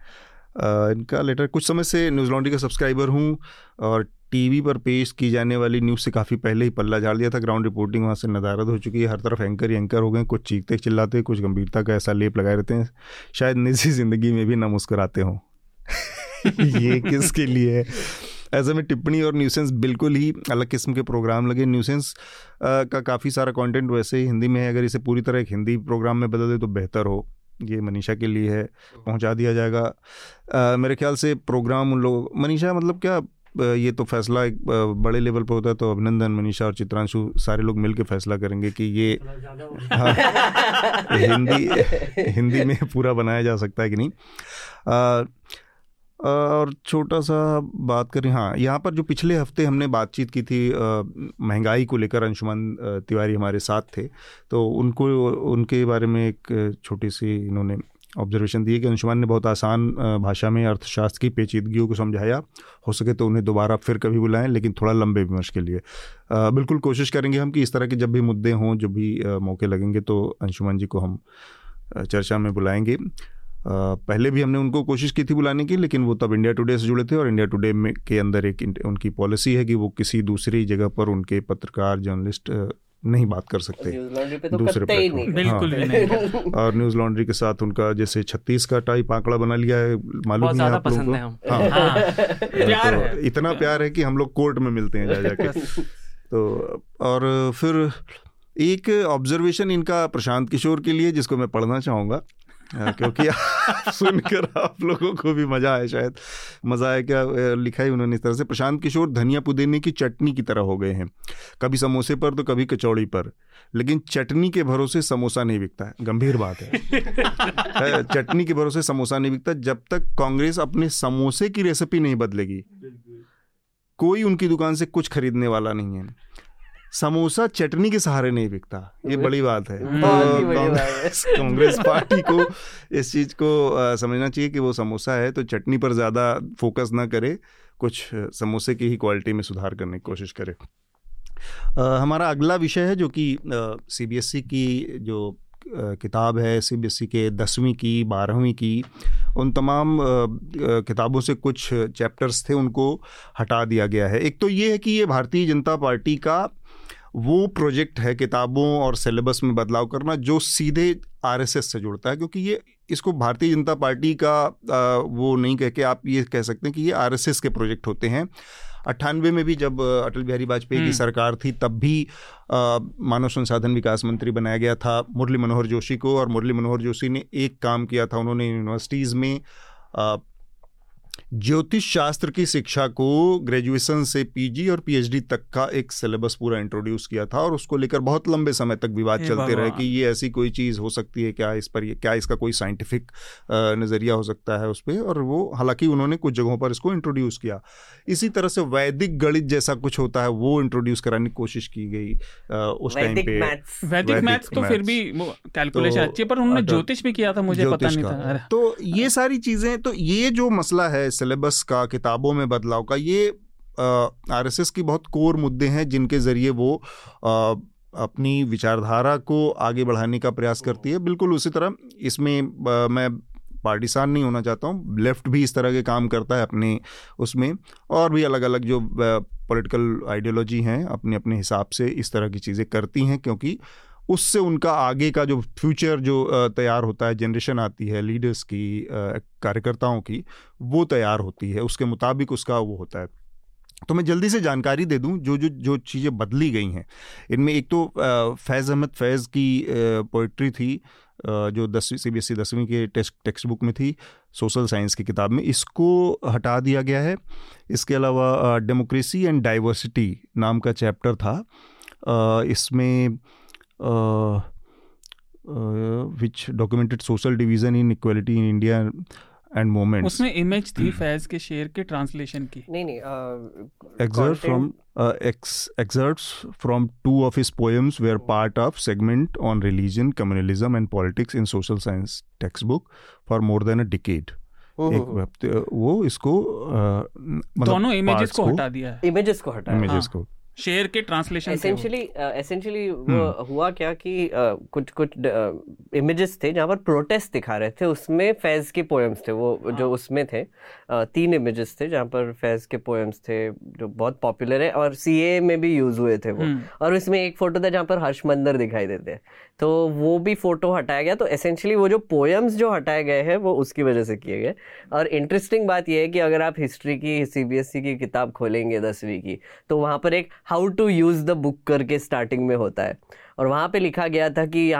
इनका लेटर कुछ समय से न्यूज़ लॉन्ड्री का सब्सक्राइबर हूँ और टीवी पर पेश की जाने वाली न्यूज़ से काफ़ी पहले ही पल्ला झाड़ दिया था। ग्राउंड रिपोर्टिंग वहाँ से नदारत हो चुकी है। हर तरफ़ एंकर ही एंकर हो गए कुछ चीखते चिल्लाते, कुछ गंभीरता का ऐसा लेप लगाए रहते हैं। शायद निजी ज़िंदगी में भी ना मुस्कराते हों। ये किसके लिए है? ऐसे में टिप्पणी और न्यूसेंस बिल्कुल ही अलग किस्म के प्रोग्राम लगे। न्यूसेंस का काफ़ी सारा कंटेंट वैसे ही हिंदी में है। अगर इसे पूरी तरह एक हिंदी प्रोग्राम में बदल दे तो बेहतर हो। ये मनीषा के लिए है। पहुँचा दिया जाएगा। आ, मेरे ख्याल से प्रोग्राम उन लोग मनीषा मतलब क्या? ये तो फैसला एक बड़े लेवल पर होता है तो अभिनंदन मनीषा और चित्रांशु सारे लोग मिलकर फैसला करेंगे कि ये हाँ, हिंदी हिंदी में पूरा बनाया जा सकता है कि नहीं। आ, और छोटा सा बात करें हाँ यहाँ पर जो पिछले हफ़्ते हमने बातचीत की थी महँगाई को लेकर अंशुमन तिवारी हमारे साथ थे तो उनको उनके बारे में एक छोटी सी इन्होंने ऑब्जर्वेशन दिए कि अंशुमान ने बहुत आसान भाषा में अर्थशास्त्र की पेचीदगियों को समझाया हो सके तो उन्हें दोबारा फिर कभी बुलाएँ लेकिन थोड़ा लंबे विमर्श के लिए। आ, बिल्कुल कोशिश करेंगे हम कि इस तरह के जब भी मुद्दे हों जब भी आ, मौके लगेंगे तो अंशुमान जी को हम चर्चा में बुलाएँगे। पहले भी हमने उनको कोशिश की थी बुलाने की लेकिन वो तब इंडिया टुडे से जुड़े थे और इंडिया टुडे में के अंदर एक उनकी पॉलिसी है कि वो किसी दूसरी जगह पर उनके पत्रकार जर्नलिस्ट नहीं बात कर सकते। तो दूसरे बिल्कुल हाँ। नहीं। और न्यूज़ लॉन्ड्री के साथ उनका जैसे छत्तीस का टाइप आंकड़ा बना लिया है मालूम नहीं आप लोगों को? हाँ, हाँ। तो इतना प्यार है कि हम लोग कोर्ट में मिलते हैं जा जाके। तो और फिर एक ऑब्जर्वेशन इनका प्रशांत किशोर के लिए जिसको मैं पढ़ना चाहूँगा। हाँ, क्योंकि सुनकर आप लोगों को भी मज़ा आया शायद। मज़ा आया क्या लिखा है उन्होंने इस तरह से प्रशांत किशोर धनिया पुदीने की चटनी की तरह हो गए हैं। कभी समोसे पर तो कभी कचौड़ी पर। लेकिन चटनी के भरोसे समोसा नहीं बिकता है। गंभीर बात है। चटनी के भरोसे समोसा नहीं बिकता जब तक कांग्रेस अपने समोसे की रेसिपी नहीं बदलेगी। कोई उनकी दुकान से कुछ खरीदने वाला नहीं है। समोसा चटनी के सहारे नहीं बिकता। ये बड़ी बात है। तो कांग्रेस पार्टी को इस चीज़ को समझना चाहिए कि वो समोसा है तो चटनी पर ज़्यादा फोकस ना करे कुछ समोसे की ही क्वालिटी में सुधार करने की कोशिश करे। आ, हमारा अगला विषय है जो कि सीबीएसई की जो किताब है सीबीएसई के दसवीं की बारहवीं की उन तमाम किताबों से कुछ चैप्टर्स थे उनको हटा दिया गया है। एक तो ये है कि ये भारतीय जनता पार्टी का वो प्रोजेक्ट है किताबों और सिलेबस में बदलाव करना जो सीधे आरएसएस से जुड़ता है क्योंकि ये इसको भारतीय जनता पार्टी का आ, वो नहीं कह के आप ये कह सकते हैं कि ये आरएसएस के प्रोजेक्ट होते हैं अट्ठानवे में भी जब अटल बिहारी वाजपेयी की हम्म। सरकार थी तब भी मानव संसाधन विकास मंत्री बनाया गया था मुरली मनोहर जोशी को और मुरली मनोहर जोशी ने एक काम किया था उन्होंने यूनिवर्सिटीज़ में आ, ज्योतिष शास्त्र की शिक्षा को ग्रेजुएशन से पीजी और पीएचडी तक का एक सिलेबस पूरा इंट्रोड्यूस किया था और उसको लेकर बहुत लंबे समय तक विवाद चलते रहे कि ये ऐसी कोई चीज़ हो सकती है क्या इस पर ये क्या इसका कोई साइंटिफिक नज़रिया हो सकता है उस पर और वो हालाँकि उन्होंने कुछ जगहों पर इसको इंट्रोड्यूस किया। इसी तरह से वैदिक गणित जैसा कुछ होता है वो इंट्रोड्यूस कराने की कोशिश की गई उस टाइम पे। वैदिक मैथ्स तो फिर भी कैलकुलेशन अच्छी है पर उन्होंने ज्योतिष भी किया था मुझे पता नहीं था। तो ये सारी चीज़ें तो ये जो मसला है सिलेबस का किताबों में बदलाव का ये आरएसएस की बहुत कोर मुद्दे हैं जिनके ज़रिए वो आ, अपनी विचारधारा को आगे बढ़ाने का प्रयास करती है। बिल्कुल उसी तरह इसमें आ, मैं पार्टिसान नहीं होना चाहता हूँ लेफ़्ट भी इस तरह के काम करता है अपने उसमें और भी अलग अलग जो पॉलिटिकल आइडियोलॉजी हैं अपने अपने हिसाब से इस तरह की चीज़ें करती हैं क्योंकि उससे उनका आगे का जो फ्यूचर जो तैयार होता है जनरेशन आती है लीडर्स की कार्यकर्ताओं की, वो तैयार होती है। उसके मुताबिक उसका वो होता है। तो मैं जल्दी से जानकारी दे दूँ, जो जो जो चीज़ें बदली गई हैं। इनमें एक तो फैज़ अहमद फैज़ की पोइट्री थी जो दसवीं सी बी एस दसवीं के टेक्स्ट टेक्स्ट बुक में थी सोशल साइंस की किताब में। इसको हटा दिया गया है। इसके अलावा डेमोक्रेसी एंड डाइवर्सिटी नाम का चैप्टर था। इसमें which documented social division inequality India and movements moments उसमें इमेज थी फैज के शेर के ट्रांसलेशन की नहीं नहीं excerpt from excerpts from two of his poems were part of segment on religion, communalism and politics in social science textbook for more than a decade. एक वो इसको दोनों इमेजेस को हटा दिया है इमेजेस को हटा इमेजेस को शेयर के ट्रांसलेशन एसेंशियली एसेंशियली uh, वो हम्म। हुआ क्या कि uh, कुछ कुछ इमेजेस uh, थे जहाँ पर प्रोटेस्ट दिखा रहे थे। उसमें फैज के पोएम्स थे। वो हाँ। जो उसमें थे uh, तीन इमेजेस थे जहाँ पर फैज के पोएम्स थे जो बहुत पॉपुलर है और सीए में भी यूज़ हुए थे वो। हम्म। और उसमें एक फ़ोटो था जहाँ पर हर्ष मंदर दिखाई देते हैं। तो वो भी फ़ोटो हटाया गया। तो एसेंशियली वो जो पोएम्स जो हटाए गए हैं वो उसकी वजह से किए गए। और इंटरेस्टिंग बात यह है कि अगर आप हिस्ट्री की सीबीएसई की किताब खोलेंगे दसवीं की तो वहाँ पर एक how to use the book करके स्टार्टिंग में होता है। और वहाँ पे लिखा गया था कि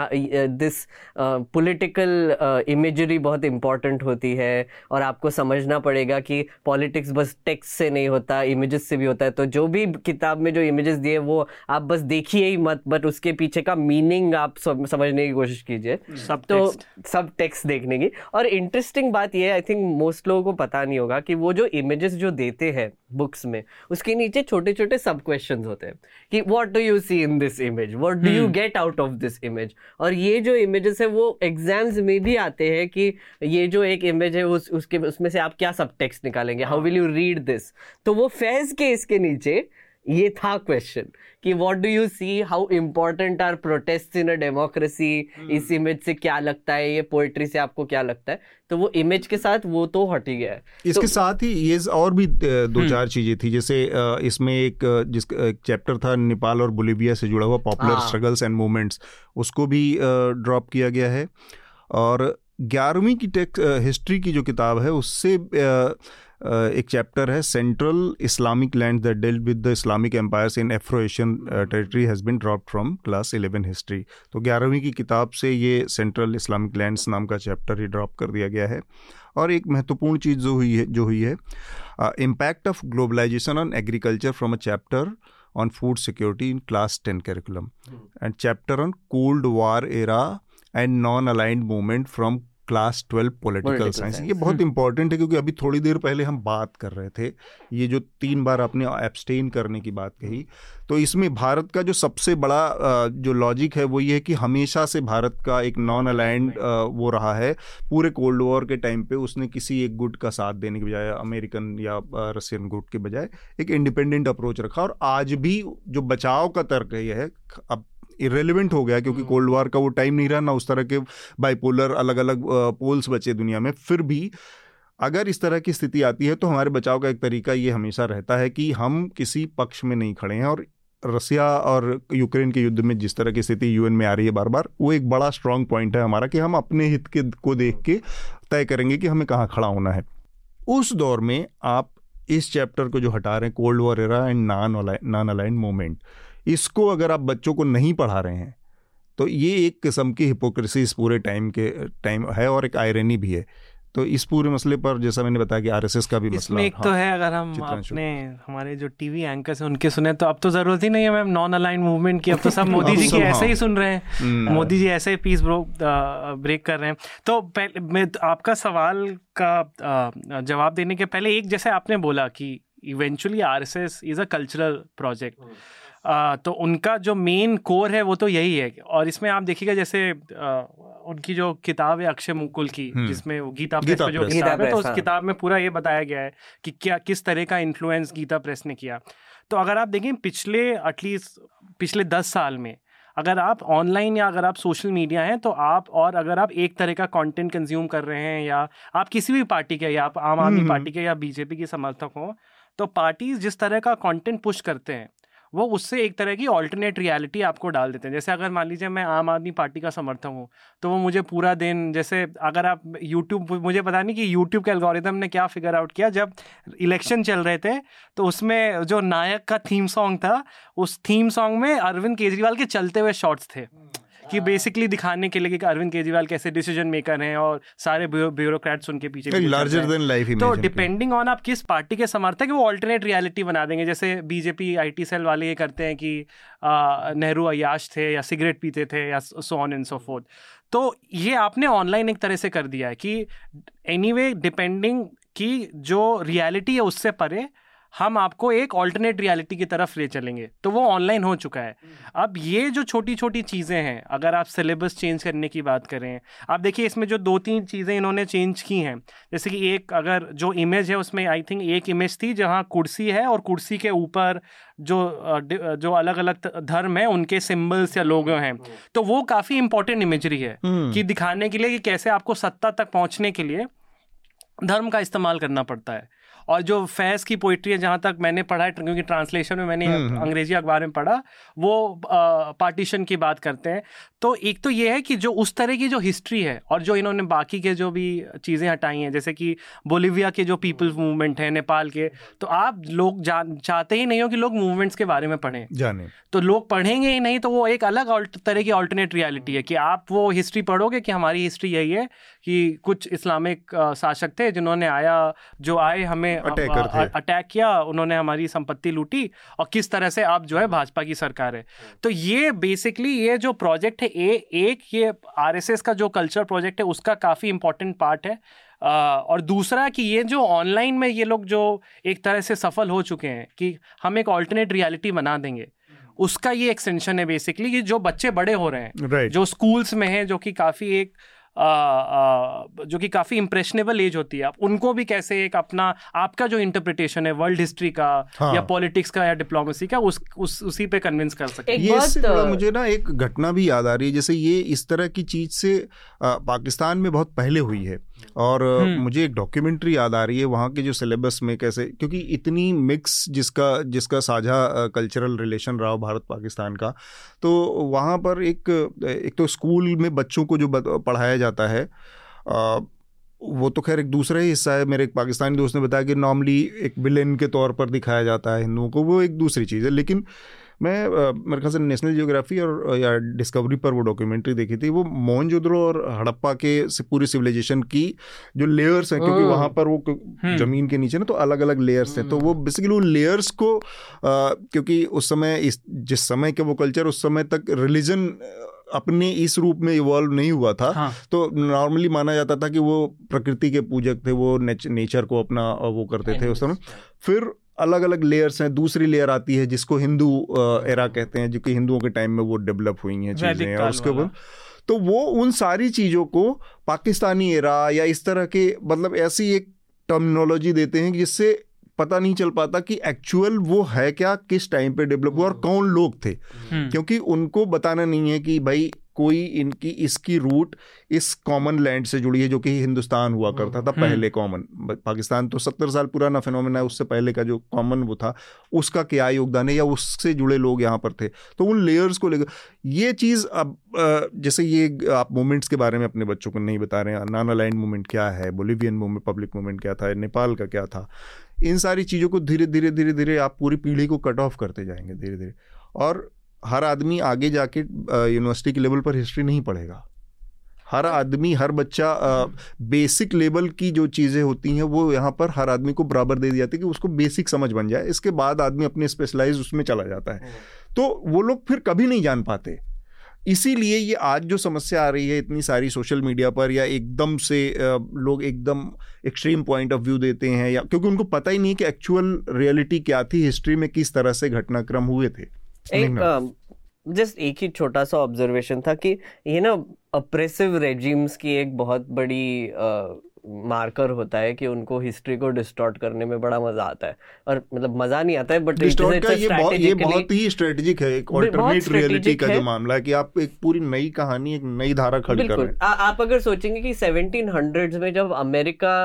दिस पॉलिटिकल इमेजरी बहुत इंपॉर्टेंट होती है और आपको समझना पड़ेगा कि पॉलिटिक्स बस टेक्स्ट से नहीं होता इमेजेस से भी होता है। तो जो भी किताब में जो इमेजेस दिए वो आप बस देखिए ही मत बट उसके पीछे का मीनिंग आप समझने की कोशिश कीजिए। सब तो सब टेक्स्ट देखने की। और इंटरेस्टिंग बात ये आई थिंक मोस्ट लोगों को पता नहीं होगा कि वो जो इमेजेस जो देते हैं बुक्स में उसके नीचे छोटे छोटे सब क्वेश्चंस होते हैं कि what do you see in this image what do you get out of this image और ये जो इमेजेस है, वो एग्ज़ाम्स में भी आते हैं कि ये जो एक इमेज है, उस, उसके, उसमें से आप क्या सब टेक्स्ट निकालेंगे? How will you read this तो वो फैज के इसके नीचे ये था क्वेश्चन कि what do you see how important are protest in a democracy इस इमेज से क्या लगता है? ये पोएट्री से आपको क्या लगता है? तो वो इमेज के साथ वो तो हट ही गया है। इसके तो- साथ ही ये और भी दो चार चीज़ें थी। जैसे इसमें एक जिस एक चैप्टर था नेपाल और बोलिविया से जुड़ा हुआ पॉपुलर हाँ। स्ट्रगल्स एंड मूवमेंट्स उसको भी ड्रॉप किया गया है। और ग्यारहवीं की टेक्स हिस्ट्री की जो किताब है उससे अ, एक चैप्टर है central Islamic land that dealt with the Islamic empires in Afro Asian territory has been drop from class eleven history तो ग्यारहवीं की किताब से ये सेंट्रल इस्लामिक लैंड्स नाम का चैप्टर ही ड्रॉप कर दिया गया है। और एक महत्वपूर्ण चीज़ जो हुई है जो हुई है impact of globalisation on agriculture from a chapter on food security in class 10 curriculum. And chapter on cold war era and non-aligned movement from class twelve political science ये बहुत इंपॉर्टेंट है क्योंकि अभी थोड़ी देर पहले हम बात कर रहे थे ये जो तीन बार आपने एब्सटेन करने की बात कही। तो इसमें भारत का जो सबसे बड़ा जो लॉजिक है वो ये है कि हमेशा से भारत का एक नॉन अलाइंड वो रहा है। पूरे कोल्ड वॉर के टाइम पे उसने किसी एक गुट का साथ देने के बजाय अमेरिकन या रशियन गुट के बजाय एक इंडिपेंडेंट अप्रोच रखा। और आज भी जो बचाव का तर्क है ये है अब इरेलीवेंट हो गया क्योंकि कोल्ड वॉर का वो टाइम नहीं रहा ना उस तरह के बाइपोलर अलग अलग पोल्स बचे दुनिया में। फिर भी अगर इस तरह की स्थिति आती है तो हमारे बचाव का एक तरीका ये हमेशा रहता है कि हम किसी पक्ष में नहीं खड़े हैं और रसिया और यूक्रेन के युद्ध में जिस तरह की स्थिति यूएन में आ रही है बार बार वो एक बड़ा स्ट्रांग पॉइंट है हमारा कि हम अपने हित के को देख के तय करेंगे कि हमें कहाँ खड़ा होना है। उस दौर में आप इस चैप्टर को जो हटा रहे हैं cold war era and non non aligned movement इसको अगर आप बच्चों को नहीं पढ़ा रहे हैं तो ये एक किस्म की हिपोक्रेसी इस पूरे टाइम के टाइम है और एक आयरनी भी है तो इस पूरे मसले पर जैसा मैंने बताया कि आरएसएस का भी मसला एक हाँ, तो हाँ, अगर हम। अपने हमारे जो टीवी एंकर्स हैं उनके सुने तो अब तो ज़रूरत ही नहीं है मैम नॉन अलाइन मूवमेंट की अब तो सब मोदी जी की ऐसे हाँ। ही सुन रहे हैं हम्म। मोदी जी ऐसे ही पीस ब्रो ब्रेक कर रहे हैं तो पहले मैं आपका सवाल का जवाब देने के पहले एक जैसे आपने बोला कि eventually RSS is a cultural project तो उनका जो मेन कोर है वो तो यही है और इसमें आप देखिएगा जैसे उनकी जो किताब है अक्षय मुकुल की हम्म। जिसमें वो गीता प्रेस गीता में जो प्रेस। किताब है तो उस हाँ। किताब में पूरा ये बताया गया है कि क्या किस तरह का इन्फ्लुएंस गीता प्रेस ने किया तो अगर आप देखें पिछले एटलीस्ट पिछले दस साल में अगर आप ऑनलाइन या अगर आप सोशल मीडिया हैं तो आप और अगर आप एक तरह का कंटेंट कंज्यूम कर रहे हैं या आप किसी भी पार्टी के या आप आम आदमी हम्म। पार्टी के या बीजेपी के समर्थक हो तो पार्टीज़ जिस तरह का कंटेंट पुश करते हैं वो उससे एक तरह की ऑल्टरनेट रियलिटी आपको डाल देते हैं। जैसे अगर मान लीजिए मैं आम आदमी पार्टी का समर्थक हूँ तो वो मुझे पूरा दिन, जैसे अगर आप यूट्यूब मुझे पता नहीं कि यूट्यूब के एल्गोरिदम ने क्या फिगर आउट किया, जब इलेक्शन चल रहे थे तो उसमें जो नायक का थीम सॉन्ग था, उस थीम सॉन्ग में अरविंद केजरीवाल के चलते हुए शॉर्ट्स थे। कि बेसिकली दिखाने के लिए कि अरविंद केजरीवाल कैसे डिसीज़न मेकर हैं और सारे ब्यूरोक्रेट्स उनके पीछे लार्जर देन लाइफ तो डिपेंडिंग ऑन आप किस पार्टी के समर्थक वो ऑल्टरनेट रियलिटी बना देंगे। जैसे बीजेपी आईटी सेल वाले ये करते हैं कि नेहरू अयाश थे या सिगरेट पीते थे या so on and so forth तो ये आपने ऑनलाइन एक तरह से कर दिया है कि एनीवे डिपेंडिंग कि जो रियलिटी है उससे परे हम आपको एक ऑल्टरनेट रियलिटी की तरफ़ ले चलेंगे। तो वो ऑनलाइन हो चुका है। अब ये जो छोटी छोटी चीज़ें हैं अगर आप सिलेबस चेंज करने की बात करें आप देखिए इसमें जो दो तीन चीज़ें इन्होंने चेंज की हैं जैसे कि एक अगर जो इमेज है उसमें आई थिंक एक इमेज थी जहाँ कुर्सी है और कुर्सी के ऊपर जो जो अलग अलग धर्म है उनके सिम्बल्स या लोगो हैं। तो वो काफ़ी इंपॉर्टेंट इमेजरी है हम्म। कि दिखाने के लिए कि कैसे आपको सत्ता तक पहुँचने के लिए धर्म का इस्तेमाल करना पड़ता है। और जो फैज़ की पोइट्री है जहाँ तक मैंने पढ़ा है क्योंकि ट्रांसलेशन में मैंने हम्म, हम्म। अंग्रेज़ी अखबार में पढ़ा वो पार्टीशन की बात करते हैं। तो एक तो ये है कि जो उस तरह की जो हिस्ट्री है और जो इन्होंने बाकी के जो भी चीज़ें हटाई हैं जैसे कि बोलिविया के जो पीपल्स मूवमेंट है नेपाल के तो आप लोग जान चाहते ही नहीं हो कि लोग मूवमेंट्स के बारे में पढ़ें। जाने। तो लोग पढ़ेंगे ही नहीं तो वो एक अलग तरह की ऑल्टरनेट रियलिटी है कि आप वो हिस्ट्री पढ़ोगे कि हमारी हिस्ट्री यही है कि कुछ इस्लामिक शासक थे जिन्होंने आया जो आए हमें अटैक किया उन्होंने हमारी संपत्ति लूटी और किस तरह से आप जो है भाजपा की सरकार है। तो ये बेसिकली ये जो प्रोजेक्ट है ए, एक ये आरएसएस का जो कल्चर प्रोजेक्ट है उसका काफ़ी इंपॉर्टेंट पार्ट है। आ, और दूसरा कि ये जो ऑनलाइन में ये लोग जो एक तरह से सफल हो चुके हैं कि हम एक ऑल्टरनेट रियलिटी बना देंगे उसका ये एक्सटेंशन है बेसिकली कि जो बच्चे बड़े हो रहे हैं right. जो स्कूल्स में हैं जो कि काफ़ी एक जो कि काफ़ी इंप्रेशनेबल एज होती है। आप उनको भी कैसे एक अपना आपका जो इंटरप्रिटेशन है वर्ल्ड हिस्ट्री का हाँ. या पॉलिटिक्स का या डिप्लोमेसी का उस, उस उसी पे कन्विंस कर सके ये तो... मुझे ना एक घटना भी याद आ रही है जैसे ये इस तरह की चीज़ से पाकिस्तान में बहुत पहले हुई है। और हम्म। मुझे एक डॉक्यूमेंट्री याद आ रही है वहाँ के जो सिलेबस में कैसे क्योंकि इतनी मिक्स जिसका जिसका साझा कल्चरल रिलेशन रहा हो भारत पाकिस्तान का तो वहाँ पर एक एक तो स्कूल में बच्चों को जो पढ़ाया जाता है वो तो खैर एक दूसरा ही हिस्सा है मेरे एक पाकिस्तानी दोस्त ने बताया कि नॉर्मली एक विलेन के तौर पर दिखाया जाता है हिंदुओं को वो एक दूसरी चीज़ है लेकिन मैं मेरे ख्याल से नेशनल जियोग्राफी और या डिस्कवरी पर वो डॉक्यूमेंट्री देखी थी वो मोहनजोदड़ो और हड़प्पा के पूरी सिविलाइजेशन की जो लेयर्स हैं क्योंकि वहाँ पर वो हम्म। ज़मीन के नीचे ना तो अलग अलग लेयर्स हैं तो वो बेसिकली हम्म। उन लेयर्स को आ, क्योंकि उस समय इस जिस समय के वो कल्चर उस समय तक रिलीजन अपने इस रूप में इवॉल्व नहीं हुआ था हाँ। तो नॉर्मली माना जाता था कि वो प्रकृति के पूजक थे वो नेच, नेचर को अपना वो करते थे उस समय फिर अलग अलग लेयर्स हैं। दूसरी लेयर आती है जिसको हिंदू एरा कहते हैं जो कि हिंदुओं के टाइम में वो डेवलप हुई हैं चीज़ें और उसके ऊपर तो वो उन सारी चीज़ों को पाकिस्तानी एरा या इस तरह के मतलब ऐसी एक टर्मिनोलॉजी देते हैं जिससे पता नहीं चल पाता कि एक्चुअल वो है क्या किस टाइम पे डेवलप हुआ और कौन लोग थे। हम्म। क्योंकि उनको बताना नहीं है कि भाई कोई इनकी इसकी रूट इस कॉमन लैंड से जुड़ी है जो कि हिंदुस्तान हुआ करता था हम्म। पहले कॉमन पाकिस्तान तो सत्तर साल पुराना फिनोमिना है उससे पहले का जो कॉमन वो था उसका क्या योगदान है या उससे जुड़े लोग यहाँ पर थे? तो उन लेयर्स को लेकर ये चीज़ अब जैसे ये आप मूवमेंट्स के बारे में अपने बच्चों को नहीं बता रहे हैं नाना लैंड मूवमेंट क्या है बोलिवियन मूवमेंट पब्लिक मूवमेंट क्या था नेपाल का क्या था? इन सारी चीज़ों को धीरे धीरे धीरे धीरे आप पूरी पीढ़ी को कट ऑफ़ करते जाएँगे धीरे धीरे। और हर आदमी आगे जाके यूनिवर्सिटी के लेवल पर हिस्ट्री नहीं पढ़ेगा। हर आदमी हर बच्चा बेसिक लेवल की जो चीज़ें होती हैं वो यहाँ पर हर आदमी को बराबर दे दी जाती है कि उसको बेसिक समझ बन जाए। इसके बाद आदमी अपने स्पेशलाइज उसमें चला जाता है। तो वो लोग फिर कभी नहीं जान पाते। इसीलिए ये आज जो समस्या आ रही है इतनी सारी सोशल मीडिया पर या एकदम से लोग एकदम एक्सट्रीम पॉइंट ऑफ़ व्यू देते हैं या क्योंकि उनको पता ही नहीं है कि एक्चुअल रियलिटी क्या थी हिस्ट्री में किस तरह से घटनाक्रम हुए थे। एक जस्ट एक ही छोटा सा ऑब्जर्वेशन था कि ये ना अप्रेसिव रेजिम्स की एक बहुत बड़ी मार्कर होता है कि उनको हिस्ट्री को डिस्टॉर्ट करने में बड़ा मज़ा आता है। और मतलब मज़ा नहीं आता है बट डिस्टॉर्ट का ये बहुत ये बहुत ही स्ट्रेटेजिक है एक ऑल्टरनेट रियलिटी का जो मामला है कि आप एक पूरी नई कहानी एक नई धारा खड़ी कर रहे हैं। आप अगर सोचेंगे कि 1700s में जब अमेरिका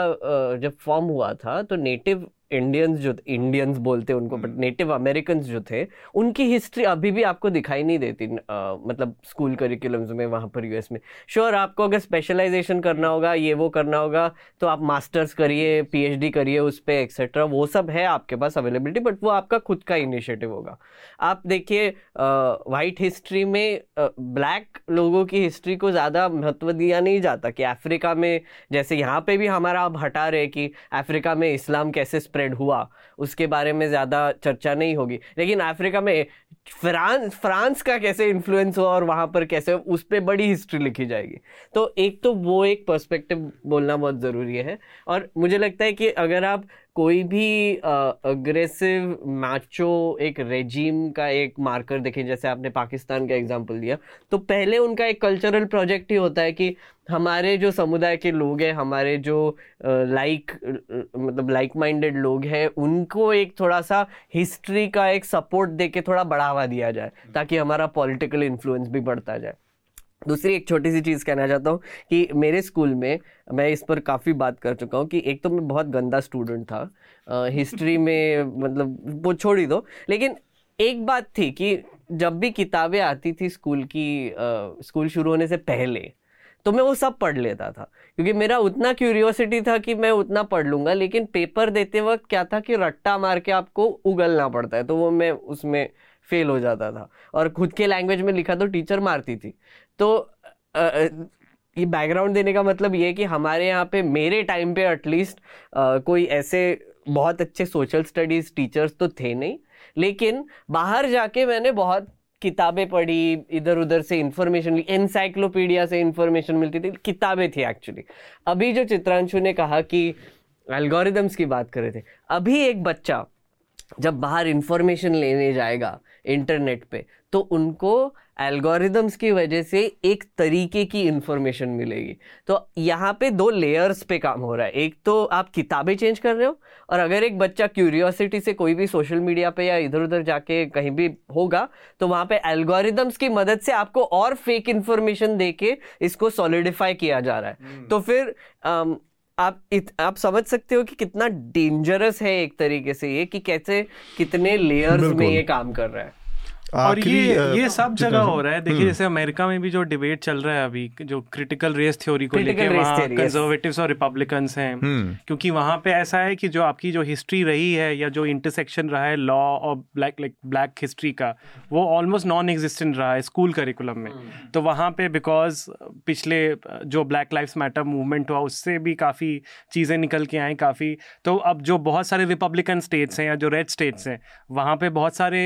जब फॉर्म हुआ था तो नेटिव इंडियंस जो इंडियंस बोलते उनको बट नेटिव अमेरिकन जो थे उनकी हिस्ट्री अभी भी आपको दिखाई नहीं देती आ, मतलब स्कूल करिकुलम्स में वहाँ पर यूएस में। श्योर sure, आपको अगर स्पेशलाइजेशन करना होगा ये वो करना होगा तो आप मास्टर्स करिए पीएचडी करिए उस पर एक्सेट्रा वो सब है आपके पास अवेलेबिलिटी बट वो आपका खुद का इनिशिएटिव होगा। आप देखिए वाइट हिस्ट्री में ब्लैक लोगों की हिस्ट्री को ज़्यादा महत्व दिया नहीं जाता कि अफ्रीका में जैसे यहाँ पे भी हमारा आप हटा रहे कि अफ्रीका में इस्लाम कैसे स्प्रेड स्प्रेड हुआ उसके बारे में ज़्यादा चर्चा नहीं होगी। लेकिन अफ्रीका में फ्रांस फ्रांस का कैसे इन्फ्लुएंस हुआ और वहाँ पर कैसे, उस पर बड़ी हिस्ट्री लिखी जाएगी। तो एक तो वो एक पर्सपेक्टिव बोलना बहुत ज़रूरी है और मुझे लगता है कि अगर आप कोई भी अग्रेसिव मैचो एक रेजिम का एक मार्कर देखें, जैसे आपने पाकिस्तान का एग्जांपल दिया तो पहले उनका एक कल्चरल प्रोजेक्ट ही होता है कि हमारे जो समुदाय के लोग हैं, हमारे जो लाइक मतलब लाइक माइंडेड लोग हैं, उनको एक थोड़ा सा हिस्ट्री का एक सपोर्ट दे के थोड़ा बढ़ावा दिया जाए, ताकि हमारा पॉलिटिकल इन्फ्लुएंस भी बढ़ता जाए। दूसरी एक छोटी सी चीज़ कहना चाहता हूँ कि मेरे स्कूल में मैं इस पर काफ़ी बात कर चुका हूँ कि एक तो मैं बहुत गंदा स्टूडेंट था हिस्ट्री में मतलब वो छोड़ ही दो, लेकिन एक बात थी कि जब भी किताबें आती थी स्कूल की स्कूल शुरू होने से पहले तो मैं वो सब पढ़ लेता था, क्योंकि मेरा उतना क्यूरियोसिटी था कि मैं उतना पढ़ लूँगा, लेकिन पेपर देते वक्त क्या था कि रट्टा मार के आपको उगलना पड़ता है तो वो मैं उसमें फेल हो जाता था। और खुद के लैंग्वेज में लिखा तो टीचर मारती थी। तो आ, ये बैकग्राउंड देने का मतलब ये है कि हमारे यहाँ पे मेरे टाइम पे एटलीस्ट कोई ऐसे बहुत अच्छे सोशल स्टडीज़ टीचर्स तो थे नहीं। लेकिन बाहर जाके मैंने बहुत किताबें पढ़ी इधर उधर से इंफॉर्मेशन ली एनसाइक्लोपीडिया से इंफॉर्मेशन मिलती थी किताबें थी एक्चुअली अभी जो चित्रांशु ने कहा कि एल्गोरिदम्स की बात कर रहे थे अभी एक बच्चा जब बाहर इंफॉर्मेशन लेने जाएगा इंटरनेट पे तो उनको एल्गोरिदम्स की वजह से एक तरीके की इंफॉर्मेशन मिलेगी। तो यहाँ पे दो लेयर्स पे काम हो रहा है। एक तो आप किताबें चेंज कर रहे हो और अगर एक बच्चा क्यूरियोसिटी से कोई भी सोशल मीडिया पे या इधर उधर जाके कहीं भी होगा तो वहाँ पे एल्गोरिदम्स की मदद से आपको और फेक इंफॉर्मेशन दे के इसको सॉलिडिफाई किया जा रहा है। हम्म। तो फिर आम, आप इत, आप समझ सकते हो कि कितना डेंजरस है एक तरीके से ये कि कैसे कितने लेयर्स में ये काम कर रहा है। और ये ये सब जगह हो रहा है देखिए हम्म। जैसे अमेरिका में भी जो डिबेट चल रहा है अभी जो क्रिटिकल रेस थ्योरी को लेके वहाँ कंजर्वेटिव्स और रिपब्लिकन हैं हम्म। क्योंकि वहाँ पे ऐसा है कि जो आपकी जो हिस्ट्री रही है या जो इंटरसेक्शन रहा है लॉ और ब्लैक लाइक ब्लैक हिस्ट्री का वो ऑलमोस्ट नॉन एग्जिस्टेंट रहा है स्कूल करिकुलम में हम्म। तो वहाँ पे बिकॉज़ पिछले जो ब्लैक लाइफ मैटर मूवमेंट हुआ उससे भी काफ़ी चीज़ें निकल के आई काफ़ी तो अब जो बहुत सारे रिपब्लिकन स्टेट्स हैं या जो रेड स्टेट्स हैं वहाँ पे बहुत सारे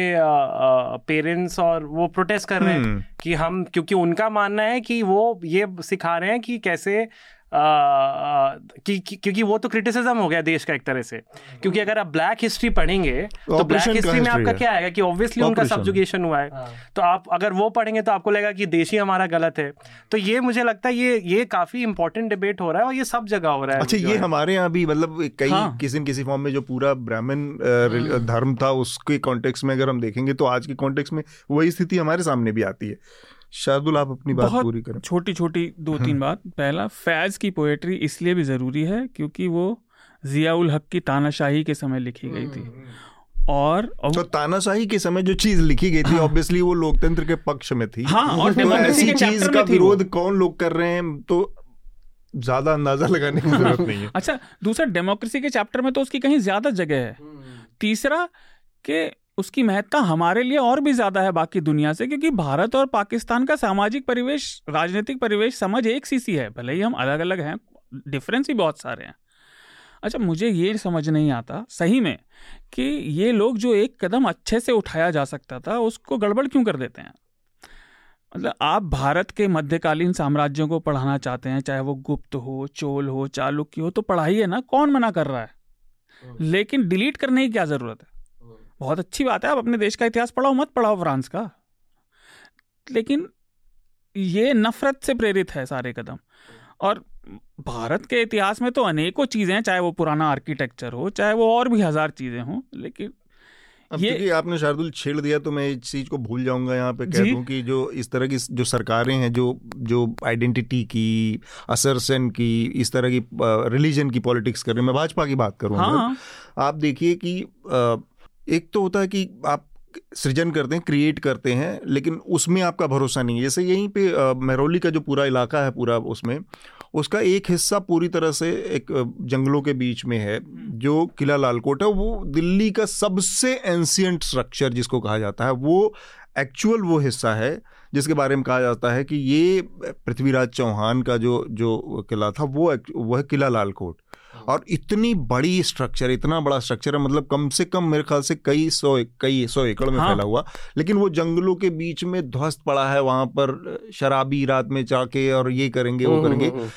पेरेंट्स और वो प्रोटेस्ट कर रहे हैं हम्म। कि हम क्योंकि उनका मानना है कि वो ये सिखा रहे हैं कि कैसे क्योंकि वो तो क्रिटिसिज्म हो गया देश का एक तरह से। क्योंकि अगर आप ब्लैक हिस्ट्री पढ़ेंगे तो ब्लैक हिस्ट्री में आपका क्या आएगा कि ऑब्वियसली उनका सब्जुगेशन हुआ है। हाँ। तो आप अगर वो पढ़ेंगे तो आपको लगेगा कि देश ही हमारा गलत है। तो ये मुझे लगता है ये ये काफ़ी इंपॉर्टेंट डिबेट हो रहा है और ये सब जगह हो रहा है अच्छा ये हमारे यहाँ भी मतलब कई हाँ। किसी न किसी फॉर्म में जो पूरा ब्राह्मण हाँ। धर्म था उसके कॉन्टेक्स्ट में अगर हम देखेंगे तो आज के कॉन्टेक्स्ट में वही स्थिति हमारे सामने भी आती है। शार्दुल आप अपनी बात पूरी करें। छोटी छोटी दो तीन बात। पहला फैज की पोएट्री इसलिए भी ज़रूरी है क्योंकि वो जियाउल हक की तानाशाही के समय लिखी गई थी। और तो तानाशाही के समय जो चीज़ लिखी गई थी ऑब्वियसली हाँ, वो लोकतंत्र के पक्ष में थी। हाँ और तो ऐसी चीज़ का विरोध कौन लोग कर रहे हैं तो ज़्यादा अंदाज़ा लगाने की ज़रूरत नहीं है। अच्छा दूसरा डेमोक्रेसी के चैप्टर में तो उसकी कहीं ज़्यादा जगह है। हम्म। तीसरा कि उसकी महत्ता हमारे लिए और भी ज़्यादा है बाकी दुनिया से क्योंकि भारत और पाकिस्तान का सामाजिक परिवेश राजनीतिक परिवेश समझ एक सी सी है। भले ही हम अलग अलग हैं डिफरेंस ही बहुत सारे हैं। अच्छा मुझे ये समझ नहीं आता सही में कि ये लोग जो एक कदम अच्छे से उठाया जा सकता था उसको गड़बड़ क्यों कर देते हैं? मतलब आप भारत के मध्यकालीन साम्राज्यों को पढ़ाना चाहते हैं चाहे वो गुप्त हो चोल हो चालुक्य हो तो पढ़ाइए ना कौन मना कर रहा है? हम्म। लेकिन डिलीट करने की क्या ज़रूरत है? बहुत अच्छी बात है आप अपने देश का इतिहास पढ़ाओ मत पढ़ाओ फ्रांस का। लेकिन ये नफरत से प्रेरित है सारे कदम। और भारत के इतिहास में तो अनेकों चीज़ें हैं चाहे वो पुराना आर्किटेक्चर हो चाहे वो और भी हज़ार चीज़ें हों लेकिन अब ये आपने शार्दुल छेड़ दिया तो मैं इस चीज़ को भूल जाऊँगा यहाँ पे कह दूँ कि जो इस तरह की जो सरकारें हैं जो जो आइडेंटिटी की असरसन की इस तरह की रिलीजन की पॉलिटिक्स कर रही है मैं भाजपा की बात करूँगा। हाँ। आप देखिए कि एक तो होता है कि आप सृजन करते हैं क्रिएट करते हैं लेकिन उसमें आपका भरोसा नहीं है। जैसे यहीं पे महरौली का जो पूरा इलाका है पूरा उसमें उसका एक हिस्सा पूरी तरह से एक जंगलों के बीच में है जो किला लालकोट है। वो दिल्ली का सबसे एंशियंट स्ट्रक्चर जिसको कहा जाता है वो एक्चुअल वो हिस्सा है जिसके बारे में कहा जाता है कि ये पृथ्वीराज चौहान का जो जो किला था वो वह किला लालकोट। और इतनी बड़ी स्ट्रक्चर इतना बड़ा स्ट्रक्चर है मतलब कम से कम मेरे ख्याल से कई सौ कई सौ एकड़ में हाँ। फैला हुआ। लेकिन वो जंगलों के बीच में ध्वस्त पड़ा है वहाँ पर शराबी रात में जाके और ये करेंगे वो हम्म, हम्म, करेंगे। हम्म,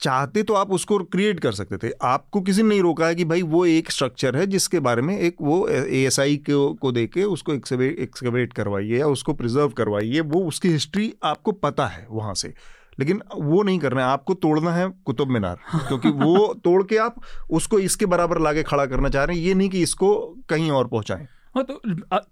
चाहते तो आप उसको क्रिएट कर सकते थे। आपको किसी ने नहीं रोका है कि भाई वो एक स्ट्रक्चर है जिसके बारे में एक वो ए एस आई को, को दे के उसको एक्सकवेट करवाइए या उसको प्रिजर्व करवाइए वो उसकी हिस्ट्री आपको पता है वहाँ से। लेकिन वो नहीं करना है। आपको तोड़ना है कुतुब मीनार क्योंकि वो तोड़ के आप उसको इसके बराबर लाके खड़ा करना चाह रहे हैं। ये नहीं कि इसको कहीं और पहुंचाएँ। हाँ तो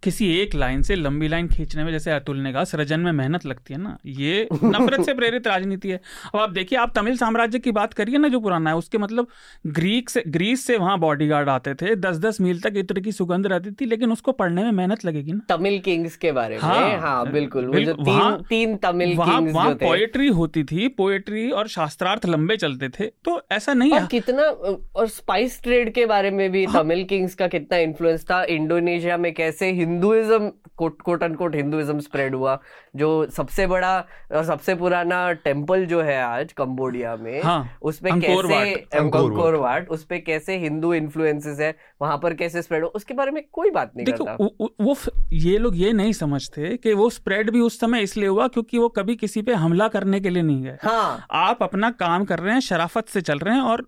किसी एक लाइन से लंबी लाइन खींचने में जैसे अतुल ने कहा सृजन में मेहनत लगती है ना ये नफरत से प्रेरित राजनीति है। अब आप देखिए आप तमिल साम्राज्य की बात करिए ना जो पुराना है उसके मतलब ग्रीक से ग्रीस से वहाँ बॉडीगार्ड आते थे दस दस मील तक इत्र की सुगंध रहती थी लेकिन उसको पढ़ने में मेहनत लगेगी ना। तमिल किंग्स के बारे में? हाँ, हाँ बिल्कुल वहाँ- तीन तमिल वहाँ वहाँ पोएट्री होती थी पोएट्री और शास्त्रार्थ लंबे चलते थे तो ऐसा नहीं है। कितना और स्पाइस ट्रेड के बारे में भी तमिल किंग्स का कितना इन्फ्लुएंस था इंडोनेशिया में कैसे Hinduism quote quote unquote Hinduism spread हुआ जो सबसे बड़ा और सबसे पुराना टेंपल जो है आज कंबोडिया में हाँ, उस पे अंकोर कैसे वाट। Angkor Wat. अंकोर उस पे कैसे हिंदू इन्फ्लुएंसेस है वहाँ पर कैसे स्प्रेड हो उसके बारे में कोई बात नहीं देखो करता वो ये लोग ये नहीं समझते कि वो स्प्रेड भी उस समय इसलिए हुआ क्योंकि वो कभी किसी पे हमला करने के लिए नहीं गए हाँ आप अपना काम कर रहे हैं शराफत से चल रहे हैं और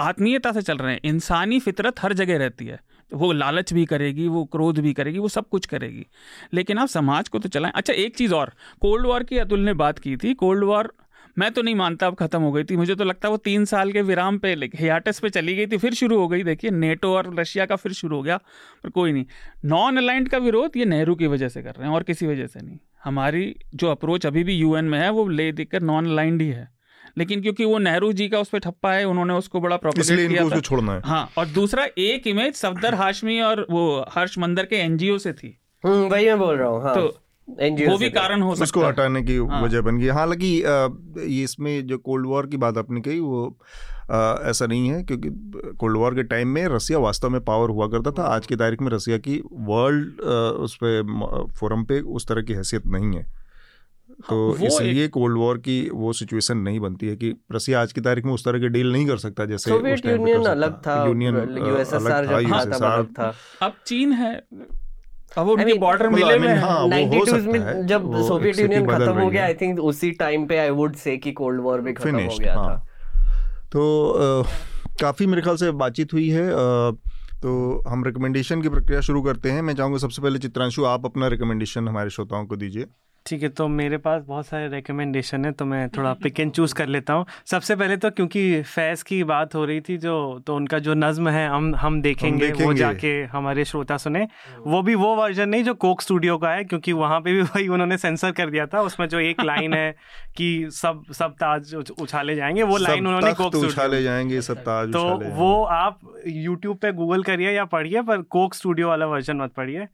आत्मीयता से चल रहे हैं इंसानी फितरत हर जगह रहती है वो लालच भी करेगी, वो क्रोध भी करेगी, वो सब कुछ करेगी। लेकिन आप समाज को तो चलाएँ। अच्छा एक चीज़ और। कोल्ड वॉर की अतुल ने बात की थी। कोल्ड वॉर, मैं तो नहीं मानता अब खत्म हो गई थी। मुझे तो लगता है वो तीन साल के विराम पे हियाटस पे चली गई थी, फिर शुरू हो गई। देखिए, नेटो और रशिया का फिर शुरू हो गया, पर कोई नहीं। नॉन अलाइंड का विरोध ये नेहरू की वजह से कर रहे हैं, और किसी वजह से नहीं। हमारी जो अप्रोच अभी भी यूएन में है, वो ले देकर नॉन अलाइंड ही है। लेकिन क्योंकि वो नेहरू जी का उस पर ठप्पा है उन्होंने उसको बड़ा किया था। छोड़ना है। हाँ और दूसरा एक इमेज सफदर हाशमी और वो हर्ष मंदर के एनजीओ से थी। हम्म, वही मैं बोल रहा हूँ हाँ। तो NGO वो भी कारण हो उसको सकता है। हटाने की हाँ। वजह बन गई। हालाँकि ये इसमें जो कोल्ड वॉर की बात आपने कही वो अ, ऐसा नहीं है क्योंकि कोल्ड वॉर के टाइम में रसिया वास्तव में पावर हुआ करता था। आज की तारीख में रसिया की वर्ल्ड उस पे फोरम पे उस तरह की हैसियत नहीं है। तो वो इसलिए कोल्ड वॉर की वो सिचुएशन नहीं बनती है कि रसिया आज की तारीख में उस तरह की डील नहीं कर सकता जैसे सोवियत यूनियन अलग था यूनियन यूएसएसआर था, जब था तब अलग था। अब चीन है। अब उनके बॉर्डर मिले mean, हैं हाँ, वो हो 92 सकता में जब सोवियत यूनियन खत्म हो गया आई थिंक उसी टाइम पे आई वुड से कि कोल्ड वॉर भी खत्म हो गया हाँ। था तो काफ़ी मेरे ख्याल से बातचीत हुई है तो हम रिकमेंडेशन की प्रक्रिया शुरू करते हैं। मैं चाहूँगा सबसे पहले चित्रांशु आप अपना रिकमेंडेशन हमारे श्रोताओं को दीजिए। ठीक है तो मेरे पास बहुत सारे रिकमेंडेशन है तो मैं थोड़ा पिक एंड चूज़ कर लेता हूँ। सबसे पहले तो क्योंकि फैज़ की बात हो रही थी जो तो उनका जो नज्म है हम हम देखेंगे, वो देखेंगे। वो जाके हमारे श्रोता सुने। वो भी वो वर्जन नहीं जो कोक स्टूडियो का है क्योंकि वहाँ पे भी वही उन्होंने सेंसर कर दिया था। उसमें जो एक लाइन है कि सब सब ताज उछाले जाएँगे वो लाइन उन्होंने कोक उछाले जाएँगे सब ताज तो वो आप यूट्यूब पे गूगल करिए या पढ़िए पर कोक स्टूडियो वाला वर्जन मत पढ़िए।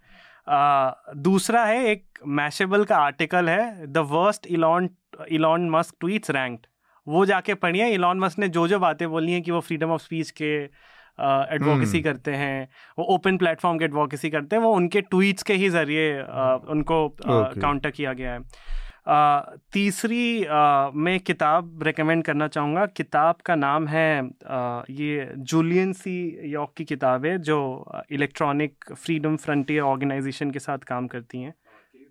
दूसरा है एक मैशेबल का आर्टिकल है the worst Elon Elon Musk tweets ranked. वो जाके पढ़िए इलॉन मस्क ने जो जो बातें बोली हैं कि वो फ्रीडम ऑफ़ स्पीच के एडवोकेसी uh, करते हैं वो ओपन प्लेटफॉर्म के एडवोकेसी करते हैं वो उनके ट्वीट्स के ही ज़रिए uh, उनको Okay. काउंटर किया गया है। तीसरी मैं किताब रेकमेंड करना चाहूँगा। किताब का नाम है ये जूलियन सी यॉर्क की किताब है जो इलेक्ट्रॉनिक फ्रीडम फ्रंटियर ऑर्गेनाइजेशन के साथ काम करती हैं।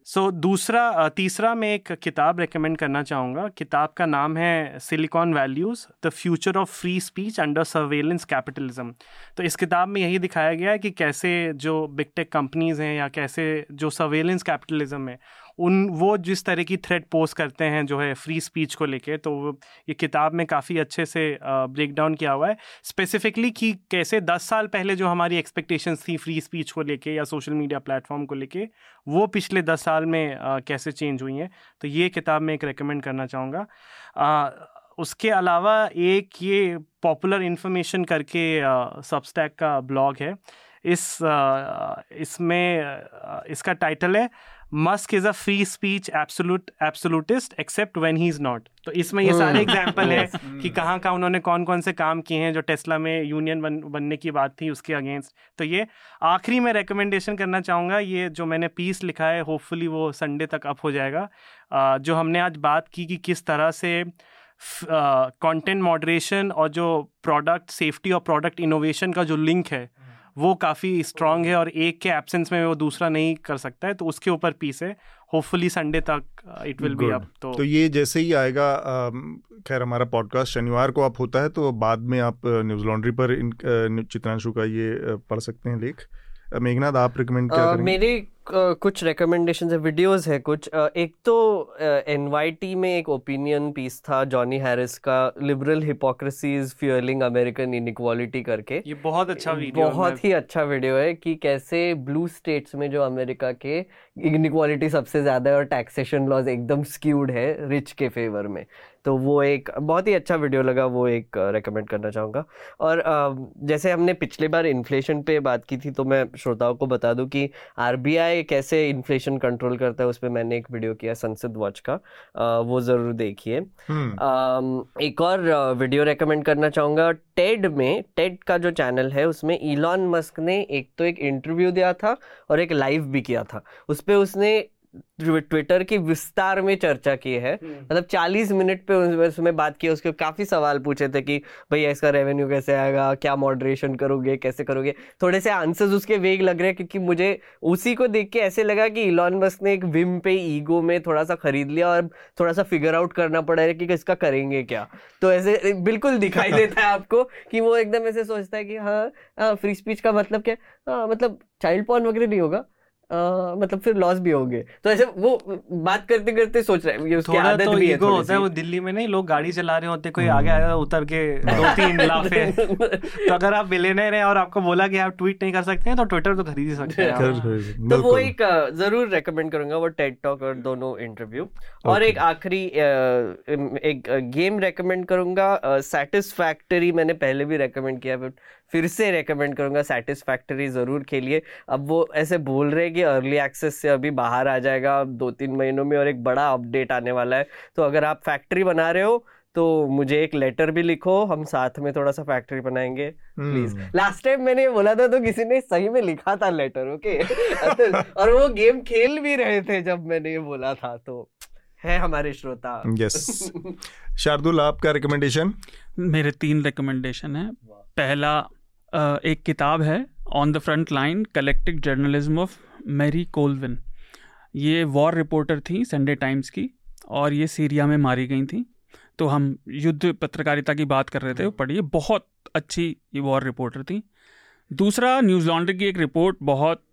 सो so, दूसरा तीसरा मैं एक किताब रेकमेंड करना चाहूँगा। किताब का नाम है Silicon Values the future of free speech under surveillance capitalism तो इस किताब में यही दिखाया गया है कि कैसे जो बिग टेक कंपनीज़ हैं या कैसे जो सर्वेलेंस कैपिटलिज्म है उन वो जिस तरह की थ्रेड पोस्ट करते हैं जो है फ्री स्पीच को लेके तो ये किताब में काफ़ी अच्छे से ब्रेक डाउन किया हुआ है। स्पेसिफिकली कि कैसे दस साल पहले जो हमारी एक्सपेक्टेशंस थी फ्री स्पीच को लेके या सोशल मीडिया प्लेटफॉर्म को लेके वो पिछले दस साल में अ, कैसे चेंज हुई हैं तो ये किताब मैं एक रिकमेंड करना चाहूँगा। उसके अलावा एक ये पॉपुलर इन्फॉर्मेशन करके सबस्टैक का ब्लॉग है। इस इसमें इसका टाइटल है Musk is a free speech absolute absolutist except when he is not तो इसमें ये सारे एग्जांपल है कि कहाँ कहाँ उन्होंने कौन कौन से काम किए हैं जो टेस्ला में यूनियन बन, बनने की बात थी उसके अगेंस्ट तो ये आखिरी में रिकमेंडेशन करना चाहूँगा ये जो मैंने पीस लिखा है होपफुली वो संडे तक अप हो जाएगा. अ, जो हमने आज बात की कि किस तरह से कंटेंट मॉडरेशन और जो प्रोडक्ट सेफ्टी और प्रोडक्ट इनोवेशन का जो लिंक है वो काफ़ी स्ट्रांग है और एक के एब्सेंस में वो दूसरा नहीं कर सकता है तो उसके ऊपर पीस है। होपफुली संडे तक इट विल बी अप तो तो ये जैसे ही आएगा खैर हमारा पॉडकास्ट शनिवार को आप होता है तो बाद में आप न्यूज़ लॉन्ड्री पर इन चित्रांशु का ये पढ़ सकते हैं लेख। मेघनाथ आप रिकमेंड क्या करेंगे? मेरे कुछ रिकमेंडेशन है वीडियोस है कुछ। एक तो एनवाईटी में एक ओपिनियन पीस था जॉनी हैरिस का liberal hypocrisy is fuelling American inequality करके। ये बहुत अच्छा वीडियो बहुत ही अच्छा वीडियो है कि कैसे ब्लू स्टेट्स में जो अमेरिका के इनइक्वालिटी सबसे ज़्यादा है और टैक्सेशन लॉज एकदम स्क्यूड है रिच के फेवर में। तो वो एक बहुत ही अच्छा वीडियो लगा वो एक रेकमेंड करना चाहूँगा। और जैसे हमने पिछले बार इन्फ्लेशन पे बात की थी तो मैं श्रोताओं को बता दूँ कि आरबीआई कैसे इन्फ्लेशन कंट्रोल करता है उस पर मैंने एक वीडियो किया संसद वॉच का। वो ज़रूर देखिए। हम्म, एक और वीडियो रेकमेंड करना चाहूँगा टेड में टेड का जो चैनल है उसमें इलॉन मस्क ने एक तो एक इंटरव्यू दिया था और एक लाइव भी किया था। उस पर उसने ट्विटर की विस्तार में चर्चा की है। मतलब 40 मिनट पे उसमें बात की उसके काफ़ी सवाल पूछे थे कि भैया इसका रेवेन्यू कैसे आएगा? क्या मॉडरेशन करोगे? कैसे करोगे? थोड़े से आंसर्स उसके वेग लग रहे हैं क्योंकि मुझे उसी को देख के ऐसे लगा कि इलॉन मस्क ने एक विम पे ईगो में थोड़ा सा खरीद लिया और थोड़ा सा फिगर आउट करना पड़ा है कि इसका करेंगे क्या। तो ऐसे बिल्कुल दिखाई देता है आपको कि वो एकदम ऐसे सोचता है कि हाँ फ्री स्पीच का मतलब क्या? हाँ मतलब चाइल्ड पॉर्न वगैरह नहीं होगा? मतलब फिर लॉस भी होंगे। तो ऐसे वो बात करते करते सोच रहे हैं ये उसकी आदत तो भी है थोड़ी होता है वो दिल्ली में नहीं लोग गाड़ी चला रहे होते कोई आगे आया उतर के दो तीन लाफे तो अगर आप बिलेनर हैं और आपको बोला कि आप ट्वीट नहीं कर सकते हैं तो ट्विटर तो खरीद ही सकते हैं तो वो एक ज़रूर रेकमेंड करूँगा वो टेड टॉक और दोनों इंटरव्यू और एक आखिरी एक गेम रेकमेंड करूँगा सेटिस्फैक्टरी मैंने पहले भी रेकमेंड किया बट फिर से रेकमेंड करूँगा सेटिस्फैक्टरी ज़रूर खेलिए। अब वो ऐसे बोल रहे हैं कि अर्ली एक्सेस से अभी बाहर आ जाएगा दो तीन महीनों में और एक बड़ा अपडेट आने वाला है। तो अगर आप फैक्ट्री बना रहे हो तो मुझे एक लेटर भी लिखो हम साथ में थोड़ा सा फैक्ट्री बनाएँगे प्लीज़ लास्ट टाइम मैंने ये बोला था तो किसी ने सही में लिखा था लेटर ओके और वो गेम खेल भी रहे थे जब मैंने ये बोला था तो है हमारे श्रोता। यस शार्दुल आपका रिकमेंडेशन मेरे तीन रिकमेंडेशन है। पहला एक किताब है on the front line collective journalism of Marie Colvin ये वॉर रिपोर्टर थी संडे टाइम्स की और ये सीरिया में मारी गई थी। तो हम युद्ध पत्रकारिता की बात कर रहे थे पढ़िए। बहुत अच्छी ये वॉर रिपोर्टर थी। दूसरा न्यूज़ लॉन्ड्री की एक रिपोर्ट बहुत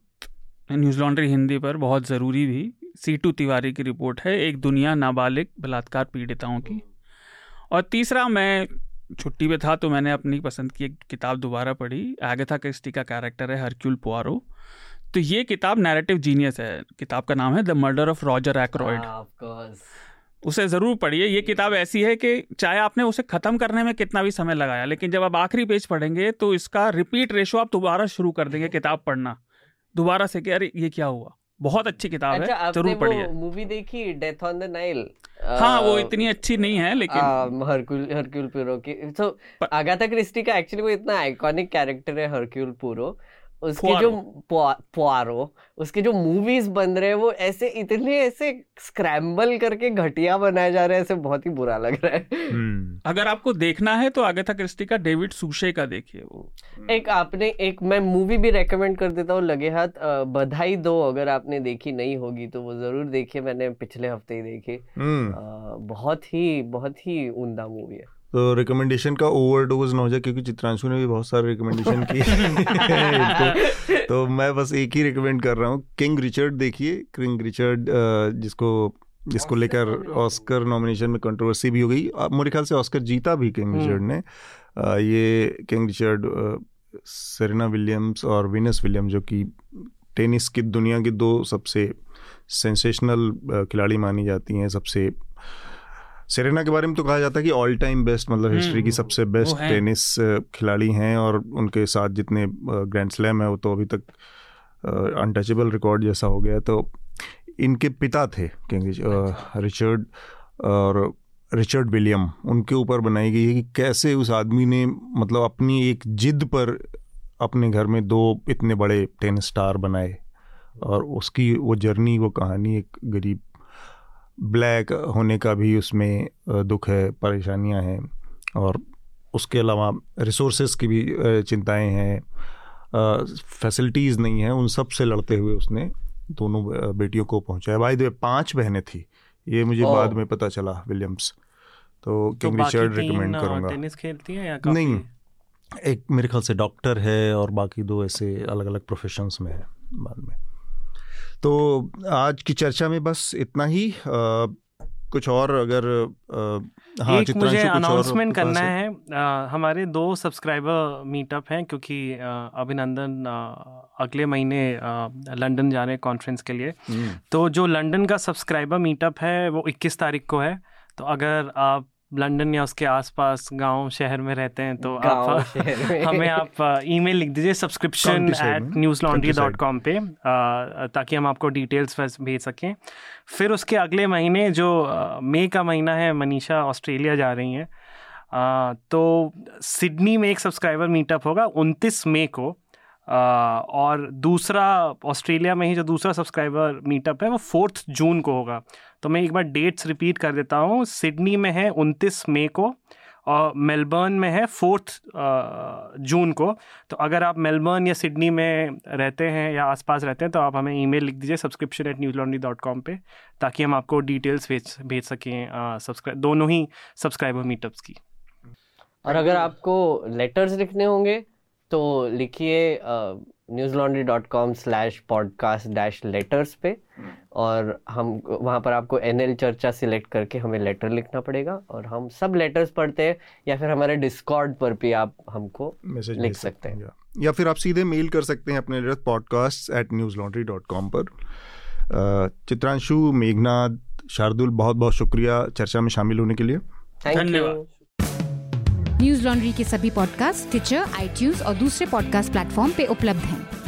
न्यूज़ लॉन्ड्री हिंदी पर बहुत ज़रूरी भी। सीटू तिवारी की रिपोर्ट है एक दुनिया नाबालिग बलात्कार पीड़िताओं की। और तीसरा मैं छुट्टी पे था तो मैंने अपनी पसंद की एक किताब दोबारा पढ़ी एगथा क्रिस्टी का कैरेक्टर है हरक्यूल पुआरो। तो ये किताब नैरेटिव जीनियस है किताब का नाम है the murder of Roger Ackroyd उसे ज़रूर पढ़िए ये किताब ऐसी है कि चाहे आपने उसे ख़त्म करने में कितना भी समय लगाया लेकिन जब आप आखिरी पेज पढ़ेंगे तो इसका रिपीट रेशो आप दोबारा शुरू कर देंगे किताब पढ़ना। दोबारा से कि अरे ये क्या हुआ? बहुत अच्छी किताब अच्छा है ज़रूर पढ़िए। मूवी देखी डेथ ऑन द नाइल हाँ वो इतनी अच्छी नहीं है लेकिन हरक्यूल हरक्यूल पुरो की तो आगाथा क्रिस्टी का एक्चुअली वो इतना आइकॉनिक कैरेक्टर है हरक्यूल पुरो। उसके जो पुआ- पुआरो उसके जो मूवीज़ बन रहे हैं वो ऐसे इतने ऐसे स्क्रैम्बल करके घटिया बनाए जा रहे हैं ऐसे बहुत ही बुरा लग रहा है। हम्म, अगर आपको देखना है तो आगथा क्रिस्टी का डेविड सुशे का देखिए वो। एक आपने एक मैं मूवी भी रेकमेंड कर देता हूँ लगे हाथ बधाई दो अगर आपने देखी नहीं होगी तो वो ज़रूर देखिए मैंने पिछले हफ़्ते ही देखी। हम्म। बहुत ही बहुत ही उमदा मूवी है। तो रिकमेंडेशन का ओवरडोज ना हो जाए क्योंकि चित्रांशु ने भी बहुत सारे रिकमेंडेशन किए तो, तो मैं बस एक ही रिकमेंड कर रहा हूँ किंग रिचर्ड देखिए। किंग रिचर्ड जिसको जिसको लेकर ऑस्कर नॉमिनेशन में कंट्रोवर्सी भी हो गई। मेरे ख्याल से ऑस्कर जीता भी किंग रिचर्ड ने। अ, ये किंग रिचर्ड सेरेना विलियम्स और विनस विलियम जो कि टेनिस की दुनिया की दो सबसे सेंसेशनल खिलाड़ी मानी जाती हैं सबसे सेरेना के बारे में तो कहा जाता है कि ऑल टाइम बेस्ट मतलब हिस्ट्री की हम्म, सबसे बेस्ट टेनिस खिलाड़ी हैं और उनके साथ जितने ग्रैंड स्लैम है वो तो अभी तक अनटचेबल रिकॉर्ड जैसा हो गया तो इनके पिता थे रिचर्ड और रिचर्ड विलियम उनके ऊपर बनाई गई है कि कैसे उस आदमी ने मतलब अपनी एक जिद पर अपने घर में दो इतने बड़े टेनिस स्टार बनाए और उसकी वो जर्नी वो कहानी एक गरीब ब्लैक होने का भी उसमें दुख है परेशानियाँ हैं और उसके अलावा रिसोर्सेज की भी चिंताएँ हैं। फैसिलिटीज़ नहीं है उन सबसे लड़ते हुए उसने दोनों बेटियों को पहुँचाया। भाई दे पाँच बहनें थी। ये मुझे बाद में पता चला विलियम्स तो किंग रिचर्ड रिकमेंड करूँगा। टेनिस खेलती हैं या नहीं। एक मेरे ख्याल से डॉक्टर है और बाकी दो ऐसे अलग अलग प्रोफेशंस में है बाद में। तो आज की चर्चा में बस इतना ही। आ, कुछ और अगर आ, हाँ एक मुझे अनाउंसमेंट करना है। अ, हमारे दो सब्सक्राइबर मीटअप हैं क्योंकि अभिनंदन अगले महीने लंदन जा रहे हैं कॉन्फ्रेंस के लिए। हम्म, तो जो लंदन का सब्सक्राइबर मीटअप है वो 21 तारीख को है। तो अगर आप लंदन या उसके आसपास गाँव शहर में रहते हैं तो आप हमें आप ईमेल लिख दीजिए subscription at Newslaundry dot com पे अ, ताकि हम आपको डिटेल्स भेज सकें। फिर उसके अगले महीने जो मई का महीना है मनीषा ऑस्ट्रेलिया जा रही हैं तो सिडनी में एक सब्सक्राइबर मीटअप होगा उनतीस मई को और दूसरा ऑस्ट्रेलिया में ही जो दूसरा सब्सक्राइबर मीटअप है वो फोर्थ जून को होगा। तो मैं एक बार डेट्स रिपीट कर देता हूँ। सिडनी में है उनतीस मई को और मेलबर्न में है फोर्थ जून को। तो अगर आप मेलबर्न या सिडनी में रहते हैं या आसपास रहते हैं तो आप हमें ईमेल लिख दीजिए subscription at Newslaundry dot com पर ताकि हम आपको डिटेल्स भेज भेज सकें सब्सक्राइब दोनों ही सब्सक्राइबर मीटअप्स की। और अगर आपको लेटर्स लिखने होंगे तो लिखिए Newslaundry dot com slash podcast dash letters पे। और हम वहाँ पर आपको एनएल चर्चा सिलेक्ट करके हमें लेटर लिखना पड़ेगा और हम सब लेटर्स पढ़ते हैं या फिर हमारे डिस्कॉर्ड पर भी आप हमको मैसेज लिख सकते हैं। या, या फिर आप सीधे मेल कर सकते हैं अपने podcast at Newslaundry dot com पर चित्रांशु मेघनाथ शार्दुल बहुत बहुत शुक्रिया चर्चा में शामिल होने के लिए धन्यवाद। न्यूज़ लॉन्ड्री के सभी पॉडकास्ट ट्विटर आईटीज और दूसरे पॉडकास्ट प्लेटफॉर्म पे उपलब्ध हैं